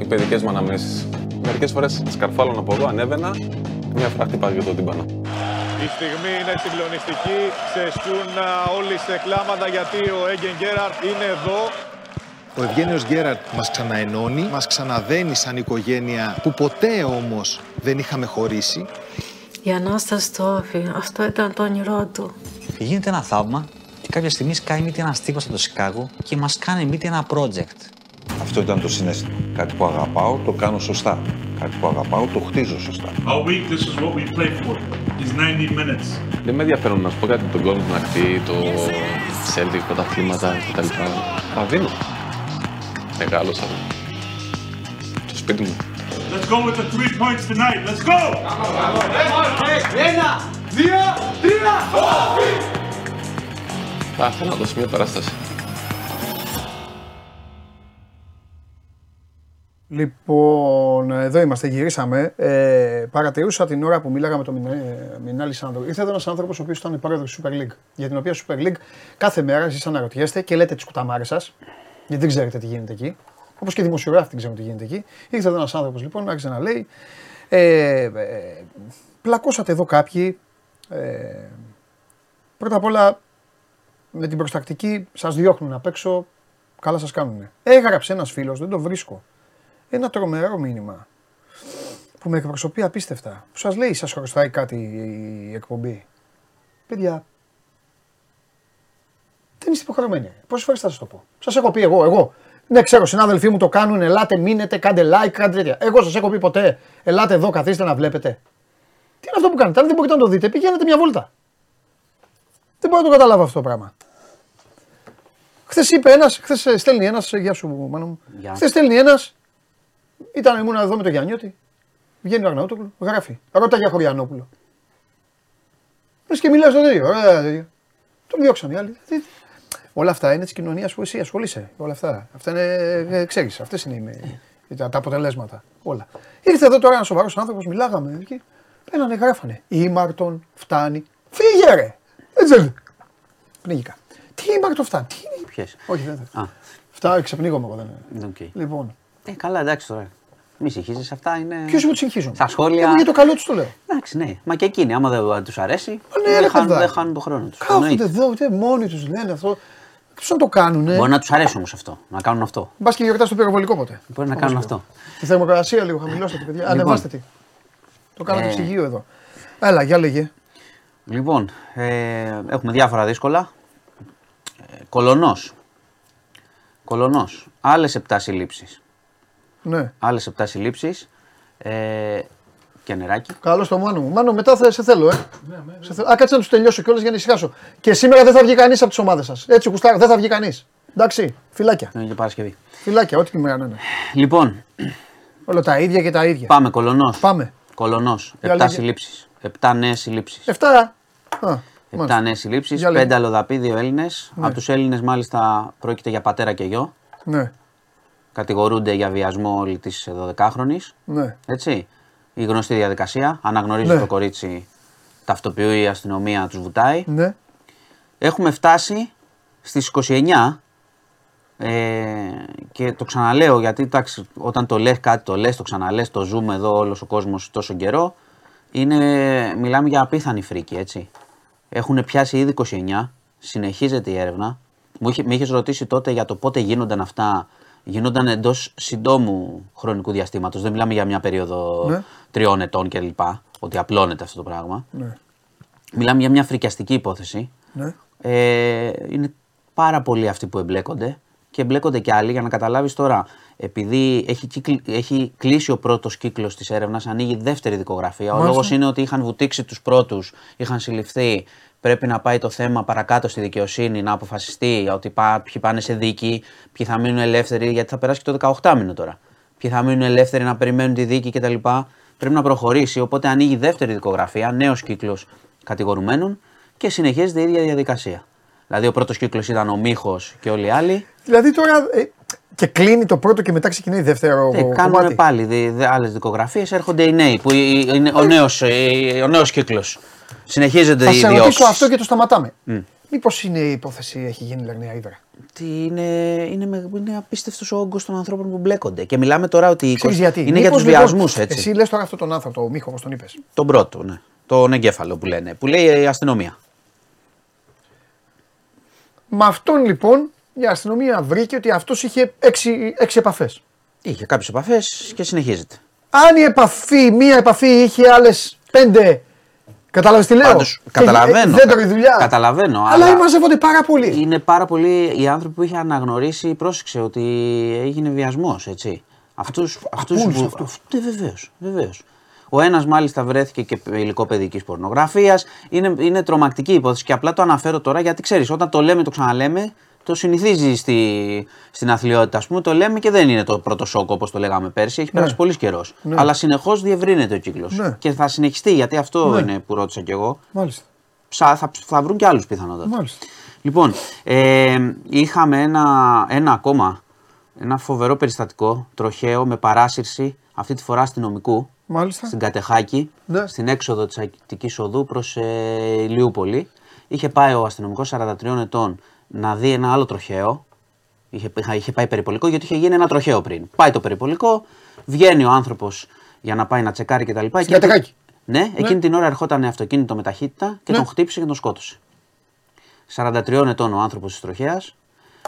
οι παιδικές μου αναμνήσεις. Μερικές φορές σκαρφάλωνα από εδώ, ανέβαινα, μια φορά χτυπάγε το τύμπανο. Η στιγμή είναι συγκλονιστική. Ξεσκούν όλοι σε κλάματα γιατί ο Έγκεν Γκέραρτ είναι εδώ. Ο Ευγένιος Γκέραρτ μας ξαναενώνει, μας ξαναδένει σαν οικογένεια που ποτέ όμως δεν είχαμε χωρίσει. Η Ανάσταση του Όφη, αυτό ήταν το όνειρό του. Γίνεται ένα θαύμα και κάποια στιγμή σκάει μύτη ένας τείχο από το Σικάγο και μας κάνει μύτη ένα project. Αυτό ήταν το συνέστημα. Κάτι που αγαπάω, το κάνω σωστά. Κάτι που αγαπάω, το χτίζω σωστά. All week, this is what we played for. These 90 minutes. Δεν με ενδιαφέρον να σου πω κάτι τον κόσμο να χτεί, το Celtic, πρωταθλήματα κτλ. Τα δίνω. Μεγάλωσα. Το σπίτι μου. Let's go with the three points tonight. Let's go! Ένα, δύο, τρία, Θα ήθελα να δώσω μια παράσταση. Λοιπόν, εδώ είμαστε, γυρίσαμε. Ε, παρατηρούσα την ώρα που μίλαγα με τον Μινά- ε, Μινάλη Σάντρο. Ήρθε εδώ ένας άνθρωπος ο οποίος ήταν πρόεδρος της Super League. Για την οποία Super League κάθε μέρα εσείς αναρωτιέστε και λέτε τις κουταμάρες σας, γιατί δεν ξέρετε τι γίνεται εκεί. Όπως και οι δημοσιογράφοι δεν ξέρουν τι γίνεται εκεί. Ήρθε εδώ ένας άνθρωπος λοιπόν, άρχισε να λέει. Ε, ε, πλακώσατε εδώ κάποιοι. Ε, πρώτα απ' όλα με την προστακτική σας διώχνουν απ' έξω. Καλά σας κάνουν. Έγραψε ένας φίλος, δεν το βρίσκω ένα τρομερό μήνυμα που με εκπροσωπεί απίστευτα. Που σας λέει, σας χρωστάει κάτι η εκπομπή. Παιδιά, δεν είστε υποχρεωμένοι. Πόσες φορές θα σας το πω. Σας έχω πει εγώ, εγώ. Ναι, ξέρω, συνάδελφοί μου το κάνουν. Ελάτε, μείνετε, κάντε like, κάντε τέτοια. Εγώ σας έχω πει ποτέ. Ελάτε εδώ, καθίστε να βλέπετε. Τι είναι αυτό που κάνετε. Αν δεν μπορείτε να το δείτε, πηγαίνετε μια βόλτα. Δεν μπορώ να το καταλάβω αυτό το πράγμα. Χθες είπε ένας, χθες στέλνει ένας, γεια σου μάνα μου. Γεια. Χθες στέλνει ένας, ήταν ήμουν εδώ με τον Γιάννιωτη. Βγαίνει ο Αρναούτογλου, γράφει. Ρώτα για Χωριανόπουλο. Λες και μιλάς στο τέτοιο. Ωραία, τέτοιο. Τον διώξαν οι άλλοι. Τι- Όλα αυτά είναι της κοινωνίας που εσύ ασχολείσαι. Όλα αυτά. Αυτά είναι, ε, ξέρεις, αυτές είναι οι- τα, τα αποτελέσματα. Όλα. Ήρθε εδώ τώρα ένας σοβαρός άνθρωπος, μιλάγαμε εκεί. Μπαίνανε, γράφανε. Ήμαρτον φτάνει. Φύγε ρε! Έτσι. Πνίγηκα. Τι ήμαρτον φτάνει; Τι είναι; Ποιες; Όχι, δεν θα. Α, Φτάνει, ξεπνίγομαι εγώ. Δεν... οκ. Λοιπόν. Ε, καλά, εντάξει τώρα. Μη συγχύζεσαι, αυτά είναι. Ποιος μου του συγχύζω. Στα σχόλια. Εγώ για το καλό τους το λέω. Εντάξει, ναι. Μα και εκείνοι, άμα δεν τους αρέσει, ναι, ρε, δεν, χάνουν, παιδάκι. δεν χάνουν τον χρόνο τους. Κάθονται εδώ, ούτε μόνοι τους λένε αυτό. Πώ να το κάνουνε; Μπορεί να τους αρέσει όμως αυτό, να κάνουν αυτό. Μπας και γιορτάσει το πυροβολικό ποτέ. Μπορεί να κάνουν αυτό. Τη θερμοκρασία λίγο χαμηλώστε, παιδιά. Λοιπόν. Ανεβάστε τη. Το κάναμε Ε. ψυγείο εδώ. Έλα, για λέγε. Λοιπόν, ε, έχουμε διάφορα δύσκολα. Ε, κολονός. Κολονός. Άλλες 7 συλλήψεις. Ναι. Άλλες 7 συλλήψεις. Ε, και νεράκι. Καλό στο μάνο μου. Μάνο, μετά θα σε θέλω, ε. Σε θέλω. Α, κάτσε να τους τελειώσω κιόλας για να ησυχάσω. Και σήμερα δεν θα βγει κανείς από τις ομάδες σας. Έτσι, κουστάρα, δεν θα βγει κανείς. Εντάξει, φυλάκια. Είναι και Παρασκευή. Φυλάκια, ό,τι και μέρα να είναι. Λοιπόν, Όλα τα ίδια και τα ίδια. πάμε κολονός. Πάμε. Κολονός. Για 7 λέγε. συλλήψεις. 7 νέες συλλήψεις. Εφτά. Α, 7 μάλιστα. νέες συλλήψεις. Για λέγε. 5 αλλοδαποί, 2 Έλληνες. Ναι. Από τους Έλληνες μάλιστα πρόκειται για πατέρα και γιο. Ναι, Κατηγορούνται για βιασμό όλη της 12χρονης. ναι. Έτσι. Η γνωστή διαδικασία. Αναγνωρίζει Ναι. το κορίτσι, ταυτοποιεί η αστυνομία, τους βουτάει. ναι. Έχουμε φτάσει στις 29 ε, και το ξαναλέω γιατί εντάξει, όταν το λες κάτι το λες, το ξαναλες, το ζούμε εδώ όλος ο κόσμος τόσο καιρό. Είναι, μιλάμε για απίθανη φρίκη έτσι. Έχουν πιάσει ήδη 29, συνεχίζεται η έρευνα. Μου είχε, με είχες ρωτήσει τότε για το πότε γίνονταν αυτά. Γίνονταν εντός συντόμου χρονικού διαστήματος. Δεν μιλάμε για μια περίοδο Ναι. τριών ετών κλπ. Ότι απλώνεται αυτό το πράγμα. Ναι. Μιλάμε για μια φρικιαστική υπόθεση. ναι. Ε, είναι πάρα πολλοί αυτοί που εμπλέκονται και εμπλέκονται και άλλοι για να καταλάβεις τώρα. Επειδή έχει, κύκλ- έχει κλείσει ο πρώτος κύκλος της έρευνας, ανοίγει δεύτερη δικογραφία. Ο Μάλιστα. λόγος είναι ότι είχαν βουτήξει τους πρώτους, είχαν συλληφθεί. Πρέπει να πάει το θέμα παρακάτω στη δικαιοσύνη, να αποφασιστεί ότι πά, ποιοι πάνε σε δίκη, ποιοι θα μείνουν ελεύθεροι, γιατί θα περάσει και το 18 μήνο τώρα. Ποιοι θα μείνουν ελεύθεροι να περιμένουν τη δίκη κτλ. Πρέπει να προχωρήσει, οπότε ανοίγει δεύτερη δικογραφία, νέος κύκλος κατηγορουμένων και συνεχίζεται η ίδια διαδικασία. Δηλαδή, ο πρώτος κύκλος ήταν ο Μίχος και όλοι οι άλλοι. Δηλαδή τώρα. ε, και κλείνει το πρώτο και μετά ξεκινάει δεύτερο Ε, κάνουν κομμάτι. πάλι δι, δι, άλλες δικογραφίες, έρχονται οι νέοι, που η- είναι ο νέος ο νέος κύκλος. Συνεχίζονται Θα οι σε ρωτήσω διώξεις. αυτό και το σταματάμε. Μμ. Μήπως είναι η υπόθεση έχει γίνει Λερναία Ήδρα. Τι είναι, είναι, με- είναι απίστευτος ο όγκος των ανθρώπων που μπλέκονται. Και μιλάμε τώρα ότι. Ξέρεις γιατί. Είναι για Μήπως, τους λοιπόν, βιασμούς, έτσι. Εσύ λες τώρα αυτόν τον άνθρωπο, τον Μίχο, όπως τον είπες. Τον πρώτο, ναι. Τον εγκέφαλο που λένε. Που λέει η αστυνομία. Με αυτόν λοιπόν η αστυνομία βρήκε ότι αυτός είχε έξι, έξι επαφές. Είχε κάποιες επαφές και συνεχίζεται. Αν η επαφή, μία επαφή είχε άλλες πέντε. Κατάλαβες τι λέω; Πάντως, Και καταλαβαίνω. Δεν τρώει δουλειά. Καταλαβαίνω. Αλλά μαζεύονται πάρα πολύ. Είναι πάρα πολλοί οι άνθρωποι που είχε αναγνωρίσει, πρόσεξε ότι έγινε βιασμός, έτσι. Αυτούς, αυτούς όλους που- αυτούς. αυτ- ε, βεβαίως, βεβαίως. Ο ένας μάλιστα βρέθηκε και υλικό παιδικής πορνογραφίας. Είναι, είναι τρομακτική υπόθεση και απλά το αναφέρω τώρα γιατί ξέρεις, όταν το λέμε, το ξαναλέμε, το συνηθίζει στη, στην αθλειότητα, ας πούμε, το λέμε και δεν είναι το πρώτο σοκ όπως το λέγαμε πέρσι, έχει Ναι. περάσει πολύ καιρός. Ναι. Αλλά συνεχώς διευρύνεται ο κύκλος. Ναι. Και θα συνεχιστεί, γιατί αυτό Ναι. είναι που ρώτησα κι εγώ. Μάλιστα. Ψα, θα, θα βρουν και άλλους πιθανότατα. Μάλιστα. Λοιπόν, ε, είχαμε ένα, ένα ακόμα, ένα φοβερό περιστατικό, τροχαίο με παράσυρση, αυτή τη φορά αστυνομικού, Μάλιστα. στην Κατεχάκη, Ναι. στην έξοδο της Αττικής Οδού προς ε, Ηλιούπολη. Είχε πάει ο αστυνομικός 43 ετών να δει ένα άλλο τροχαίο, είχε, είχα- είχε πάει περιπολικό γιατί είχε γίνει ένα τροχαίο πριν. Πάει το περιπολικό, βγαίνει ο άνθρωπος για να πάει να τσεκάρει κτλ. Στην Κατεχάκη. Ναι, εκείνη την ώρα ερχόταν αυτοκίνητο με ταχύτητα και Ναι. τον χτύπησε και τον σκότωσε. 43 ετών ο άνθρωπος της τροχέα.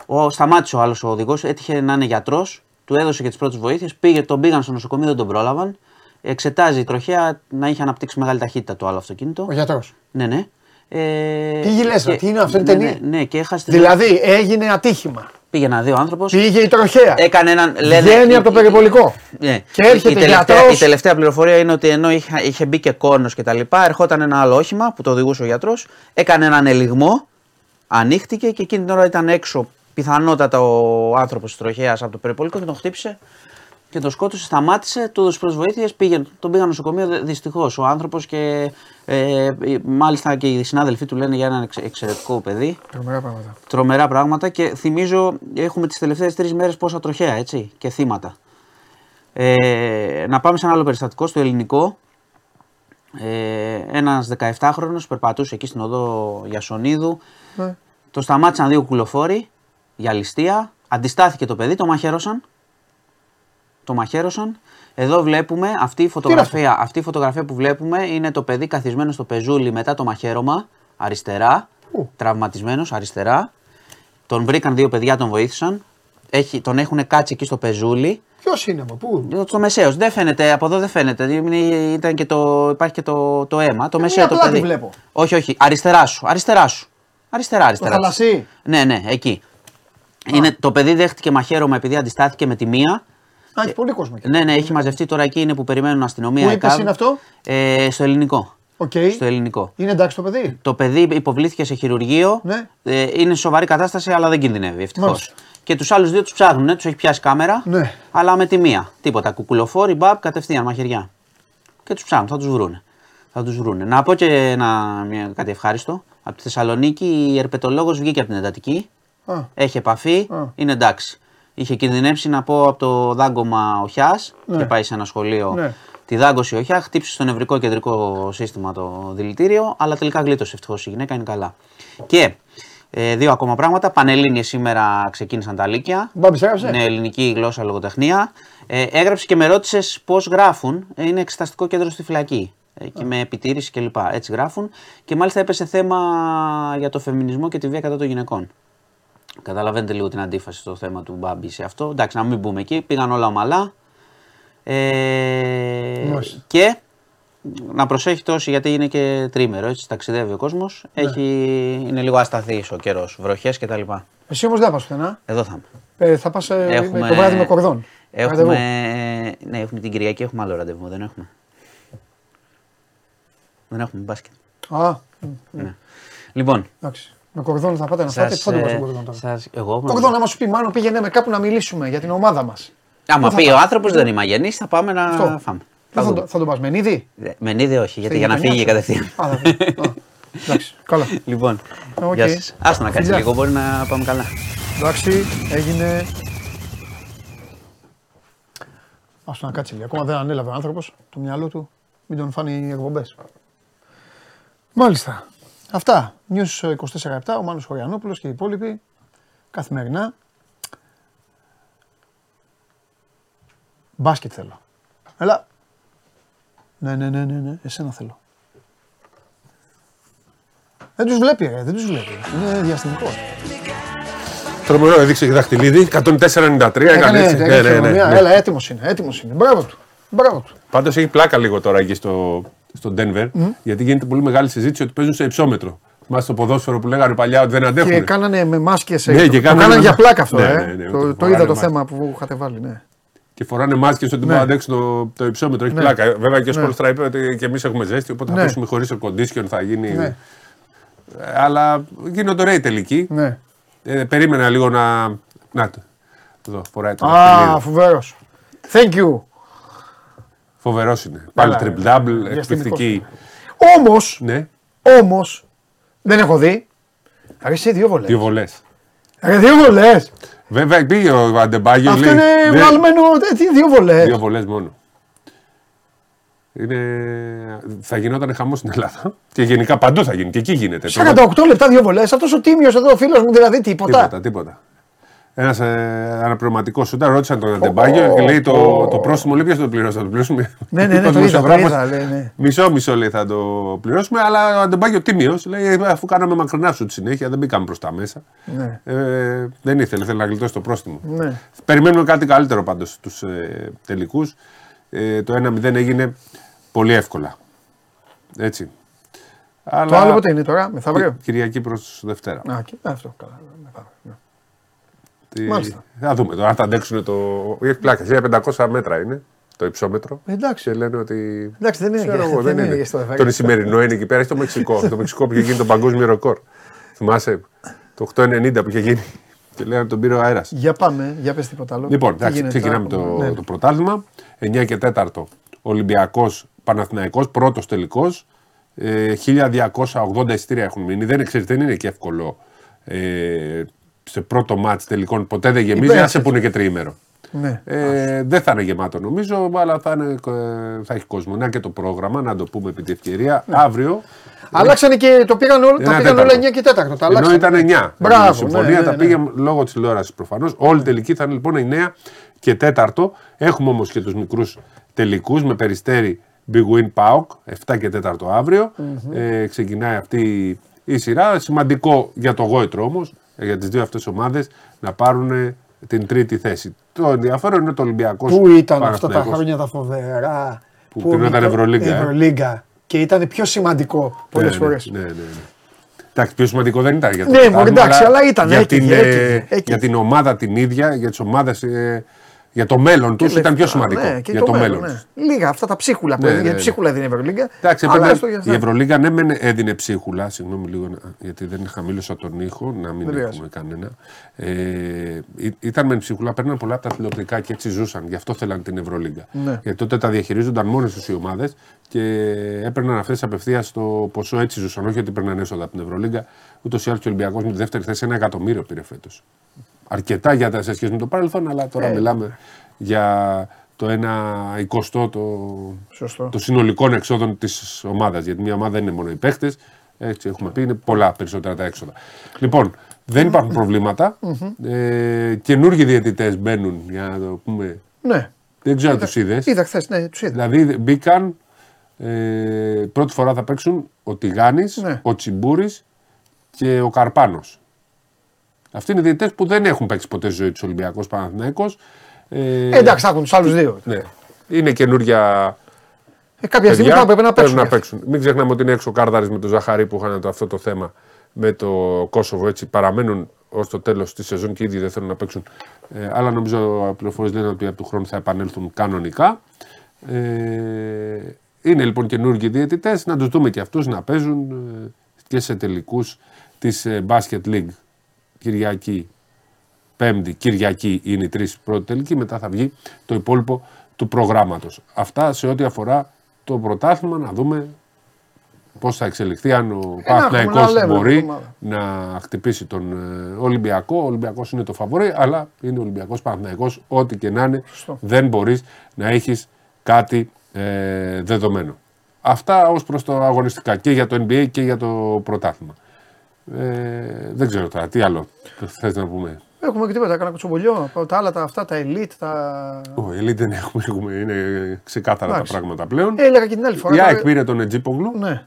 Ο, σταμάτησε ο άλλος ο οδηγός, έτυχε να είναι γιατρός, του έδωσε και τις πρώτες βοήθειες. Πήγε, τον πήγαν στο νοσοκομείο, δεν τον πρόλαβαν. Εξετάζει η τροχέα να είχε αναπτύξει μεγάλη ταχύτητα το άλλο αυτοκίνητο. Ο γιατρός. Ναι, ναι. Ε, Τι γυλές, και- τι είναι αυτό, είναι ναι, ταινία; Ναι, ναι, και έχασε την- Δηλαδή έγινε ατύχημα. Πήγε να δει ο άνθρωπος. Πήγε η τροχέα. Έκανε έναν. Βγαίνει από το περιπολικό. Ναι. Και έρχεται η, τελευταία, γιατρός. η τελευταία πληροφορία είναι ότι ενώ είχε, είχε μπει και κόνος και τα λοιπά, ερχόταν ένα άλλο όχημα που το οδηγούσε ο γιατρός, έκανε έναν ελιγμό, ανοίχτηκε και εκείνη την ώρα ήταν έξω πιθανότατα ο άνθρωπος της τροχέας από το περιπολικό και τον χτύπησε και τον σκότωσε, σταμάτησε, τους έδωσε πρώτε βοήθειε, πήγε, τον πήγαν νοσοκομείο. Δυστυχώς ο άνθρωπος και ε, μάλιστα και οι συνάδελφοί του λένε για έναν εξε- εξαιρετικό παιδί. Τρομερά πράγματα. Τρομερά πράγματα και θυμίζω έχουμε τις τελευταίες τρεις μέρες πόσα τροχαία έτσι και θύματα. Ε, να πάμε σε ένα άλλο περιστατικό στο ελληνικό. Ε, ένας 17χρονος περπατούσε εκεί στην οδό Γιασονίδου. Ναι. Το σταμάτησαν δύο κουλοφόροι για ληστεία. Αντιστάθηκε το παιδί, το μαχαίρωσαν. Το μαχαίρωσαν. Εδώ βλέπουμε αυτή η φωτογραφία. Αυτή η φωτογραφία που βλέπουμε είναι το παιδί καθισμένο στο πεζούλι μετά το μαχαίρωμα. Αριστερά. Τραυματισμένος αριστερά. Τον βρήκαν δύο παιδιά, τον βοήθησαν. Έχει, τον έχουν κάτσει εκεί στο πεζούλι. Ποιος είναι, από πού; Το μεσαίος. Δεν φαίνεται, από εδώ δεν φαίνεται. Είναι- Ήταν και το, υπάρχει και το, το αίμα. Το Ε, μεσαίο μία το πλάτη παιδί. βλέπω. Όχι, όχι. Αριστερά σου. Αριστερά σου. Αριστερά, αριστερά. Το θαλασσί. Ναι, ναι, εκεί. Είναι, το παιδί δέχτηκε μαχαίρωμα επειδή αντιστάθηκε με τη μία. Α, έχει πολύ κόσμο. εκεί. Ναι, ναι, έχει μαζευτεί τώρα εκεί είναι που περιμένουν αστυνομία. Πού είπες ΕΚΑΒ. είναι αυτό; Ε, στο ελληνικό. Οκ. Στο ελληνικό. Είναι εντάξει το παιδί; Το παιδί υποβλήθηκε σε χειρουργείο. Ναι. Ε, είναι σε σοβαρή κατάσταση, αλλά δεν κινδυνεύει ευτυχώς. Μάλιστα. Και τους άλλους δύο τους ψάχνουν, τους έχει πιάσει κάμερα. Ναι. Αλλά με τη μία. Τίποτα. Κουκουλοφόροι, μπαπ, κατευθείαν μαχαιριά. Και τους ψάχνουν, θα τους βρούνε. Θα τους βρούνε. Να πω και ένα, μια, κάτι ευχάριστο. Από τη Θεσσαλονίκη η ερπετολόγος βγήκε από την εντατική. Α. Έχει επαφή, Α. είναι εντάξει. Είχε κινδυνεύσει να πω από το δάγκωμα οχιά Ναι. και πάει σε ένα σχολείο. Ναι. Τη δάγκωσε οχιά, χτύπησε στο νευρικό κεντρικό σύστημα το δηλητήριο, αλλά τελικά γλίτωσε ευτυχώς η γυναίκα, είναι καλά. Και ε, δύο ακόμα πράγματα. Πανελλήνιες σήμερα ξεκίνησαν τα Λύκεια. Μπάμπης έγραψε; Ναι, ελληνική γλώσσα, λογοτεχνία. Ε, έγραψε και με ρώτησες πώς γράφουν. Ε, είναι εξεταστικό κέντρο στη φυλακή. Ε, και με επιτήρηση κλπ. Έτσι γράφουν. Και μάλιστα έπεσε θέμα για το φεμινισμό και τη βία κατά των γυναικών. Καταλαβαίνετε λίγο την αντίφαση στο θέμα του Μπάμπη σε αυτό. Εντάξει, να μην μπούμε εκεί. Πήγαν όλα ομαλά. Ε, Μάλιστα. και να προσέχετε όσοι γιατί είναι και τρίμερο, έτσι ταξιδεύει ο κόσμος. Ναι. Είναι λίγο ασταθής ο καιρός, βροχές κτλ. Εσύ όμως δεν θα πας πουθενά. Εδώ θα είμαι. Ε, θα πας το βράδυ με κορδόν. Ραντεβού. Έχουμε, ναι, έχουμε την Κυριακή, έχουμε άλλο ραντεβού, δεν έχουμε. Δεν έχουμε μπάσκετ. Α, Ναι. Λοιπόν, εντάξει. Με κορδόν θα πάτε να φάτε. σας, Πού θα το πας ε, στον κορδόν τώρα. σας- εγώ, Κορδόν, άμα σου πει μάλλον πήγαινε με κάπου να μιλήσουμε για την ομάδα μας. άμα Πού θα πει πας; ο άνθρωπος δεν είμαι αγενής, θα πάμε να Αυτό. φάμε. Πού θα, δούμε. το- θα τον πας, Μενίδη; Ε, Μενίδη όχι, γιατί Στη για να γειτονιά φύγει σου. κατευθείαν. Α, θα- α, Εντάξει, καλά. Λοιπόν, Οκ. γεια σας. Άστα να κάτσει Φιλιά. λίγο, μπορεί να πάμε καλά. Εντάξει, έγινε. Άστο να κάτσει λίγο. Ακόμα δεν ανέλαβε ο άνθρωπος το μυαλό του. Μην τον φάνει οι εκπομπές. Μάλιστα. Αυτά. News 24-7, ο Μάνος Χωριανόπουλος και οι υπόλοιποι. Καθημερινά. Μπάσκετ θέλω. Έλα. Ναι, ναι, ναι, ναι, ναι. Εσένα θέλω. Δεν τους βλέπει, ρε. Δεν τους βλέπει. Είναι διαστημικό. Τρομερό, έδειξε και δαχτυλίδι. 104-93 έκανε Έκανε, έτσι. έκανε χειρονομία. Έλα, έτοιμος είναι. Έτοιμος είναι. Μπράβο του. Μπράβο του. Πάντως έχει πλάκα λίγο τώρα εκεί στο, στο Denver, Μμ. γιατί γίνεται πολύ μεγάλη συζήτηση ότι παίζουν σε υψόμετρο. Θυμάστε το ποδόσφαιρο που λέγανε παλιά ότι δεν αντέχουν. Και κάνανε με μάσκες. Ναι, ε, και το κάνανε κάνανε με- για πλάκα αυτό, Ναι, ε. ναι, ναι, το, το το φοράνε είδα το μάσκες. θέμα που είχατε βάλει, ναι. Και φοράνε μάσκες ότι Ναι. μπορούν να αντέξουν το, το υψόμετρο. Έχει Ναι. πλάκα. Βέβαια και ο Ναι. Σπόλστρα είπε ότι και εμείς έχουμε ζέστη, οπότε Ναι. θα παίξουμε χωρίς air condition, θα γίνει. Ναι. Ε, Αλλά γίνονται ωραία οι τελικοί. Ναι. Ε, περίμενα λίγο να. Να το. Εδώ φοράει το Α, δαχτυλίδι. φοβερός. Thank you. Φοβερός είναι. Πάλι Καλά, triple double, διαστημικός. εκπληκτική. Όμως, Ναι, όμως, δεν έχω δει. Ρε εσύ δύο βολές. δύο βολές. Ρε δύο βολές. Βέβαια πήγε ο Αντεμπάγιο. Αυτό είναι βγαλμένο, ε, τι δύο βολές. Δύο βολές μόνο. Είναι... Θα γινόταν χαμό στην Ελλάδα. Και γενικά παντού θα γίνει. Και εκεί γίνεται. 48 λεπτά δύο βολές. Αυτός ο τίμιος εδώ, ο φίλος μου, δηλαδή τίποτα. Τίποτα, τίποτα. Ένας ε, αναπληρωματικός σούταρ ρώτησαν τον Αντεμπάγιο και λέει το, το πρόστιμο λέει ποιο θα το πληρώσει. Θα το πληρώσουμε. Ναι, ναι, ναι, Ο το είδα, το δημοσιογράφος, είδα, λέει, ναι. Μισό, μισό λέει θα το πληρώσουμε. Αλλά ο Αντεμπάγιο τίμιο λέει «Ε, αφού κάναμε μακρινά σου τη συνέχεια δεν μπήκαμε προς τα μέσα. Ναι. Ε, δεν ήθελε, θέλει να γλιτώσει το πρόστιμο. Ναι. Περιμένουμε κάτι καλύτερο πάντως στου ε, τελικούς. Ε, το 1-0 έγινε πολύ εύκολα. Έτσι. Το άλλο πότε είναι τώρα, μεθαύριο; Κυ- Κυριακή προς Δευτέρα. Α, και- αυτό, καλά. Μεθαύριο, ναι. Τι- Μάλιστα. Θα δούμε τώρα αν θα αντέξουν το. Έχει πλάκα. 1500 μέτρα είναι το υψόμετρο. Εντάξει. Και λένε ότι. Εντάξει, δεν είναι Ξέρω και- εγώ, δεν δεν είναι είναι. και στο Εφάγιο. Το Ισημερινό είναι εκεί πέρα, στο Μεξικό. το Μεξικό που είχε γίνει το παγκόσμιο ρεκόρ. Θυμάσαι το 890 που είχε γίνει. Και λέγανε τον πήρε ο αέρας. Για πάμε, για πες τίποτα άλλο. Λοιπόν, Τι εντάξει, γίνεται ξεκινάμε τώρα, το, ναι. το πρωτάθλημα. 9 και 4 Ολυμπιακός Παναθηναϊκός, πρώτος τελικός. Ε, 1280 εισιτήρια έχουν μείνει. Δεν, ξέρεις, δεν είναι και εύκολο ε, σε πρώτο μάτς τελικών. Ποτέ δεν γεμίζει, Υπέρ, άσε που είναι και τριήμερο. Ναι. Ε, δεν θα είναι γεμάτο νομίζω, αλλά θα, είναι, ε, θα έχει κόσμο. Να και το πρόγραμμα, να το πούμε επί τη ευκαιρία. Αύριο. Αλλάξανε και το πήγαν, όλα- τα Ένα πήγαν όλα τέταρτο. 9 και 4. Τα Ενώ αλλάξανε. ήταν 9. Μπράβο, Η συμφωνία ναι, ναι, τα ναι. πήγε λόγω της τηλεόρασης προφανώς. Όλη τελική θα είναι λοιπόν 9 και 4. Έχουμε όμως και τους μικρούς τελικούς με περιστέρι Big Win Pauk 7 και 4 αύριο. Μμμ. Ε, ξεκινάει αυτή η σειρά. Σημαντικό για το γόητρο όμως. Ε, για τις δύο αυτές ομάδες να πάρουν την τρίτη θέση. Το ενδιαφέρον είναι το Ολυμπιακός. Πού ήταν αυτά τα χρόνια τα φοβερά. Που κρίνονταν Ευρωλίγκα, ε. Ευρωλίγκα. Και ήταν πιο σημαντικό πολλές Ναι, ναι, φορές. Ναι, ναι, ναι. Εντάξει, πιο σημαντικό δεν ήταν για το Ναι, πρωτάθλημα, εντάξει, αλλά ήταν, Για, έκαιγε, την, ε, έκαιγε, έκαιγε. για την ομάδα την ίδια, για τις ομάδες. Για το μέλλον τους ήταν πιο σημαντικό. Ναι, και για το μέλλον. ναι. τους. Λίγα αυτά τα ψίχουλα που Ναι, έδινε. ναι, Γιατί ναι. ψίχουλα δίνει η Ευρωλίγκα. Εντάξει, αλλά έπρεπε- έστω για αυτά. η Ευρωλίγκα ναι, μεν έδινε ψίχουλα. Συγγνώμη λίγο, να- γιατί δεν χαμήλωσα τον ήχο, να μην Δεν πειράζει. έχουμε κανένα. Ε, ή- ήταν μεν ψίχουλα, παίρναν πολλά από τα τηλεοπτικά και έτσι ζούσαν. Γι' αυτό θέλαν την Ευρωλίγκα. Ναι. Γιατί τότε τα διαχειρίζονταν μόνες τους οι ομάδες και έπαιρναν αυτές απευθείας στο ποσό έτσι ζούσαν. Όχι ότι παίρναν έσοδα από την Ευρωλίγκα. Ούτως ή άλλως και ο Ολυμπιακός με τη δεύτερη θέση ένα εκατομμύριο πήρε φέτος. Αρκετά για τα σε σχέση με το παρελθόν, αλλά τώρα Ε. μιλάμε για το ένα εικοστό το, Σωστό. των συνολικών εξόδων της ομάδας. Γιατί μια ομάδα δεν είναι μόνο οι παίχτες. Έτσι έχουμε πει, είναι πολλά περισσότερα τα έξοδα. Λοιπόν, δεν υπάρχουν προβλήματα. Ε, καινούργιοι διαιτητές μπαίνουν, για να το πούμε. Ναι. Δεν ξέρω αν Είδα- τους είδες. Είδα χθες, ναι, τους είδα. Δηλαδή μπήκαν. Ε, πρώτη φορά θα παίξουν ο Τιγάνη, Ναι. ο Τσιμπούρης και ο Καρπάνος. Αυτοί είναι διαιτητές που δεν έχουν παίξει ποτέ στη ζωή τους Ολυμπιακός Παναθυναϊκό. Ε, Εντάξει, θα έχουν τους άλλους δύο. ναι. Είναι καινούργια. Ε, κάποια στιγμή θα έπρεπε να παίξουν. παίξουν. Μην ξεχνάμε ότι είναι έξω ο Κάρδαρης με τον Ζαχαρή που είχαν το, αυτό το θέμα με το Κόσοβο. Έτσι παραμένουν ως το τέλος της σεζόν και ήδη δεν θέλουν να παίξουν. Ε, αλλά νομίζω οι πληροφορίες λένε ότι από του χρόνου θα επανέλθουν κανονικά. Ε, είναι λοιπόν καινούργιοι διαιτητές, να τους δούμε και αυτούς να παίζουν ε, και σε τελικούς της ε, Basket League Κυριακή Πέμπτη, Κυριακή είναι οι τρεις πρώτη τελική, μετά θα βγει το υπόλοιπο του προγράμματος. Αυτά σε ό,τι αφορά το πρωτάθλημα, να δούμε πώς θα εξελιχθεί, αν ο Ε, να έχουμε να Παναθηναϊκός λέμε μπορεί εβδομάδα. να χτυπήσει τον ε, Ολυμπιακό. Ο Ολυμπιακός είναι το φαβορή, αλλά είναι ο Ολυμπιακός Παναθηναϊκός, ό,τι και να είναι, δεν μπορείς να έχεις κάτι ε, δεδομένο. Αυτά ως προς το αγωνιστικά και για το NBA και για το πρωτάθλημα. Ε, δεν ξέρω τώρα, τι άλλο θες να πούμε. Έχουμε και τίποτα, κάνα κουτσομπολιό. Τα άλλα τα, αυτά, τα elite, τα. Ο Elite δεν έχουμε, έχουμε, είναι ξεκάθαρα Εντάξει. τα πράγματα πλέον. Ε, έλεγα και την άλλη φορά. Η τώρα- ΑΕΚ πήρε τον Ετζίπογλου, Ναι.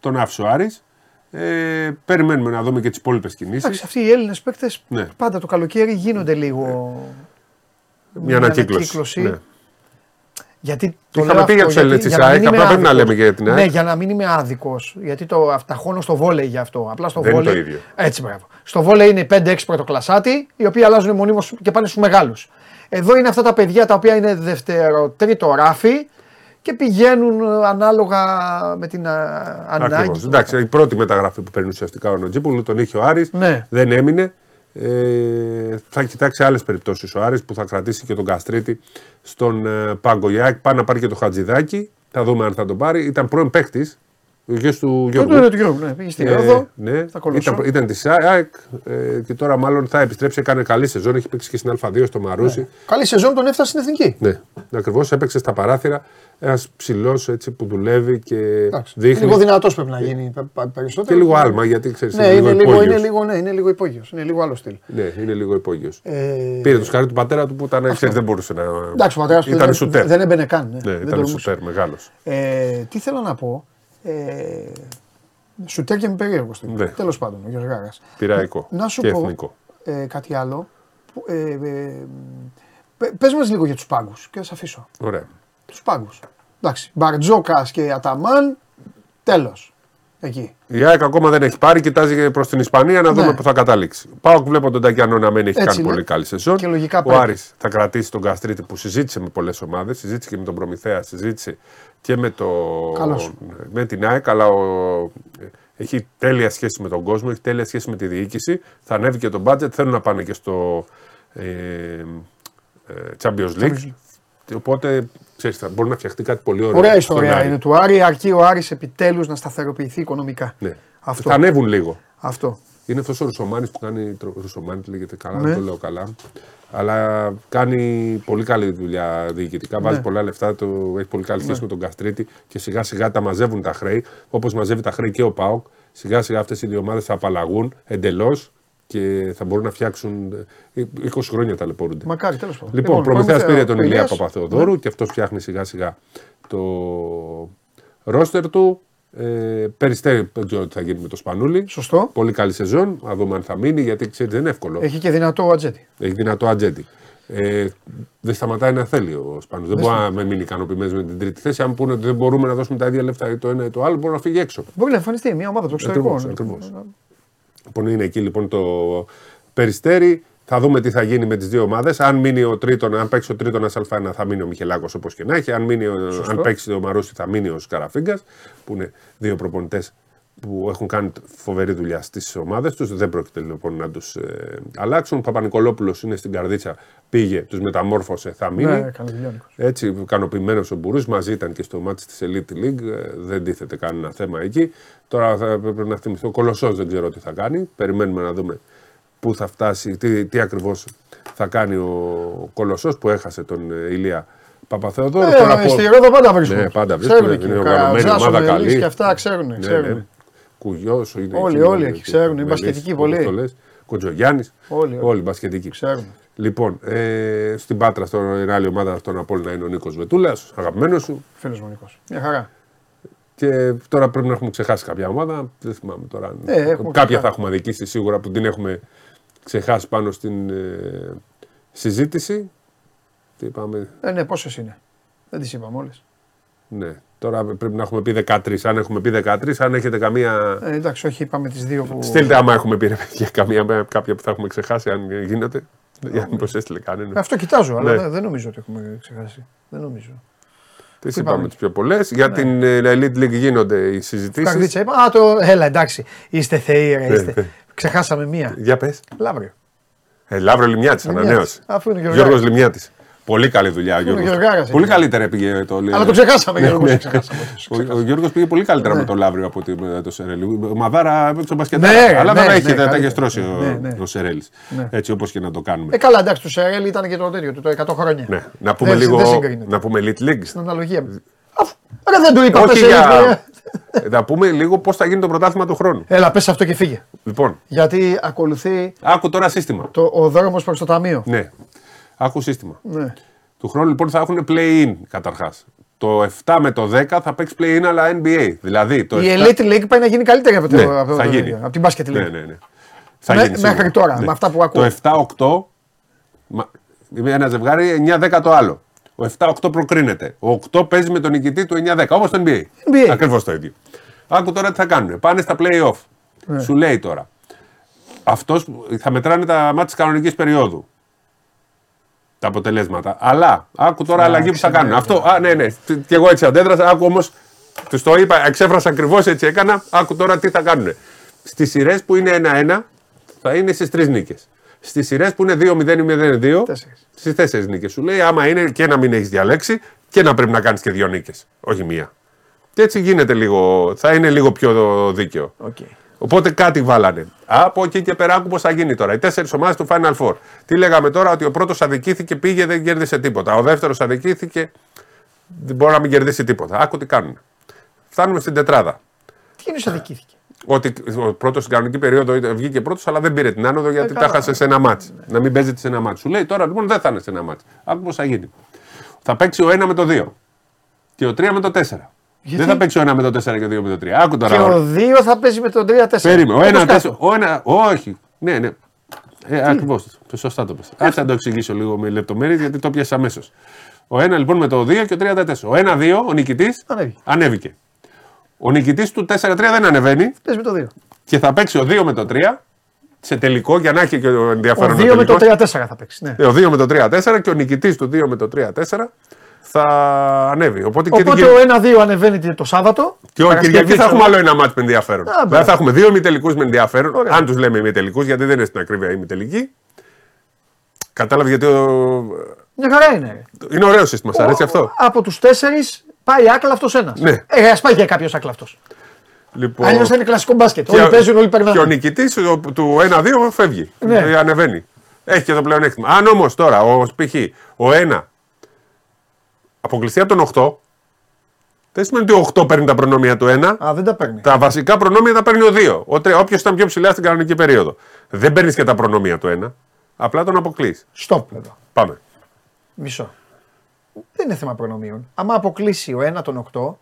τον άφησε ο Άρης. Ε, περιμένουμε να δούμε και τις υπόλοιπες κινήσεις. Εντάξει, αυτοί οι Έλληνες παίκτες Ναι. πάντα το καλοκαίρι γίνονται λίγο. Μια ανακύκλωση. Ναι. Γιατί το Είχαμε λέω πει για αυτό, τους Έλληνες γιατί- της για να ΑΕΚ, μην είμαι απλά πρέπει να άδικος. λέμε για την ΑΕΚ. Ναι, για να μην είμαι άδικος. Γιατί το αυταχώνω στο βόλεϊ γι' αυτό. Απλά στο Δεν είναι βόλεϊ. το ίδιο. Έτσι, μπράβο. Στο βόλεϊ είναι 5-6 πρωτοκλασάτι, οι οποίοι αλλάζουν μονίμως και πάνε στους μεγάλους. Εδώ είναι αυτά τα παιδιά τα οποία είναι δεύτερο-τρίτο ράφι και πηγαίνουν ε, ανάλογα με την α, ανάγκη. Ακριβώς. Εντάξει, η πρώτη μεταγραφή που παίρνει ουσιαστικά ο Νοτζίπουλου τον είχε ο Άρης, Ναι. δεν έμεινε. Ε, θα κοιτάξει άλλες περιπτώσεις ο Άρης που θα κρατήσει και τον Καστρίτη στον ε, πάγκο. Η ΑΕΚ πάει να πάρει και το Χατζηδάκι. Θα δούμε αν θα τον πάρει. Ήταν πρώην παίκτης. Ο γιο του Γιώργου. ναι, του Γιώργου, ναι. Πήγε στη Ε, Ρόδο, ναι. στα Κολοσσό. Ήταν, ήταν της ΑΕΚ ε, και τώρα μάλλον θα επιστρέψει. Έκανε καλή σεζόν. Έχει παίξει και στην Α2 στο Μαρούσι. Καλή σεζόν τον έφτασε στην εθνική. Ναι, ακριβώς έπαιξε στα παράθυρα. Ένας ψηλός που δουλεύει και δείχνει. Λίγο δυνατός πρέπει να γίνει πε- πε- περισσότερο. Και λίγο άλμα, γιατί ξέρεις. Ναι, είναι λίγο, είναι λίγο, ναι, είναι λίγο υπόγειος. Είναι λίγο άλλο στυλ. Ναι, είναι λίγο υπόγειος. Ε, Πήρε το σκάρι του πατέρα του που ήταν, ξέρεις, δεν μπορούσε να. Εντάξει, ο πατέρας του ήταν δεν- σουτέρ. δεν έμπαινε καν, ναι. Ναι, Δεν ήταν τολμούσε. σουτέρ μεγάλος. Ε, τι θέλω να πω. Ε, σουτέρ και με περίεργο στυλ. Ναι. Τέλος πάντων, ο Γιώργος Γάρας. Πειραϊκό Να σου και πω εθνικό. ε, κάτι άλλο. Που, ε, ε, πε- πες μας λίγο για τους πάγκους και θα σε αφήσω. Ωραία. Τους πάγκους. Εντάξει, Μπαρτζόκας και Αταμάν, τέλος. Εκεί. Η ΑΕΚ ακόμα δεν έχει πάρει, κοιτάζει προς την Ισπανία να δούμε Ναι. πού θα καταλήξει. Πάω και βλέπω τον Τακιανό να μην έχει Έτσι κάνει είναι. πολύ καλή σεζόν. Και λογικά Ο πρέπει. Άρης θα κρατήσει τον Καστρίτη που συζήτησε με πολλές ομάδες. Συζήτησε και με τον Προμηθέα, συζήτησε και με, το... Καλώς. με την ΑΕΚ. Αλλά ο... έχει τέλεια σχέση με τον κόσμο, έχει τέλεια σχέση με τη διοίκηση. Θα ανέβει και το budget. Θέλουν να πάνε και στο ε, ε, Champions League. Οπότε ξέρεις, θα μπορεί να φτιαχτεί κάτι πολύ ωραίο. Ωραία στον ιστορία Άρη. είναι του Άρη, αρκεί ο Άρης επιτέλους να σταθεροποιηθεί οικονομικά. Ναι. Αυτό. Θα ανέβουν λίγο. Αυτό. Είναι αυτός ο Ρουσομάνης που κάνει. τρο- Ρουσομάνη λέγεται καλά, Ναι. δεν το λέω καλά. Αλλά κάνει πολύ καλή δουλειά διοικητικά. Βάζει Ναι. πολλά λεφτά, το, έχει πολύ καλή σχέση Ναι. με τον Καστρίτη και σιγά σιγά τα μαζεύουν τα χρέη. Όπως μαζεύει τα χρέη και ο Πάοκ. Σιγά σιγά αυτές οι δύο ομάδες θα απαλλαγούν εντελώς και θα μπορούν να φτιάξουν. ε, 20 χρόνια ταλαιπωρούνται. Μακάρι, τέλος πάντων. Λοιπόν, λοιπόν Προμηθέας Προμηθέα- πήρε τον ο Ηλία Ηλίας. Παπαθεοδόρου και αυτός φτιάχνει σιγά σιγά το ρόστερ του. Ε, Περιστέρι, δεν ξέρω τι θα γίνει με το Σπανούλι. Σωστό. Πολύ καλή σεζόν. Να δούμε αν θα μείνει, γιατί ξέρει δεν είναι εύκολο. Έχει και δυνατό ατζέτη. Έχει δυνατό ατζέντη. Ε, δεν σταματάει να θέλει ο Σπανούλη. Δεν Δεν μπορεί να με μείνει ικανοποιημένος με την τρίτη θέση. Αν πούνε ότι δεν μπορούμε να δώσουμε τα ίδια λεφτά ή το ένα ή το άλλο, μπορεί να φύγει έξω. Μπορεί να εμφανιστεί μια ομάδα του εξωτερικού. Ακριβώς, ακριβώς. Λοιπόν, είναι εκεί λοιπόν το περιστέρι. Θα δούμε τι θα γίνει με τις δύο ομάδες. Αν μείνει ο τρίτον, αν παίξει ο τρίτον Α1, θα μείνει ο Μιχελάκος όπως και να έχει. Αν, μείνει, ο- Σωστό. αν παίξει ο Μαρούση, θα μείνει ο Σκαραφίγκας, που είναι δύο προπονητές που έχουν κάνει φοβερή δουλειά στις ομάδες τους. Δεν πρόκειται λοιπόν να τους ε, αλλάξουν. Ο Παπα-Νικολόπουλος είναι στην καρδίτσα, πήγε, τους μεταμόρφωσε, θα μείνει. Ναι, έκανε δουλειά. ο Νίκος. Έτσι, ικανοποιημένος ο Μπουρούς, μαζί ήταν και στο μάτι της Elite League. ε, Δεν τίθεται κανένα θέμα εκεί. Τώρα θα πρέπει να θυμηθώ. Ο Κολοσσός δεν ξέρω τι θα κάνει. Περιμένουμε να δούμε πού θα φτάσει, τι, τι ακριβώς θα κάνει ο Κολοσσός που έχασε τον ε, Ηλία Παπαθεοδόρου. Ε, Τώρα στη πω- Ρόδο πάντα βρίσκουν. Ναι, πάντα Ξέρουν βρίσκουν. εκεί. Είναι Ο οργανωμένη Καρατζάς, ο ομάδα Μελής καλή. και αυτά ξέρουν, Ναι, ξέρουν. Ναι. Κουγιός είναι Όλοι, εκεί, όλοι ναι, εκεί και ξέρουν, είναι Μελής, μπασκετικοί όπως πολύ. το λες. Κοντζογιάννης, Όλοι, όλοι. όλοι μπασκετικοί. Ξέρουν. Λοιπόν, ε, στην Πάτρα, στην άλλη ομάδα στον Απόλλωνα είναι ο Νίκος Βετούλας, αγαπημένος σου. Φίλος μου Νίκος. Μια χαρά. Και τώρα πρέπει να έχουμε ξεχάσει κάποια ομάδα. Δεν θυμάμαι τώρα. αν- Ε, έχουμε κάποια ξεχάσει. θα έχουμε αδικήσει σίγουρα που την έχουμε ξεχάσει πάνω στην ε, συζήτηση. Τι είπαμε; Ε, ναι, πόσες είναι. Δεν τις είπαμε όλες. Ναι. Τώρα πρέπει να έχουμε πει 13. Αν έχουμε πει 13, αν έχετε καμία. Ε, εντάξει, όχι, είπαμε τις δύο που. Στείλτε άμα έχουμε πει ρε παιδιά, καμία, κάποια που θα έχουμε ξεχάσει, αν γίνεται. Για μήπω έστειλε κανένα. Αυτό κοιτάζω, αλλά Ναι. δεν, δεν νομίζω ότι έχουμε ξεχάσει. Δεν νομίζω. Τι Τι είπαμε είπαμε; τις πιο πολλές. Για Ναι. την ε, Elite League γίνονται οι συζητήσεις. Καρδίτσα είπα. Α, το. Έλα, εντάξει. Είστε θεοί, ρε. Ναι, Είστε. ναι. Ξεχάσαμε μία. Για πες. Λαύριο. Ε, Λαύρο Λιμιάτης, Λιμιάτης. ανανέωσε. Αφού είναι Γεωργάρας. Γιώργος Λιμιάτης. Πολύ καλή δουλειά ο είναι ο Γιώργος. Γεωργάρας Πολύ εκεί. καλύτερα πήγε το Αλλά το ξεχάσαμε, Ναι, Γιώργος, ναι. το ξεχάσαμε, Ο, ο Γιώργος πήγε πολύ καλύτερα με το Λαύριο από ότι με το Σερέλι. Ο Μαδάρα έπαιξε ο Ναι, μπασκετάρα. αλλά ναι, δεν ναι, έχει, δεν τα καλύτερα. έχει στρώσει ο, Ναι, ναι. ο Σερέλης. Ναι. Έτσι όπως και να το κάνουμε. Ε, καλά, εντάξει, του Σερέλ ήταν και το τέτοιο του, το 100 χρόνια. Ναι. Να πούμε Δεν- λίγο. δεν συγκρίνεται. Να πούμε Elite League. Στην αναλογία. Αφού. Ρε, δεν του είπα Όχι τέσσερις για. χρόνια. Ε, Να πούμε λίγο πώς θα γίνει το πρωτάθλημα του χρόνου. Έλα, πες αυτό και φύγε. Λοιπόν, Γιατί ακολουθεί άκου τώρα σύστημα. το, ο δρόμος προς το ταμείο. Ναι. Άκου σύστημα. Ναι. Του χρόνου λοιπόν θα έχουν play-in καταρχάς. Το 7 με το 10 θα παίξει play-in αλλά NBA. Δηλαδή το Η 7... Elite League πάει να γίνει καλύτερη από, το, Ναι, από, το- θα το- γίνει. από την Basket League. Ναι, ναι, ναι. Θα Με- γίνει μέχρι σίγουρα. τώρα, Ναι. με αυτά που ακούω. Το 7-8, μα- είναι ένα ζευγάρι 9-10 το άλλο. Ο 7-8 προκρίνεται. Ο 8 παίζει με τον νικητή του 9-10, όπως το NBA. NBA. Ακριβώς το ίδιο. Άκου τώρα τι θα κάνουν. Πάνε στα play-off. Ναι. Σου λέει τώρα. Αυτός, θα μετράνε τα μάτια της κανονικής περίοδου. Τα αποτελέσματα. Αλλά άκου τώρα Α, αλλαγή που θα ξέρω, κάνουν. ναι. Αυτό, α, ναι, ναι. Και εγώ έτσι αντέδρασα. Άκου όμως, τους το είπα, εξέφρασα ακριβώς έτσι έκανα. Άκου τώρα τι θα κάνουν. Στις σειρές που είναι 1-1, θα είναι στις τρεις νίκες. Στις σειρές που είναι 2-0 ή 0-2, στις τέσσερις νίκες. Σου λέει άμα είναι και να μην έχεις διαλέξει και να πρέπει να κάνεις και δύο νίκες. Όχι μία. Και έτσι γίνεται λίγο, θα είναι λίγο πιο δίκαιο. Okay. Οπότε κάτι βάλανε. Από εκεί και πέρα, άκου πώς θα γίνει τώρα. Οι τέσσερις ομάδες του Final Four. Τι λέγαμε τώρα, ότι ο πρώτος αδικήθηκε, πήγε, δεν κέρδισε τίποτα. Ο δεύτερος αδικήθηκε, δεν μπορεί να μην κερδίσει τίποτα. Άκου τι κάνουν. Φτάνουμε στην τετράδα. Τι είναι αδικήθηκε. Ότι ο πρώτος στην κανονική περίοδο ήταν- βγήκε πρώτος, αλλά δεν πήρε την άνοδο γιατί τα καλά. χάσε σε ένα μάτσο. Να μην παίζεται σε ένα μάτσο. Σου λέει τώρα λοιπόν δεν θα είναι σε ένα μάτσο. Άκου πώς θα γίνει. Θα παίξει ο 1 με το 2 και ο 3 με το 4. Γιατί; Δεν θα παίξει ο 1 με το 4 και ο 2 με το 3. Άκου τώρα. Και ώρα. ο 2 θα παίζει με τον 3-4. Περίμενε. Ο Όπως ένα, κάτω. τέσσερα, ο ένα, όχι. Ναι, ναι. Ε, Ακριβώς. Σωστά το πες. Ας να το εξηγήσω λίγο με λεπτομέρειες γιατί το πιάσα αμέσως. Ο ένα λοιπόν με το 2 και ο 3 4. Ο 1-2, ο νικητής Ανέβηκε. ανέβηκε. Ο νικητής του 4-3 δεν ανεβαίνει Παίζει με το 2. και θα παίξει ο 2 με το 3 σε τελικό για να έχει και ο Ο ενδιαφέρον. 2 με το τελικός. 3-4 θα παίξει. Ναι. Ε, Ο 2 με το 3-4 και ο νικητής του 2 με το 3-4 θα ανέβει. Οπότε, και την Οπότε Κυριακή- ο 1-2 ανεβαίνει το Σάββατο. και ο Παρασκευή, Κυριακή θα ξέρω. έχουμε άλλο ένα μάτσο με ενδιαφέρον. Α, Δηλαδή μπράβο. θα έχουμε δύο ημιτελικούς με ενδιαφέρον. Ωραία. Αν τους λέμε ημιτελικούς, γιατί δεν είναι στην ακρίβεια ημιτελική. Κατάλαβε γιατί. Ο... Μια χαρά είναι. ρε. Είναι ωραίο σύστημα, σ' αρέσει αυτό. Από τους 4 πάει άκλαυτο ένας. Ναι. Ε, ας πάει και κάποιος άκλαυτο. Λοιπόν, Αλλιώς θα είναι κλασικό μπάσκετ. και Όλοι ο- παίζουν, όλοι Και ο περνάνε. νικητή του 1-2 φεύγει. Ναι. Ε, Ανεβαίνει. Έχει και το πλεονέκτημα. Αν όμως τώρα ο π.χ. ο 1 αποκλειστεί από τον 8, δεν σημαίνει ότι ο 8 παίρνει τα προνόμια του 1. Α, δεν τα παίρνει. Τα βασικά προνόμια τα παίρνει ο 2. Όποιος ήταν πιο ψηλά στην κανονική περίοδο. Δεν παίρνεις και τα προνόμια του 1. Απλά τον αποκλείς. Στοπ εδώ. Πάμε. Μισό. Δεν είναι θέμα προνομίων. Άμα αποκλείσει ο 1 τον 8, ο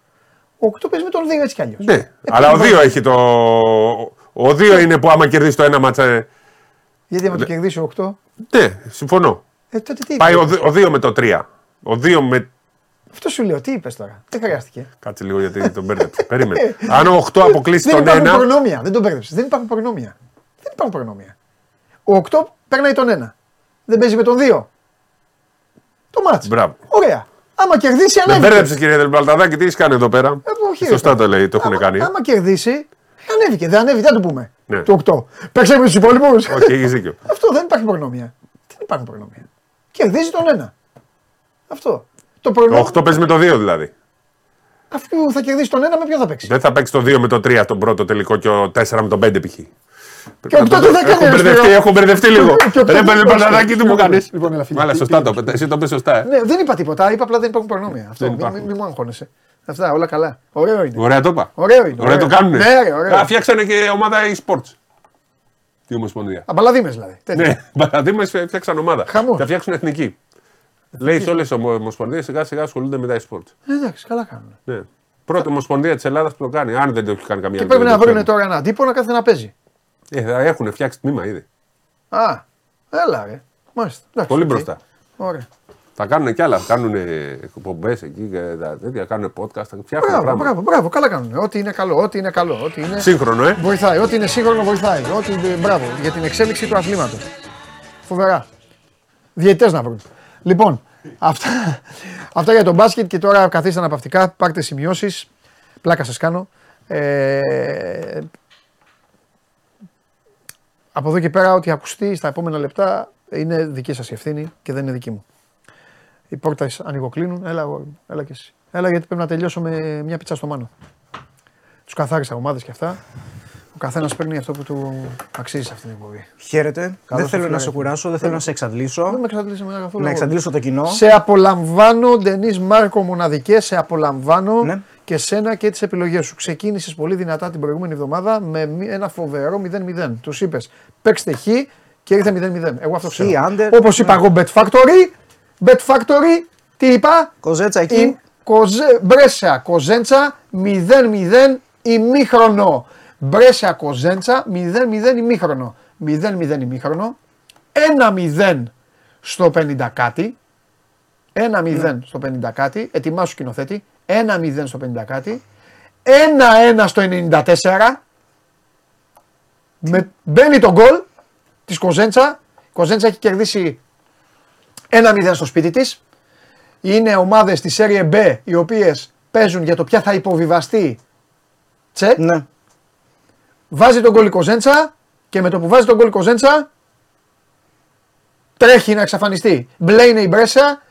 Ο 8 παίζει με τον 2 έτσι κι αλλιώς. Ναι, αλλά ο 2 έχει το. Ο 2 είναι που άμα κερδίσει το ένα μάτσα. ε, Γιατί άμα το κερδίσει ο 8. Ναι, συμφωνώ. Ε, τότε τι. Πάει ο 2 με το 3. Ο 2 με. Αυτό σου λέω, τι είπες τώρα. Δεν χρειάστηκε. Κάτσε λίγο γιατί τον μπέρδεψες. Περίμενε. Αν ο 8 αποκλείσει Δεν τον υπάρχουν 1. προνόμια. Δεν τον μπέρδεψες. Δεν υπάρχουν προνόμια. Δεν υπάρχουν προνόμια. Ο 8 περνάει τον 1. Δεν παίζει με τον 2. Το μάτς. Μπράβο. Ωραία. Άμα κερδίσει, Με ανέβηκες. μπέρδεψες κύριε Δελμπαλταδάκη, τι έχεις κάνει εδώ πέρα; Ε, όχι, ρε, Σωστά το λέει, το έχουν κάνει. Άμα κερδίσει, ανέβηκε. Δεν ανέβηκε, δεν το πούμε. Ναι. Το 8. Παίξε με τους υπόλοιπους. Όχι, έχεις δίκιο. Αυτό δεν υπάρχει προνόμια. Δεν υπάρχουν προνόμια. Κερδίζει τον 1. Αυτό. Το Το προνόμιο. 8 παίζει με το 2 δηλαδή. Αφού θα κερδίσει τον 1, με ποιον θα παίξει; Δεν θα παίξει το 2 με το 3 τον πρώτο τελικό και ο 4 με τον 5 π.χ. Και ο 8 τι θα κάνει. Έχω ρε, μπερδευτεί, Σπύρο; έχω μπερδευτεί λίγο. Και ο 8 Ρε τι- Μπαλταδάκη, τι μου κάνεις. Λοιπόν, έλα, φίλε. Μάλα, σωστά το πες. Εσύ το πες σωστά. ε. Ναι, δεν είπα τίποτα. Είπα απλά δεν υπάρχουν προνόμια. Αυτό. Δεν Μην υπάρχουν. μη, μη μου αγχώνεσαι. Αυτά, όλα καλά. Ωραίο είναι. Ωραία το είπα. Ωραίο είναι. Ωραία το κάνουνε. Ναι, ρε, ωραίο. Α, φτιάξανε και ομάδα e-sports. Τι ομοσπονδία. Αμπαλαδίμες δηλαδή. Τέτοια. Ναι, Μπαλαδίμε φτιάξαν ομάδα. Χαμός. Θα φτιάξουν εθνική. Λέει σε όλες τις ομοσπονδίες σιγά σιγά ασχολούνται με τα e-sports. Ε, Εντάξει, καλά κάνουν. Ναι. Πρώτη ομοσπονδία της Ελλάδας που το κάνει. Αν δεν το έχει κάνει καμία Και άλλη, πρέπει δεν να το βρουν κάνει. τώρα έναν τύπο να κάθεται να παίζει. Ε, θα έχουν φτιάξει τμήμα ήδη. Α, έλα ρε. Μάλιστα. Εντάξει, Πολύ οκ. μπροστά. Ωραία. Θα κάνουν κι άλλα. Θα κάνουν εκπομπές εκεί και τα τέτοια. Κάνουν podcast. Θα φτιάχνουν Μπράβο, πράγματα. μπράβο, μπράβο, καλά κάνουν. Ό,τι είναι καλό, ό,τι είναι καλό. Ό,τι είναι... Σύγχρονο, ε. Βοηθάει, ό,τι είναι σύγχρονο βοηθάει. Ό,τι... Μπράβο, για την εξέλιξη του αθλήματος. Φοβερά. Διαιτητέ να βρουν. Λοιπόν, αυτά, αυτά για τον μπάσκετ και τώρα καθίστε αναπαυτικά, πάρτε σημειώσεις. Πλάκα σας κάνω. Ε, από εδώ και πέρα, ό,τι ακουστεί στα επόμενα λεπτά είναι δική σας ευθύνη και δεν είναι δική μου. Οι πόρτες ανοιγοκλίνουν. Έλα, εγώ, έλα και εσύ. Έλα γιατί πρέπει να τελειώσω με μια πίτσα στο μάνο. Τους καθάρισα ομάδες και αυτά. Ο καθένας παίρνει αυτό που του αξίζει σε αυτήν την εκπομπή. Χαίρετε. Καλώς δεν το θέλω να φιλαράκι. σε κουράσω, δεν θέλω να σε εξαντλήσω. Δεν με εξαντλήσει με καθόλου. Να εξαντλήσω το κοινό. Σε απολαμβάνω, Ντενής Μάρκο Μοναδικές, σε απολαμβάνω Ναι. και σένα και τις επιλογές σου. Ξεκίνησες πολύ δυνατά την προηγούμενη εβδομάδα με μη- ένα φοβερό 0-0. Τους είπες παίξτε χ και ήρθε 0-0. Εγώ αυτό Χ, ξέρω. under. Όπως είπα εγώ, Bet Factory. Bet Factory, τι είπα; Κοζέτσα εκεί. Η Κοζέ, Μπρέσια Κοζέντσα 0-0 ημίχρονο. Μπρέσια Κοζέντσα 0-0 ημίχρονο. 0-0 ημίχρονο. 1-0 στο 50 κάτι. 1-0 στο 50 κάτι. Ετοιμάσου σκηνοθέτη. 1-0 στο 50 κάτι. 1-1 στο 94. Με, μπαίνει το γκολ της Κοζέντσα. Η Κοζέντσα έχει κερδίσει 1-0 στο σπίτι της. Είναι ομάδες της Serie B οι οποίες παίζουν για το ποια θα υποβιβαστεί. Τσεκ. Ναι. Βάζει τον γκολ η Κοζέντσα και με το που βάζει τον γκολ η Κοζέντσα τρέχει να εξαφανιστεί. Μπλε είναι η Μπρέσα,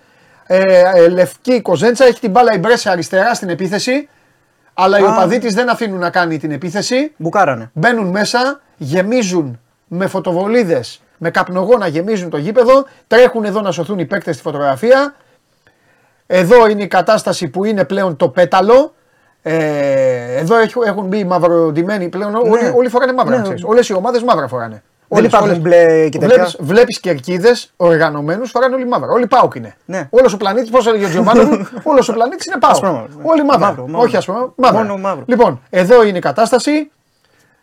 ε, ε, λευκή η Κοζέντσα, έχει την μπάλα η Μπρέσα αριστερά στην επίθεση. Αλλά οι Α. οπαδοί της δεν αφήνουν να κάνει την επίθεση. Μπουκάρανε. Μπαίνουν μέσα, γεμίζουν με φωτοβολίδες, με καπνογόνα γεμίζουν το γήπεδο. Τρέχουν εδώ να σωθούν οι παίκτες στη φωτογραφία. Εδώ είναι η κατάσταση που είναι πλέον το πέταλο. Ε, εδώ έχουν, έχουν μπει μαυροντημένοι πλέον. Όλοι, όλοι φοράνε μαύρα. Ναι. ξέρεις. Όλες οι ομάδες μαύρα φοράνε. Δεν υπάρχουν μπλε και τέτοια. Βλέπεις, βλέπεις κερκίδες οργανωμένους φοράνε όλοι μαύρα. Όλοι πάουκ είναι. Ναι. Όλος ο πλανήτης, πώς έλεγε ο Τζιωμάνο, όλος ο πλανήτης είναι πάουκ. Ασπρόμαυρο, ναι. Όλοι μαύρα. Μαύρο, μαύρο. Όχι ασπρόμαυρο, μαύρα. Μόνο μαύρο. Λοιπόν, εδώ είναι η κατάσταση.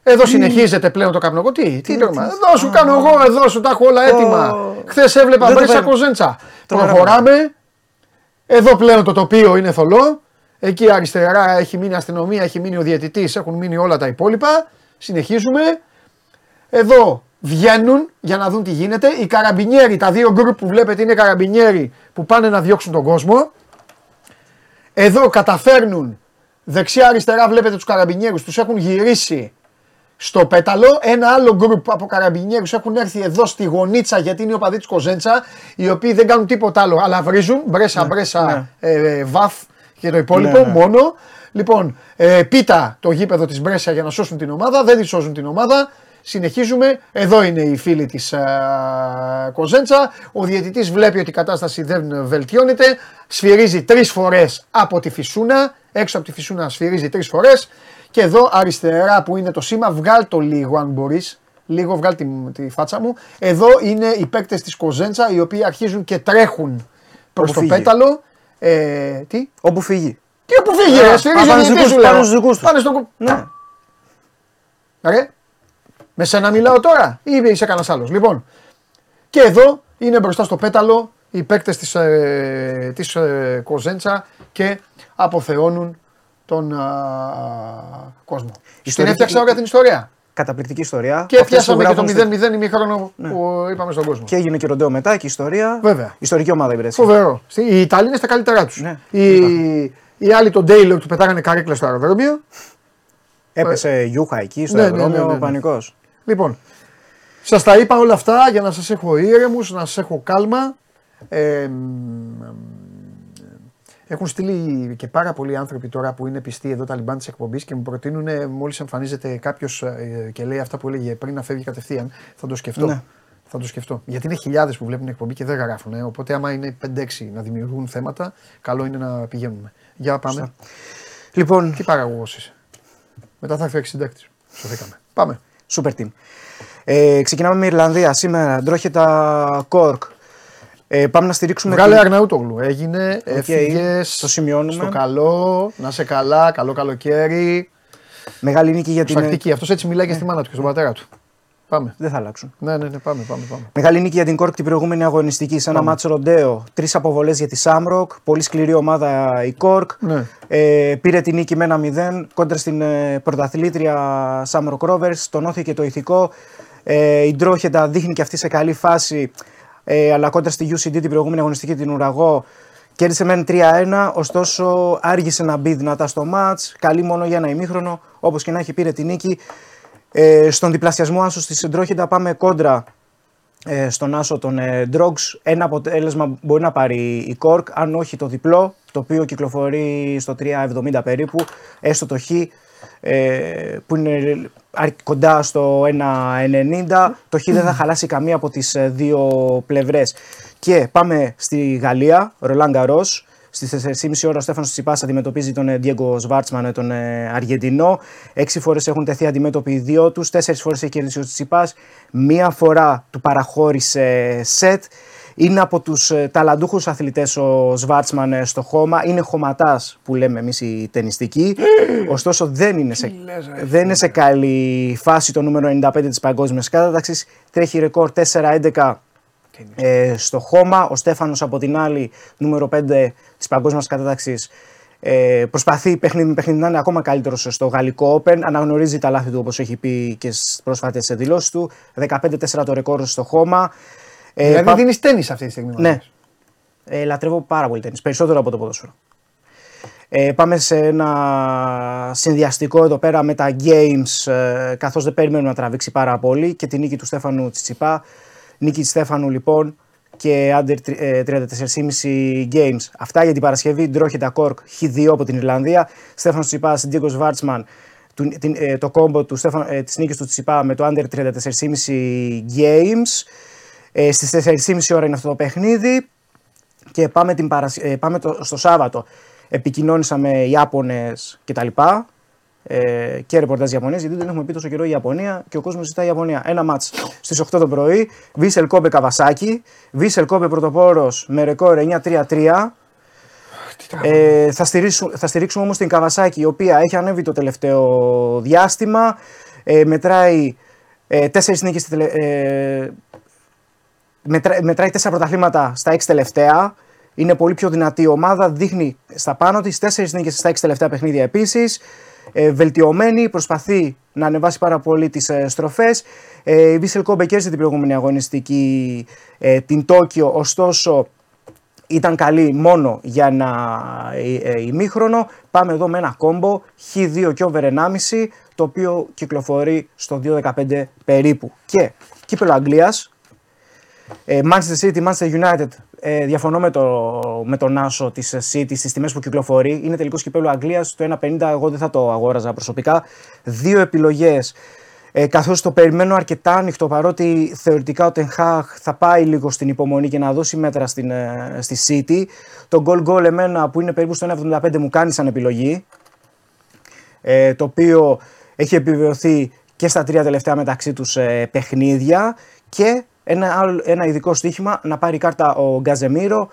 Εδώ συνεχίζεται πλέον το καπνογό. Τι, τι τρομά. Εδώ σου κάνω εγώ, εδώ σου τα έχω όλα έτοιμα. Χθες έβλεπα Δεν το Μπρέσσα παίρνω. Κοζέντσα. Το Προχωράμε. Εδώ πλέον το τοπίο είναι θολό. Εκεί αριστερά έχει μείνει αστυνομία, έχει μείνει ο διαιτητής, έχουν μείνει όλα τα υπόλοιπα. Συνεχίζουμε. Εδώ βγαίνουν για να δουν τι γίνεται. Οι καραμπινιέροι, τα δύο γκρουπ που βλέπετε είναι καραμπινιέροι που πάνε να διώξουν τον κόσμο. Εδώ καταφέρνουν δεξιά-αριστερά βλέπετε τους καραμπινιέρους, τους έχουν γυρίσει στο πέταλο. Ένα άλλο γκρουπ από καραμπινιέρους έχουν έρθει εδώ στη γωνίτσα γιατί είναι ο παδί της Κοζέντσα, οι οποίοι δεν κάνουν τίποτα άλλο, αλλά βρίζουν, μπρέσα, μπρέσα, ε, ε, βαφ και το υπόλοιπο Ναι, ναι. μόνο. Λοιπόν, ε, πίτα το γήπεδο της Μπρέσα για να σώσουν την ομάδα, δεν της σώζουν την ομάδα. Συνεχίζουμε. Εδώ είναι οι φίλοι της ε, Κοζέντσα. Ο διαιτητής βλέπει ότι η κατάσταση δεν βελτιώνεται. Σφυρίζει τρεις φορές από τη φυσούνα. Έξω από τη φυσούνα σφυρίζει τρεις φορές. Και εδώ αριστερά που είναι το σήμα, βγάλ το λίγο αν μπορείς. Λίγο βγάλ τη, τη φάτσα μου. Εδώ είναι οι παίκτες της Κοζέντσα οι οποίοι αρχίζουν και τρέχουν προς Όπου το φύγει. πέταλο. Ε, τι; Όπου φύγει. Τι που φύγει, Α, ρε, στηρίζει α, πάνε διαιτητή στους σου δικούς- λέω. πάνε στους δικούς τους. Πάνε στο κου- Ναι. Ρε, με σένα μιλάω τώρα ή είσαι κανένας άλλος; Λοιπόν, και εδώ είναι μπροστά στο πέταλο οι παίκτες της ε, της, ε, Κοζέντσα και αποθεώνουν τον α, κόσμο. Την Ιστορική- έφτιαξα όλα την ιστορία. Καταπληκτική ιστορία. Και Αυτές πιάσαμε που και το γράφουν στο- 0-0 ημίχρονο που είπαμε στον κόσμο. Και έγινε και ροντέο μετά και ιστορία. Βέβαια. Ιστορική ομάδα η Βρέσια. Φοβερό. Στη- Οι Ιταλοί είναι στα καλύτερά τους. Ναι. Οι, οι άλλοι τον Ντέιλορ του πετάγανε καρέκλα στο αεροδρόμιο. Έπεσε γιούχα εκεί στο Ναι, ναι, ναι, αεροδρόμιο, ναι, ναι. πανικός. Λοιπόν, σας τα είπα όλα αυτά για να σας έχω ήρεμους, να σας έχω κάλμα. Ε, μ, έχουν στείλει και πάρα πολλοί άνθρωποι τώρα που είναι πιστοί εδώ τα λιμπάν της εκπομπής και μου προτείνουν μόλις εμφανίζεται κάποιος και λέει αυτά που έλεγε πριν να φεύγει κατευθείαν. Θα το σκεφτώ. Ναι. Θα το σκεφτώ. Γιατί είναι χιλιάδες που βλέπουν εκπομπή και δεν γράφουν. Ε. Οπότε, άμα είναι 5-6 να δημιουργούν θέματα, καλό είναι να πηγαίνουμε. Για πάμε. Σωστά. Λοιπόν, Τι παραγωγός είσαι. Μετά θα έρθει ο εξυντάκτης. Σωθήκαμε. Πάμε. Super team. Ε, ξεκινάμε με Ιρλανδία. Σήμερα ντρόχετα Κόρκ. Ε, πάμε να στηρίξουμε. Βγάλε την- Αρναούτογλου. Έγινε, Οκ, έφυγες. το σημειώνουμε. Στο καλό, να σε καλά, καλό καλοκαίρι. Μεγάλη νίκη για την. Ψαχτική. Αυτός έτσι μιλάει και στη μάνα του και στον πατέρα του. Πάμε. Δεν θα αλλάξουν. Ναι, ναι, ναι, πάμε, πάμε. πάμε. Μεγάλη νίκη για την Κόρκ την προηγούμενη αγωνιστική σε ένα Πάμε. μάτσο ροντέο. Τρεις αποβολές για τη Σάμροκ. Πολύ σκληρή ομάδα η Κόρκ. Ναι. Ε, πήρε την νίκη με ένα 0 κόντρα στην ε, πρωταθλήτρια Σάμροκ Rovers. Τονώθηκε το ηθικό. Ε, η Ντρόχετα δείχνει και αυτή σε καλή φάση. Ε, αλλά κόντρα στη UCD την προηγούμενη αγωνιστική την Ουραγό. Κέρδισε μεν 3-1, ωστόσο άργησε να μπει δυνατά στο μάτς. Καλή μόνο για ένα ημίχρονο. Όπως και να έχει πήρε την νίκη. Ε, στον διπλασιασμό άσο στη Συντρόχητα πάμε κόντρα ε, στον άσο των ε, Drogs. Ένα αποτέλεσμα μπορεί να πάρει η Cork, αν όχι το διπλό, το οποίο κυκλοφορεί στο 3,70 περίπου, έστω το Χ, ε, που είναι αρ- κοντά στο 1,90. Το Χ δεν θα χαλάσει καμία από τις ε, δύο πλευρές. Και πάμε στη Γαλλία, Ρολάν Γκαρός. Στις 4.30 ώρα ο Στέφανος Τσιπάς αντιμετωπίζει τον ε, Diego Σβάρτσμαν, τον ε, Αργεντινό. Έξι φορές έχουν τεθεί αντιμέτωποι οι δύο τους. Τέσσερις φορές έχει κερδίσει ο Τσιπάς. Μία φορά του παραχώρησε σετ. Είναι από τους ταλαντούχους αθλητές ο Σβάρτσμαν ε, στο χώμα. Είναι χωματάς που λέμε εμείς οι ταινιστικοί. Ωστόσο δεν είναι, σε, δεν είναι σε καλή φάση το νούμερο 95 της παγκόσμιας κατάταξης. Τρέχει ρεκόρ 4-11 ε, στο χώμα. Ο Στέφανος από την άλλη, νούμερο 5 της παγκόσμιας κατάταξης, ε, προσπαθεί παιχνίδι με παιχνίδι να είναι ακόμα καλύτερος στο γαλλικό Open. Αναγνωρίζει τα λάθη του όπως έχει πει και στις πρόσφατες δηλώσεις του. 15-4 το ρεκόρ στο χώμα. Ε, δηλαδή πα- δίνεις τέννη αυτή τη στιγμή. ναι. Ε, λατρεύω πάρα πολύ τέννις, περισσότερο από το ποδόσφαιρο. Ε, πάμε σε ένα συνδυαστικό εδώ πέρα με τα games, ε, καθώς δεν περιμένουμε να τραβήξει πάρα πολύ και τη νίκη του Στέφανου Τσιτσιπά. Νίκη του Στέφανου λοιπόν και under ε, 34,5 games. Αυτά για την Παρασκευή. Ντρόχετα Κόρκ Χ2 από την Ιρλανδία. Στέφανος Τσιπάς, Ντίγκος Βάρτσμαν. Του, την, ε, το κόμπο του Στέφαν, ε, της νίκης του Τσιπά με το under 34,5 games. Ε, στις 4.30 ώρα είναι αυτό το παιχνίδι και πάμε, την Παρασ... ε, πάμε το... στο Σάββατο. Επικοινώνησα με Ιάπωνες και τα λοιπά ε, και ρεπορτάζ Ιαπωνίας γιατί δεν έχουμε πει τόσο καιρό η Ιαπωνία και ο κόσμος ζητάει Ιαπωνία. Ένα μάτς στις 8 το πρωί, Βίσελ Κόμπε Καβασάκη, Βίσελ Κόμπε πρωτοπόρος με ρεκόρ 9-3-3. Ε, θα, στηρίξουμε, θα στηρίξουμε όμως την Καβασάκη η οποία έχει ανέβει το τελευταίο διάστημα, ε, μετράει ε, τέσσερις νίκες στη τελε- ε, μετρά, μετράει τέσσερα πρωταθλήματα στα έξι τελευταία. Είναι πολύ πιο δυνατή η ομάδα. Δείχνει στα πάνω της τέσσερις νίκες στα έξι τελευταία παιχνίδια επίσης. Ε, βελτιωμένη, προσπαθεί να ανεβάσει πάρα πολύ τις ε, στροφές. Ε, η Βίσελ Κόμπε κέρδισε την προηγούμενη αγωνιστική ε, την Τόκιο, ωστόσο ήταν καλή μόνο για ένα ε, ε, ημίχρονο. Πάμε εδώ με ένα κόμπο Χ2 και over 1,5 το οποίο κυκλοφορεί στο 2.15 περίπου. Και κύπελο Αγγλίας, ε, Manchester City, Manchester United. Ε, διαφωνώ με, το, με τον Άσο της City στις τιμές που κυκλοφορεί. Είναι τελικό κυπέλο Αγγλίας. Το 1,50 εγώ δεν θα το αγόραζα προσωπικά. Δύο επιλογές. Ε, Καθώς το περιμένω αρκετά ανοιχτό παρότι θεωρητικά ο Τενχάχ θα πάει λίγο στην υπομονή και να δώσει μέτρα στην, ε, στη City. Το goal goal εμένα που είναι περίπου στο 1,75 μου κάνει σαν επιλογή. Ε, το οποίο έχει επιβεβαιωθεί και στα τρία τελευταία μεταξύ τους ε, παιχνίδια και ένα, άλλο, ένα ειδικό στοίχημα να πάρει κάρτα ο Γκαζεμίρο.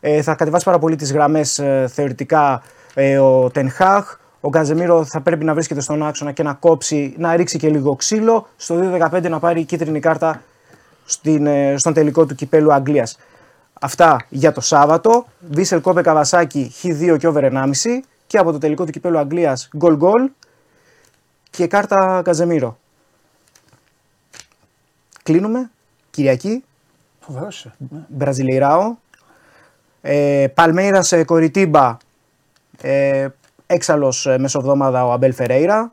Ε, θα κατεβάσει πάρα πολύ τις γραμμές ε, θεωρητικά ε, ο Τενχάχ. Ο Γκαζεμίρο θα πρέπει να βρίσκεται στον άξονα και να κόψει, να ρίξει και λίγο ξύλο. Στο 2-15 να πάρει κίτρινη κάρτα στην, ε, στον τελικό του κυπέλου Αγγλίας. Αυτά για το Σάββατο. Βίσελ Κόμπε Καβασάκη Χ2 και over 1,5. Και από το τελικό του κυπέλου Αγγλίας γκολ γκολ. Και κάρτα Καζεμίρο. Κλείνουμε. Κυριακή. Φοβερός είσαι. Ναι. Μπραζιλιράο. Ε, Παλμέιρα σε Κοριτίμπα. Ε, Έξαλλος μεσοβδόμαδα ο Αμπέλ Φερέιρα.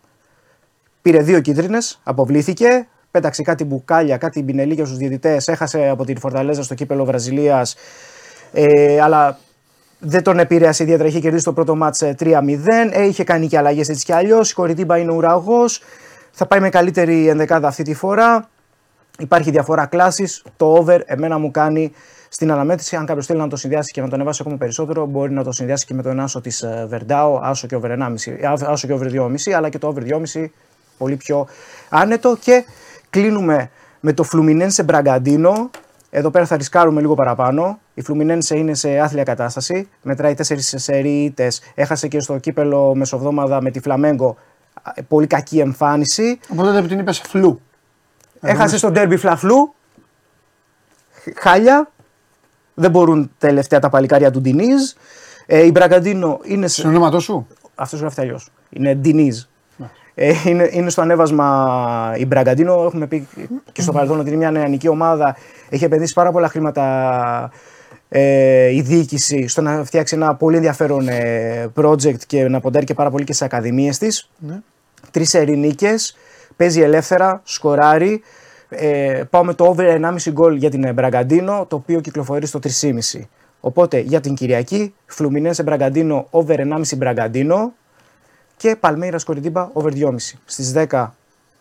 Πήρε δύο κίτρινες, αποβλήθηκε. Πέταξε κάτι μπουκάλια, κάτι μπινελίκια στους διαιτητές. Έχασε από την Φορταλέζα στο κύπελο Βραζιλίας. Ε, αλλά δεν τον επηρέασε ιδιαίτερα. Είχε κερδίσει το πρώτο μάτς 3-0. Ε, είχε κάνει και αλλαγές έτσι κι αλλιώς. Η Κοριτίμπα είναι ουραγός. Θα πάει με καλύτερη ενδεκάδα αυτή τη φορά. Υπάρχει διαφορά κλάσης. Το over εμένα μου κάνει στην αναμέτρηση. Αν κάποιος θέλει να το συνδυάσει και να τον ανεβάσει ακόμα περισσότερο, μπορεί να το συνδυάσει και με τον άσο της Βερντάο, άσο και over 1,5, άσο και over 2,5, αλλά και το over 2,5 πολύ πιο άνετο. Και κλείνουμε με το Φλουμινένσε Μπραγκαντίνο. Εδώ πέρα θα ρισκάρουμε λίγο παραπάνω. Η Φλουμινένσε είναι σε άθλια κατάσταση. Μετράει 4 σερίτες. Έχασε και στο κύπελο μεσοβδόμαδα με τη Φλαμέγκο. Πολύ κακή εμφάνιση. Οπότε δεν την είπες φλου. Έχασε στον τέρμπι φλαφλού. Χάλια. Δεν μπορούν τελευταία τα παλικάρια του Ντινίζ. Ε, η Μπραγκαντίνο είναι. Στον ονόματό σου; Αυτός γράφει αλλιώ. Είναι Ντινίζ. Ε, είναι, είναι στο ανέβασμα η Μπραγκαντίνο. Έχουμε πει και στο παρελθόν ότι είναι μια νεανική ομάδα. Έχει επενδύσει πάρα πολλά χρήματα ε, η διοίκηση στο να φτιάξει ένα πολύ ενδιαφέρον ε, project και να ποντάρει και πάρα πολύ και στι ακαδημίες της. Ναι. Τρεις ερηνίκες. Παίζει ελεύθερα, σκοράρει. Ε, πάω με το over 1,5 γκολ για την Μπραγκαντίνο, το οποίο κυκλοφορεί στο 3,5. Οπότε για την Κυριακή, Φλουμινένσε Μπραγκαντίνο, over 1,5 Μπραγκαντίνο και Παλμέιρας Κοριντίμπα, over 2,5. Στις 10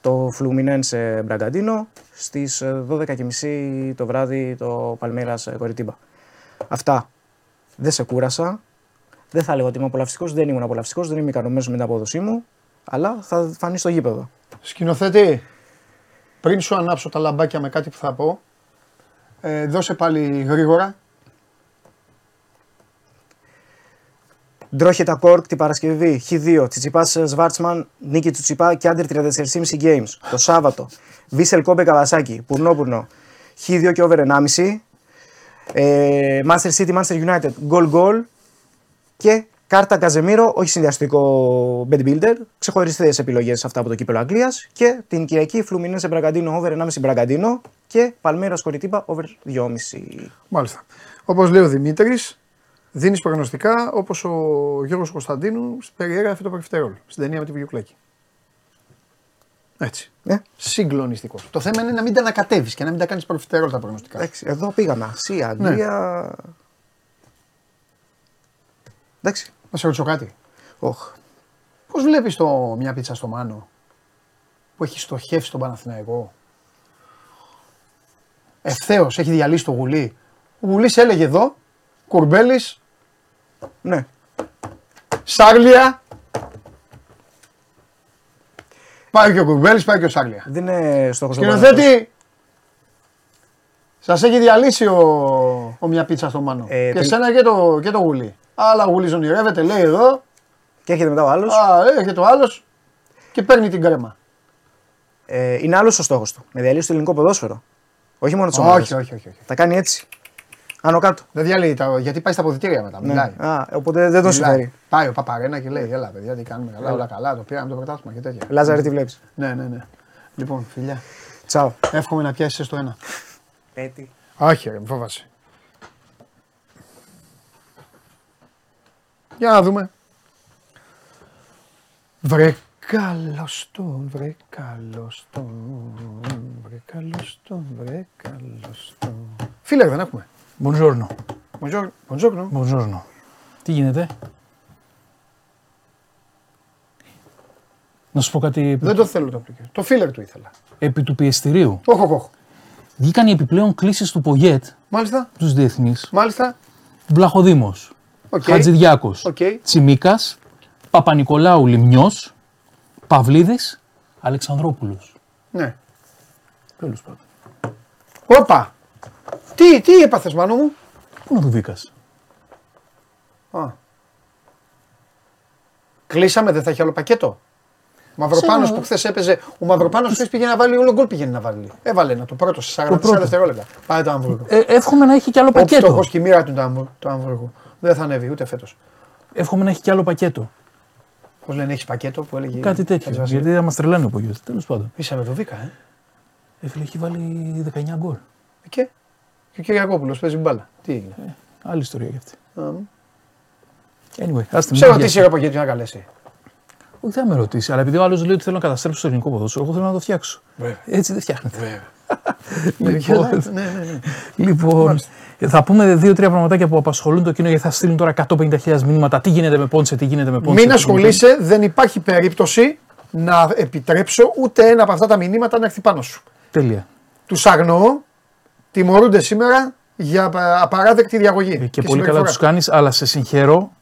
το Φλουμινένσε Μπραγκαντίνο, στις 12.30 το βράδυ το Παλμέιρας Κοριντίμπα. Αυτά. Δεν σε κούρασα. Δεν θα έλεγα ότι είμαι απολαυστικός, δεν ήμουν απολαυστικός, δεν είμαι ικανοποιημένος με την απόδοσή μου, αλλά θα φανεί στο γήπεδο. Σκηνοθέτη, πριν σου ανάψω τα λαμπάκια με κάτι που θα πω, ε, δώσε πάλι γρήγορα. Ντρόχετα Κόρκ την Παρασκευή, Χ2, Τσιτσιπάς Σβάρτσμαν, νίκη του Τσιπά και άντερ 34,5 games. Το Σάββατο, Βίσελ Κόμπε Καβασάκη, Πουρνόπουρνο, Χ2 και over 1,5. Ε, Manchester City, Manchester United, goal goal και κάρτα Καζεμίρο, όχι συνδυαστικό bed builder, ξεχωριστές επιλογές αυτά από το κύπελο Αγγλίας και την Κυριακή Φλουμινές σε Μπραγκαντίνο over 1,5 Μπραγκαντίνο και Παλμέρα Κοριτίπα over 2,5. Μάλιστα. Όπως λέει ο Δημήτρης, δίνεις προγνωστικά όπως ο Γιώργος Κωνσταντίνου περιέγραφε το Περφτερόλ στην ταινία με τη Βιουκλέκη. Έτσι. Ε; Συγκλονιστικό. Το θέμα είναι να μην τα ανακατεύεις και να μην τα κάνεις προφιτερόλ τα προγνωστικά. Εντάξει, εδώ πήγαμε. Ασία, Αγγλία. Εντάξει. Να σε ρωτήσω κάτι. Όχ. Πώς βλέπεις μια πίτσα στο Μάνο που έχει στοχεύσει τον Παναθηναϊκό; Ευθέως έχει διαλύσει το γουλί. Ο γουλί έλεγε εδώ, κουρμπέλης. Ναι. Σάρλια. Πάει και ο Κουρμπέλης, πάει και ο Σάρλια. Δεν είναι στόχος Σκηνοθέτη, σας έχει διαλύσει ο, ο μια πίτσα στο Μάνο. Ε, και τελ- εσένα και το, και το γουλί. Αλλά ο γουλί ονειρεύεται, λέει εδώ. Και έρχεται μετά ο άλλος. Α, έρχεται ο άλλος και παίρνει την κρέμα. Ε, είναι άλλος ο στόχος του. Να διαλύσει το ελληνικό ποδόσφαιρο. Όχι μόνο τις Όχι, ομάδες. όχι, όχι, όχι. Τα κάνει έτσι. Άνω κάτω. Δεν διαλύει τα, γιατί πάει στα αποδητήρια μετά. Ναι. Μιλάει. Α, οπότε δεν τον Μιλάει. συμφέρει. Πάει ο Παπαρένα και λέει: Έλα, παιδιά, τι κάνουμε. Καλά, Έλα. όλα καλά. Το πήραμε το πρωτάθλημα και τέτοια. Λάζαρε, τι βλέπεις. Ναι, ναι, ναι. Λοιπόν, φιλιά. Τσαου. Εύχομαι να πιάσεις το ένα. Πέτη. Όχι, ρε, μη Για να δούμε. Βρε καλώς τον, βρε καλώς τον, βρε καλώς τον, βρε καλώς τον. Φίλε, δεν έχουμε. Buongiorno. Buongiorno. Buongiorno. Buongiorno. Τι γίνεται; Να σου πω κάτι επί, Δεν το θέλω το application. Το φίλερ του ήθελα. επί του πιεστηρίου. Όχι, όχι, όχι. Βγήκαν οι επιπλέον κλήσεις του Πογέτ, Μάλιστα. τους διεθνείς. Μάλιστα. Βλαχοδήμος, Οκ. Χατζηδιάκος, Οκ. Τσιμίκας, Παπα-Νικολάου Λιμνιός, Παυλίδης, Αλεξανδρόπουλος. Ναι. Τέλος πάντων. Όπα. Τι, τι έπαθες Μάνο μου; Πού είναι ο Δουβίκας. Α. Κλείσαμε, δεν θα έχει άλλο πακέτο; Ο Μαυροπάνος Ξέρω. που χθες έπαιζε, ο Μαυροπάνος χθες πήγε να βάλει όλο γκολ πήγαινε να βάλει. Έβαλε ένα το πρώτο σε 44 πρώτο. δευτερόλεπτα. Πάει το Αμβούργο. Ε, εύχομαι να έχει κι άλλο Όπου πακέτο. φτωχός και η μοίρα του το Αμβούργο- το Αμβούργο. Δεν θα ανέβει ούτε φέτος. Εύχομαι να έχει κι άλλο πακέτο. Πώς λένε, έχει πακέτο που έλεγε. Κάτι τέτοιο. Χατζηβασίλη. Γιατί θα μα τρελάνει ο Πογιό. Τέλος πάντων. Είσαι με το Βίκα, ε. Ε, φίλε, έχει βάλει 19 γκολ. Και, και ο Κυριακόπουλος παίζει μπάλα. Τι έγινε. Άλλη ιστορία κι αυτή. Α, μ. Anyway, άστε Σε ρωτήσει ρε γιατί να καλέσει. Όχι, δεν θα με ρωτήσει, αλλά επειδή ο άλλος λέει ότι θέλω να καταστρέψω το ελληνικό ποδόσφαιρο, εγώ θέλω να το φτιάξω. Βέβαια. Έτσι δεν φτιάχνεται. Ναι, λοιπόν, ναι, ναι, ναι. λοιπόν θα πούμε δύο-τρία πραγματάκια που απασχολούν το κοινό γιατί θα στείλουν τώρα 150.000 μηνύματα. Τι γίνεται με Πόντσε, τι γίνεται με Πόντσε. Μην ασχολείσαι, δεν υπάρχει περίπτωση να επιτρέψω ούτε ένα από αυτά τα μηνύματα να έρθει πάνω σου. Τέλεια. Τους αγνοώ, τιμωρούνται σήμερα για απα- απαράδεκτη διαγωγή. Και, πολύ καλά συμπεριφορά. τους κάνεις, αλλά σε συγχαίρω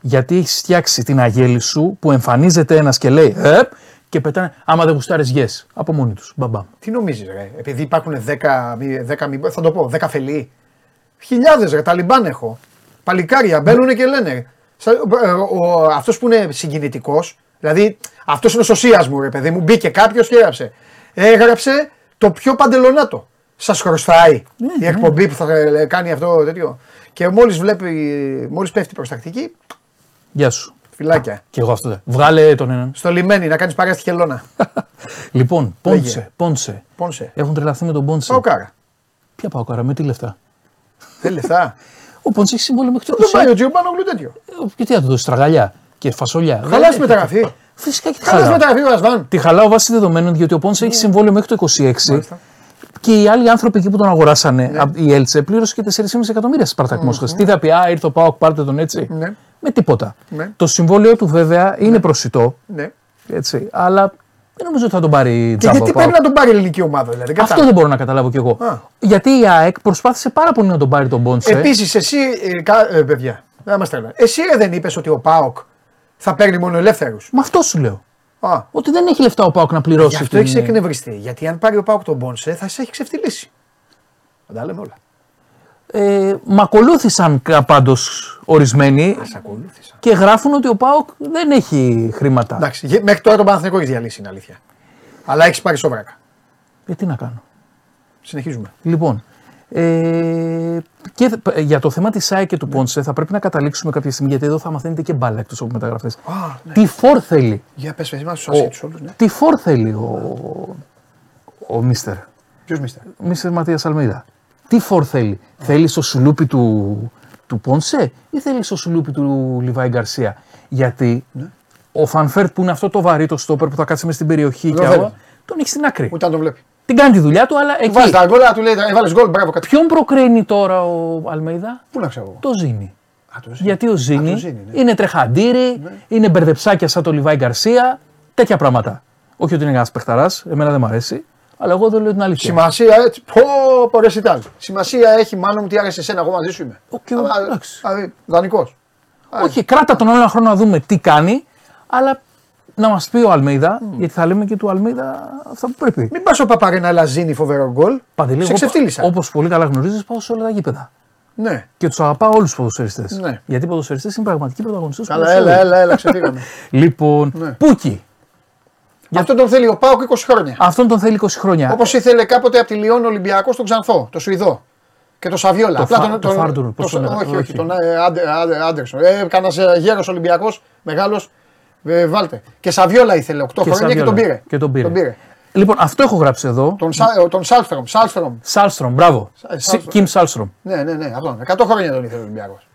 γιατί έχεις φτιάξει την αγέλη σου που εμφανίζεται ένας και λέει ε, και πετάνε. Άμα δεν γουστάρεις, yes. Από μόνοι τους. Μπαμπάμ. Τι νομίζεις, ρε, επειδή υπάρχουν 10, μη- 10 μη- θα το πω, 10 φελοί. Χιλιάδες ρε, ταλιμπάν έχω. Παλικάρια μπαίνουν και λένε. Αυτός που είναι συγκινητικός, δηλαδή αυτός είναι ο σωσίας μου, ρε παιδί μου, μπήκε κάποιος και έγραψε. Έγραψε το πιο παντελονάτο. Σας χρωστάει η εκπομπή που θα ε, κάνει αυτό τέτοιο. Και μόλις βλέπει, μόλις πέφτει προς τακτική, Γεια σου. Φυλάκια. Και εγώ αυτό. δεν. Βγάλε τον έναν. Στο λιμένι να κάνεις παρέα στη χελώνα. Λοιπόν, Λέγε. Πόντσε. Πόντσε. Πόνσε. Έχουν τρελαθεί με τον Πόντσε. Πάω κάρα. Ποια πάω κάρα, με τι λεφτά; Δεν λεφτά. Ο Πόντσε έχει συμβόλαιο μέχρι το Δεν πάει 20. ο Τζιομπάνογλου τέτοιο. Και τι θα του δώσει, τραγαλιά και φασολιά. Χαλάς Δεν τη μεταγραφή. Φυσικά και τη Χαλάς τη χαλάω. μεταγραφή ο Ασβάν. Τη χαλάω βάσει δεδομένων γιατί ο Πόντσε έχει συμβόλαιο μέχρι το 26. Και οι άλλοι άνθρωποι εκεί που τον αγοράσανε, Ναι. απ- η Έλτσε, πλήρωσε και 4,5 εκατομμύρια στη Σπαρτακ Μόσχας. Τι θα πει, Α, ήρθε ο Πάοκ, πάρτε τον έτσι. Ναι. Με τίποτα. Ναι. Το συμβόλαιο του βέβαια είναι προσιτό. Ναι. Έτσι, αλλά δεν νομίζω ότι θα τον πάρει Και τζάμπα. γιατί ο πρέπει ΠΑΟΚ. να τον πάρει η ελληνική ομάδα, δηλαδή. Αυτό δεν μπορώ να καταλάβω κι εγώ. Α. Γιατί η ΑΕΚ προσπάθησε πάρα πολύ να τον πάρει τον Πόντσε. Επίσης, εσύ, ε, κα- ε, παιδιά, δεν είμαστε τρελά. Εσύ ρε, δεν είπες ότι ο Πάοκ θα παίρνει μόνο ελεύθερους. Με αυτό σου λέω. Α. Ότι δεν έχει λεφτά ο Πάοκ να πληρώσει. Γι' αυτό την- έχει εκνευριστεί. Γιατί αν πάρει ο Πάοκ τον Μπόνσε, θα σε έχει ξεφτυλίσει. Θα τα λέμε όλα. Ε, μ' ακολούθησαν πάντως ορισμένοι και γράφουν ότι ο Πάοκ δεν έχει χρήματα. Εντάξει, γε- μέχρι τώρα τον Παναθηνικό έχει διαλύσει, είναι αλήθεια. Αλλά έχεις πάρει σόβρακα. Ε, τι να κάνω. Συνεχίζουμε. Λοιπόν, ε, και θ- ε, για το θέμα της ΣΑΕ και του Πόντσε θα πρέπει να καταλήξουμε κάποια στιγμή γιατί εδώ θα μαθαίνετε και μπάλα εκτός από μεταγραφές. Α, ναι. Τι φόρ θέλει; Για πες, πες, μας του Ο- ασχέτου όλους. Ναι. Τι φόρ θέλει ο, ο Μίστερ; Ποιος μίστερ; Μίστερ Ματίας Αλμέιδα. Τι φορ θέλει; Θέλει στο σουλούπι του, του Πόνσε ή θέλει στο σουλούπι του Λιβάι Γκαρσία; Γιατί Ναι. ο Φαν Βέερτ που είναι αυτό το βαρύ, το στόπερ που θα κάτσει μες στην περιοχή Δεν και θέλει. άλλα, τον έχει στην άκρη. Ούτε αν το βλέπει. Την κάνει τη δουλειά του, αλλά Του εκεί. βάζει τα γκολ, του λέει έβαλε γκολ, μπράβο κάτι. Ποιον προκρίνει τώρα ο Αλμέιδα, Πού να ξέρω εγώ. το Ζήνη. Α, το Γιατί ο Ζήνη, το Ζήνη, ναι. είναι τρεχαντήρι, είναι μπερδεψάκια σαν το Λιβάι Γκαρσία, τέτοια πράγματα. Όχι ότι είναι ένας παιχταράς, εμένα δεν μου αρέσει, αλλά εγώ δεν λέω την αλήθεια. Σημασία έτσι. Πω, πω, ρε Σιτάλ. Σημασία έχει μάλλον μου τι άρεσε εσένα, εγώ μαζί σου είμαι. Οκ, εντάξει. Δηλαδή, δανεικός. Όχι, κράτα τον άλλο ένα χρόνο να δούμε τι κάνει, αλλά να μας πει ο Αλμέιδα, γιατί θα λέμε και του Αλμέιδα αυτά που πρέπει. Μην πας ο Παπαρίνα Λαζίνη φοβερό γκολ. Παντελή, σε ξεφτύλισα. Όπως πολύ καλά γνωρίζεις, πάω σε όλα τα γήπεδα. Ναι. Και τους αγαπάω όλους τους ποδοσφαιριστές. Ναι. Γιατί οι ποδοσφαιριστές είναι πραγματικοί πρωταγωνιστές. του Καλά, ποδοσφαίρου. έλα, έλα, έλα, ξεφύγαμε. Λοιπόν, Ναι. Πούκι. Αυτό τον θέλει ο Πάοκ 20 χρόνια. Αυτόν τον θέλει 20 χρόνια. Όπως ήθελε κάποτε από τη Λιόν Ολυμπιακό στον Ξανθό, το Σουηδό. Και το Σαβιόλα. Το Απλά Φα- τον, το τον- Φάρντουρ, το- πώς τον όχι, λέγανε, όχι, όχι. τον ε, Άντε- Άντε- Άντερσον. Ε, Κάνα γέρος Ολυμπιακός, μεγάλος. Βάλτε. Και Σαβιόλα ήθελε 8 χρόνια και Σαβιόλα. τον πήρε. Και τον πήρε. Τον πήρε. Λοιπόν, αυτό έχω γράψει εδώ. Τον, Σα- τον Σάλστρομ. Σάλστρομ. Σάλστρομ, μπράβο. Σάλστρομ. Κιμ Σάλστρομ. Ναι, ναι, ναι, αυτόν. 100 χρόνια τον ήθελε ο Ολυμπιακός.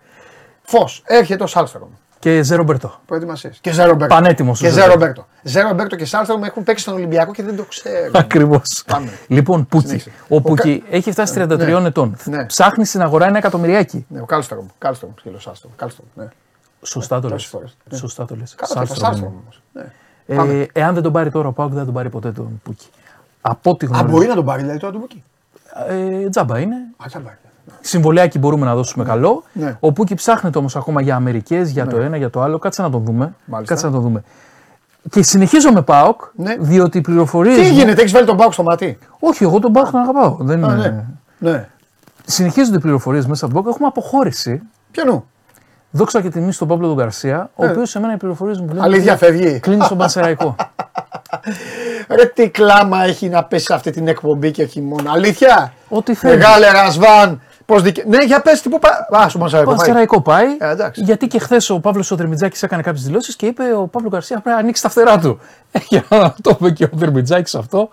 Φως. Έρχεται ο Σάλστρομ. Και Ζε Ρομπέρτο. Προετοιμασίες. Και Ζε Ρομπέρτο. Πανέτοιμος ο Και Ζε Ρομπέρτο. Ζε Ρομπέρτο. Ζε Ρομπέρτο και Σάλστρομ έχουν παίξει στον Ολυμπιακό και δεν το ξέρω. Ακριβώς. Πάμε. Λοιπόν, Πούκι. Συνέχισε. Ο Ο Πούκι Κα- έχει φτάσει 33 Ναι. ετών. Ναι. Ψάχνει στην αγορά ένα εκατομμυριάκι. Ναι, ο Κάλστρομ. Κάλστρομ. Σκύλο Σάλστρομ. Κάλστρομ. Ναι. Σωστά το λες. Τόσες φορές. Ναι. Σωστά το λες. Καλά, το Σάλστρομ όμως. Ναι. Ε, Πάμε. εάν δεν τον πάρει τώρα ο ΠΑΟΚ, δεν θα τον πάρει ποτέ τον Πούκι. Από ό,τι Α, γνωρίζω. μπορεί να τον πάρει δηλαδή τώρα τον Πούκι. Ε, τζάμπα είναι. Α, θα πάρει. Συμβολιάκι μπορούμε να δώσουμε καλό. Ναι. Ο Πούκι ψάχνεται όμως ακόμα για Αμερικές, για το ένα, για το άλλο. Κάτσε να τον δούμε. Μάλιστα. Κάτσε να τον δούμε. Και συνεχίζω με Πάοκ, Ναι. διότι οι πληροφορίες. Τι γίνεται, έχεις βάλει τον Πάουκ στο μάτι; Όχι, εγώ τον Πάοκ τον αγαπάω. Δεν Α, είναι... ναι. Ναι. Συνεχίζονται οι πληροφορίες μέσα από τον Πάοκ. Έχουμε αποχώρηση. Ποιανού; Δόξα και τιμή στον Παύλο τον Γκαρσία, ο Ε. οποίος σε μένα οι πληροφορίες μου λένε. Αλήθεια, ότι φεύγει. Κλείνει στον Πανσεραϊκό. Ρε τι κλάμα έχει να πέσει σε αυτή την εκπομπή και όχι μόνο. Αλήθεια. Ό,τι θέλεις. Μεγάλε Ρασβάν. Πώς δικαι... Ναι, για πες τι που πάει. Α, στο Πανσεραϊκό πάει. Πανσεραϊκό πάει. Ε, εντάξει. γιατί και χθες ο Παύλος ο Δερμιτζάκης έκανε κάποιες δηλώσεις και είπε ο Παύλο Γκαρσία πρέπει να ανοίξει τα φτερά του. Ε, Για να το είπε και ο Δερμιτζάκης αυτό.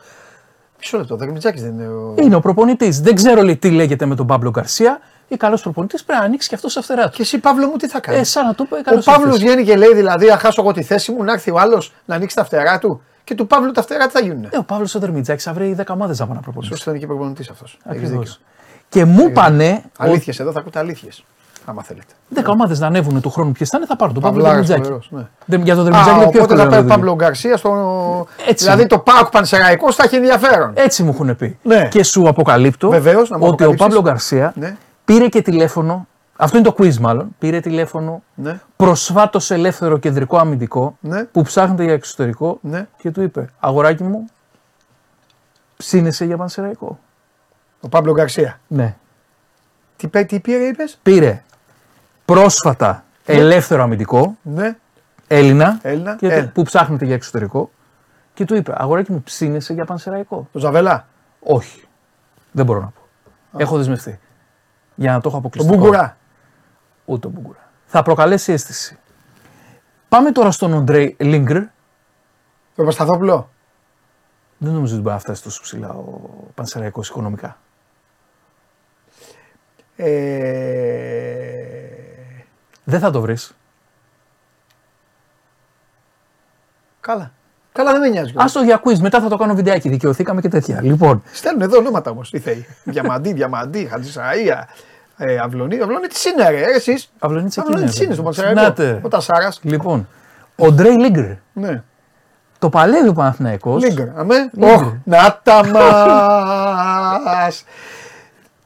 Μισό λεπτό, ο Δερμιτζάκης δεν είναι ο... Είναι ο προπονητής. Δεν ξέρω λέει, τι λέγεται με τον Παύλο Γκαρσία. Ή καλός προπονητής πρέπει να ανοίξει και αυτός τα φτερά του. Και εσύ Παύλο μου τι θα κάνεις; Ε, σαν να του είπε Ο καλώς Παύλος ήρθες. βγαίνει και λέει δηλαδή, αν χάσω εγώ τη θέση μου, να έρθει ο άλλος να ανοίξει τα φτερά του. Και του Παύλου τα φτερά τι θα γίνουν. Ε, ο Παύλος ο Δερμιτζάκης θα βρει 10 ομάδε να πάνε να προπονήσει. Σωστό είναι και προπονητής αυτός. Ακριβώς. Και μου είπανε. Αλήθειες εδώ, θα ακούτε αλήθειες. Άμα θέλετε. 10 ομάδε να ανέβουν του χρόνου ποιες θα είναι, θα πάρουν τον Παύλο Παυλάρας Δερμιτζάκη. φοβερός, ναι. Δεν- Για τον Α, Δερμιτζάκη είναι πιο οπότε εύκολο. θα να πάει το δει. Παύλο Γκαρσία στο. Έτσι. Δηλαδή το Πάοκ Πανσεραϊκό θα έχει ενδιαφέρον. Έτσι μου έχουν πει. Ναι. Και σου αποκαλύπτω Βεβαίως, να μου ότι ο αποκαλύψεις. Παύλο Γκαρσία Ναι. Πήρε και τηλέφωνο. Αυτό είναι το quiz μάλλον. Πήρε τηλέφωνο Ναι. προσφάτως ελεύθερο κεντρικό αμυντικό Ναι. που ψάχνεται για εξωτερικό Ναι. και του είπε Αγοράκι μου, ψήνεσαι για πανσεραϊκό. Ο Παύλο Γκαρσία. Ναι. Τι, πέ- τι πήρε, είπες; Πήρε πρόσφατα ελεύθερο αμυντικό Ναι. Έλληνα, Έλληνα, και- ε. που ψάχνεται για εξωτερικό και του είπε Αγοράκι μου, ψήνεσαι για πανσεραϊκό. Το Ζαβέλα. Όχι. Δεν μπορώ να πω. Έχω δεσμευτεί. Για να το έχω Τον αποκλειστικό. Μπούγκουρα. Ούτε τον Μπούγκουρα. Θα προκαλέσει αίσθηση. Πάμε τώρα στον Οντρέι Λίγκρ. Το Πασταθόπουλο. Δεν νομίζω ότι μπορεί να φτάσει τόσο ψηλά ο Πανσεραϊκός οικονομικά. Ε... Δεν θα το βρεις. Καλά. Καλά, δεν με νοιάζει. Α το για quiz, μετά θα το κάνω βιντεάκι. Δικαιωθήκαμε και τέτοια. Λοιπόν, Στέλνουν εδώ ονόματα όμως. Τι θέλει. Διαμαντή, Διαμαντή, Χατζησαία, ε, Αυλονί. Αυλονί τι είναι, ρε, εσείς; Αυλονίτσα Αυλονί εκείνη, τι είναι ρε. στο Πανσεραϊκό. Συνάτε. Ο Τασάρα. λοιπόν. Ο Ντρέι Λίγκρ. Ναι. Το παλεύει ο Παναθηναϊκός. Λίγκρ. Αμέ. Λίγκρ. Οχ, να τα μας.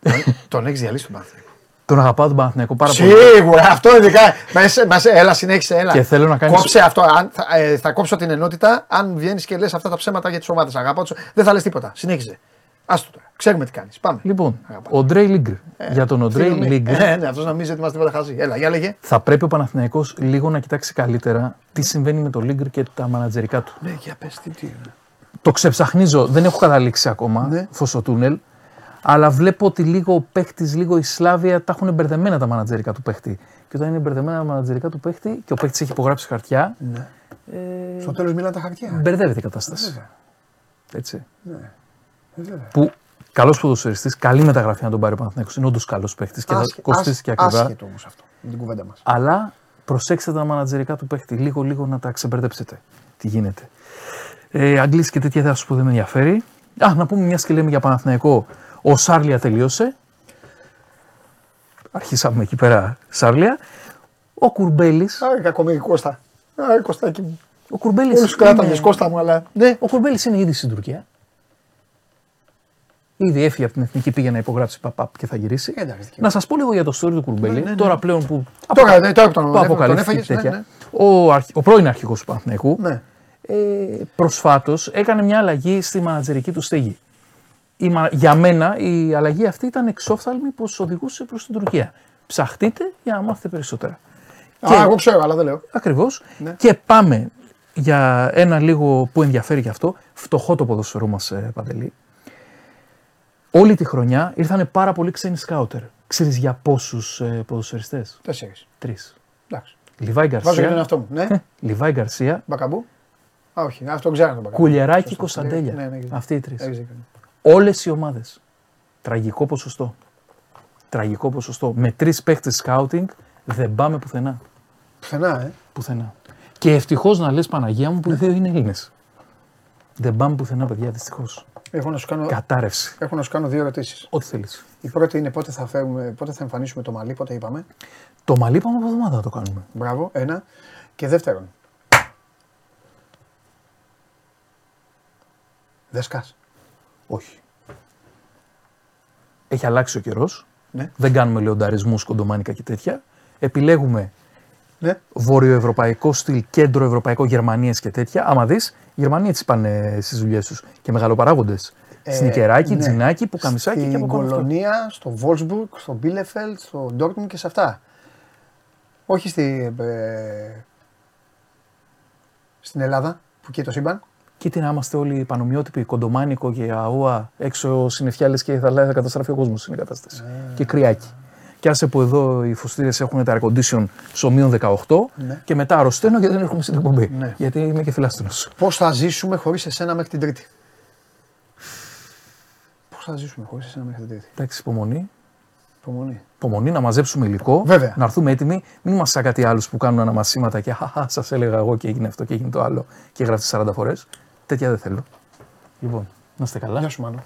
Τον έχεις διαλύσει τον Παναθηναϊκό. Τον αγαπάω τον Παναθηναϊκό πάρα πολύ. Σίγουρα, αυτό ειδικά. Μας, μας, έλα, συνέχισε, έλα. Και θέλω να κάνεις- Κόψε αυτό. Αν, θα, ε, θα κόψω την ενότητα αν βγαίνεις και λες αυτά τα ψέματα για τις ομάδες. Αγαπάω τους. Δεν θα λες τίποτα. Συνέχιζε. Άστο τώρα. Ξέρουμε τι κάνεις. Πάμε. Λοιπόν, ο Ντρέι Λίγκρ. για τον Οντρέι Φίλο μου. Λίγκρ Ε, ναι, αυτός νομίζει ότι είμαστε τίποτα χαζοί. Έλα, για λέγε. θα πρέπει ο Παναθηναϊκός λίγο να κοιτάξει καλύτερα τι συμβαίνει με τον Λίγκρ και τα μανατζερικά του. Ναι, για πες τι. τι. Το ξεψαχνίζω, δεν έχω καταλήξει ακόμα Ναι. φωσοτούνελ. Αλλά βλέπω ότι λίγο ο παίχτη, λίγο η Σλάβια τα έχουν μπερδεμένα τα μανατζερικά του παίχτη. Και όταν είναι μπερδεμένα τα μανατζερικά του παίχτη και ο παίχτη έχει υπογράψει χαρτιά, Ναι. ε, Στο τέλος μιλάνε τα χαρτιά. μπερδεύεται η κατάσταση. Βέβαια. Έτσι. Ναι. Ε, βέβαια. Που καλός ποδοσφαιριστής, καλή μεταγραφή να τον πάρει ο Παναθηναϊκός, Είναι όντως καλός παίχτης και θα Άσχε- κοστίσει και ακριβά. Άσχετο όμως αυτό με την κουβέντα μας. Αλλά προσέξτε τα μανατζερικά του παίχτη. Λίγο-λίγο να τα ξεμπερδέψετε. Τι γίνεται. Ε, Αγγλίες και τέτοια δεν θα σου πω δεν με ενδιαφέρει. Α, να πούμε μια και λέμε για Παναθηναϊκό. Ο Σάρλια τελείωσε. Αρχίσαμε εκεί πέρα Σάρλια. Ο Κουρμπέλης. Άρη κακομίρι Κώστα. Άρη Κωστάκι μου. Ο Κουρμπέλης. Όλους του κράταγε Κώστα μου, αλλά. Ναι. Ο Κουρμπέλης είναι ήδη στην Τουρκία. Ήδη έφυγε από την εθνική, πήγε να υπογράψει παπαπ και θα γυρίσει. Ε, εντάξει, να σας πω λίγο για το story του Κουρμπέλη. Ναι, ναι, ναι. Τώρα πλέον που. Τώρα, ναι, τώρα που τον- που τον αποκαλύφθηκε έφαγες, και τέτοια. ναι, Ο, αρχ- ο πρώην αρχηγός του Παναθηναϊκού Ναι. ε, προσφάτως έκανε μια αλλαγή στη μανατζερική του στέγη. Η, μα- για μένα η αλλαγή αυτή ήταν εξόφθαλμη πω οδηγούσε προς την Τουρκία. Ψαχτείτε για να μάθετε περισσότερα. Α, εγώ ξέρω, αλλά δεν λέω. Ακριβώς. Ναι. Και πάμε για ένα λίγο που ενδιαφέρει και αυτό. Φτωχό το ποδοσφαιρό μας, ε, Παντελή. Όλη τη χρονιά ήρθαν πάρα πολλοί ξένοι σκάουτερ. Ξέρεις για πόσους ε, ποδοσφαιριστές; Τέσσερι. Τρεις. Εντάξει. Λιβάη Βάζω και τον Γκαρσία. εαυτό μου. Ναι. Λιβάη Γκαρσία. Μπακαμπού. Α, όχι, αυτό ξέρω τον Μπακαμπού. Κουλιεράκη Σωστό. Κωνσταντέλια. Ναι, ναι, ναι. Αυτοί οι τρεις. Έχεις δίκιο. Όλες οι ομάδες. Τραγικό ποσοστό. Τραγικό ποσοστό. Με τρεις παίχτες σκάουτινγκ δεν πάμε πουθενά. Πουθενά, ε. Πουθενά. Και ευτυχώς να λες Παναγία μου που οι δύο είναι Έλληνες. Δεν πάμε πουθενά, παιδιά, δυστυχώς. Έχω να σου κάνω, Κατάρρευση. έχω να σου κάνω δύο ερωτήσεις. Ό,τι θέλεις. Η πρώτη είναι πότε θα, φέρουμε, πότε θα εμφανίσουμε το μαλλί, πότε είπαμε. Το μαλλί πάμε από εβδομάδα να το κάνουμε. Μπράβο, ένα. Και δεύτερον. Δεν σκάς. Όχι. Έχει αλλάξει ο καιρός. Ναι. Δεν κάνουμε λεονταρισμούς, κοντομάνικα και τέτοια. Επιλέγουμε Ναι. βορειοευρωπαϊκό στυλ, κέντρο ευρωπαϊκό, Γερμανίες και τέτοια. Άμα δεις, οι Γερμανοί έτσι πάνε στις δουλειές τους. Και μεγαλοπαράγοντες. Ε, Σνικεράκι, ναι. τζινάκι, που καμισάκι και Στην από πάνω αυτό. Κολονία, στο Βόλσμπουργκ, στο Μπίλεφελτ, στο Ντόρκμουντ και σε αυτά. Όχι στη, ε, στην Ελλάδα που καίει το σύμπαν. Κοίτα να είμαστε όλοι πανομοιότυποι, κοντομάνικο και αούα, έξω συννεφιάλες και θα λέει θα καταστραφεί ο κόσμος είναι η κατάσταση. Και κρυάκι. Και άσε που εδώ οι φωστήρες έχουν τα air condition στο μείον 18 Ναι. και μετά αρρωσταίνω και δεν έρχομαι στην εκπομπή. Ναι. Γιατί είμαι και φιλάστηνο. Πώς θα ζήσουμε χωρίς εσένα μέχρι την Τρίτη; Πώς θα ζήσουμε χωρίς εσένα μέχρι την Τρίτη; Εντάξει, υπομονή. Υπομονή. Υπομονή να μαζέψουμε υλικό. Βέβαια. Να έρθουμε έτοιμοι. Μην είμαστε σαν κάτι άλλους που κάνουν αναμασίματα και χαχά, σας έλεγα εγώ και έγινε αυτό και έγινε το άλλο και γράφει 40 φορές. Τέτοια δεν θέλω. Λοιπόν, να είστε καλά. Γεια σου, Μάνο.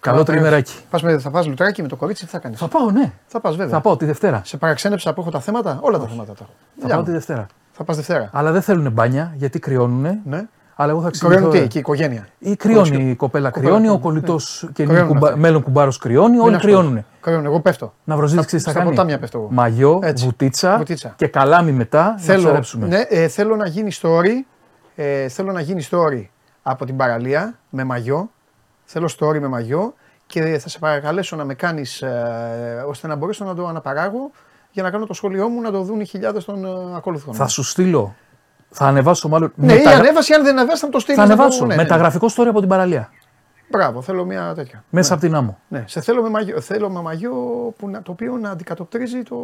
Καλό τριμεράκι. Πας με, θα πας λουτράκι με το κορίτσι, τι θα κάνεις; Θα πάω, ναι. Θα πας, βέβαια. Θα πάω τη Δευτέρα. Σε παραξένεψα που έχω τα θέματα, όλα τα θέματα τα έχω. Θα πάω τη Δευτέρα. Θα πας Δευτέρα. Αλλά δεν θέλουν μπάνια γιατί κρυώνουν. Ναι. Αλλά εγώ θα Κρυώνουν ξυπνηθώ. τι, ε. εκεί, η οικογένεια. Ή κρυώνει Κορίτσι. η κοπέλα, Κοπέλα, κρυώνει, ο ναι. κολλητός και Κρυώνουν κουμπα... αυτοί. μέλλον κουμπάρος κρυώνει, Δεν όλοι ασχολούνται. κρυώνουν. Κρυώνουν, εγώ πέφτω. Να βραζίδι ξέρεις τι θα στα κάνει. ποτάμια πέφτω εγώ. Μαγιό, Έτσι. βουτίτσα, Βουτίτσα. και καλάμι μετά να Θέλω, ψαρέψουμε. ναι, ε, θέλω να γίνει story. Ε, θέλω να γίνει story από την παραλία με μαγιό. Θέλω story με μαγιό και θα σε παρακαλέσω να με κάνεις ε, ώστε να μπορέσω να το αναπαράγω για να κάνω το σχόλιο μου να το δουν οι χιλιάδες των ε, ακολουθών. Θα σου στείλω. Θα ανεβάσω μάλλον. Ναι, ή μεταγρα- ανέβαση, αν δεν ανεβάσει, θα μου το στείλεις. Θα ανεβάσω. Μεταγραφικό story από την παραλία. Μπράβο, θέλω μια τέτοια. Μέσα από την άμμο. Ναι, σε θέλω με μαγιό, θέλω με μαγιό που να, το οποίο να αντικατοπτρίζει το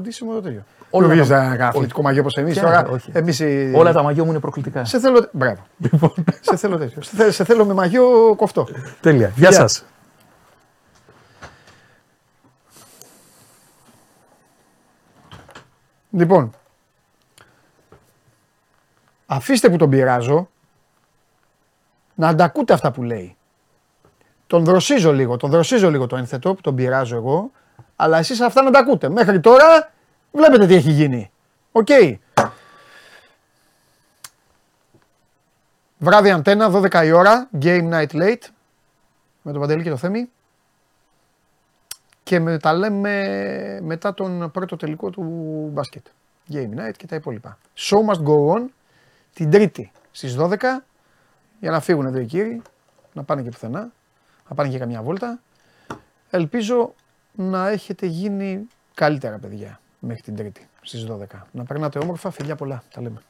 ντύσιμο το τέτοιο. Όλα Όλα τα- τα ένα αθλητικό μαγιό όπως εμείς Ποια, τώρα. όχι. Εμείς, οι- Όλα τα μαγιό μου είναι προκλητικά. Σε θέλω. Μπράβο. σε θέλω τέτοιο. Σε, θε- σε θέλω με μαγιό κοφτό. Τέλεια. Γεια Γεια. σας. Λοιπόν, αφήστε που τον πειράζω να τα ακούτε αυτά που λέει. Τον δροσίζω λίγο, τον δροσίζω λίγο το ένθετο που τον πειράζω εγώ, αλλά εσείς αυτά να τα ακούτε. Μέχρι τώρα βλέπετε τι έχει γίνει. Οκ. Βράδυ Αντέννα, 12 η ώρα, game night late, με τον Παντελή και το Θέμη. Και με, τα λέμε μετά τον πρώτο τελικό του μπάσκετ. Game night και τα υπόλοιπα. Show must go on την Τρίτη στις 12 για να φύγουν εδώ οι κύριοι, να πάνε και πουθενά, να πάνε και καμιά βόλτα. Ελπίζω να έχετε γίνει καλύτερα παιδιά μέχρι την Τρίτη στις 12. Να περνάτε όμορφα, φιλιά πολλά. Τα λέμε.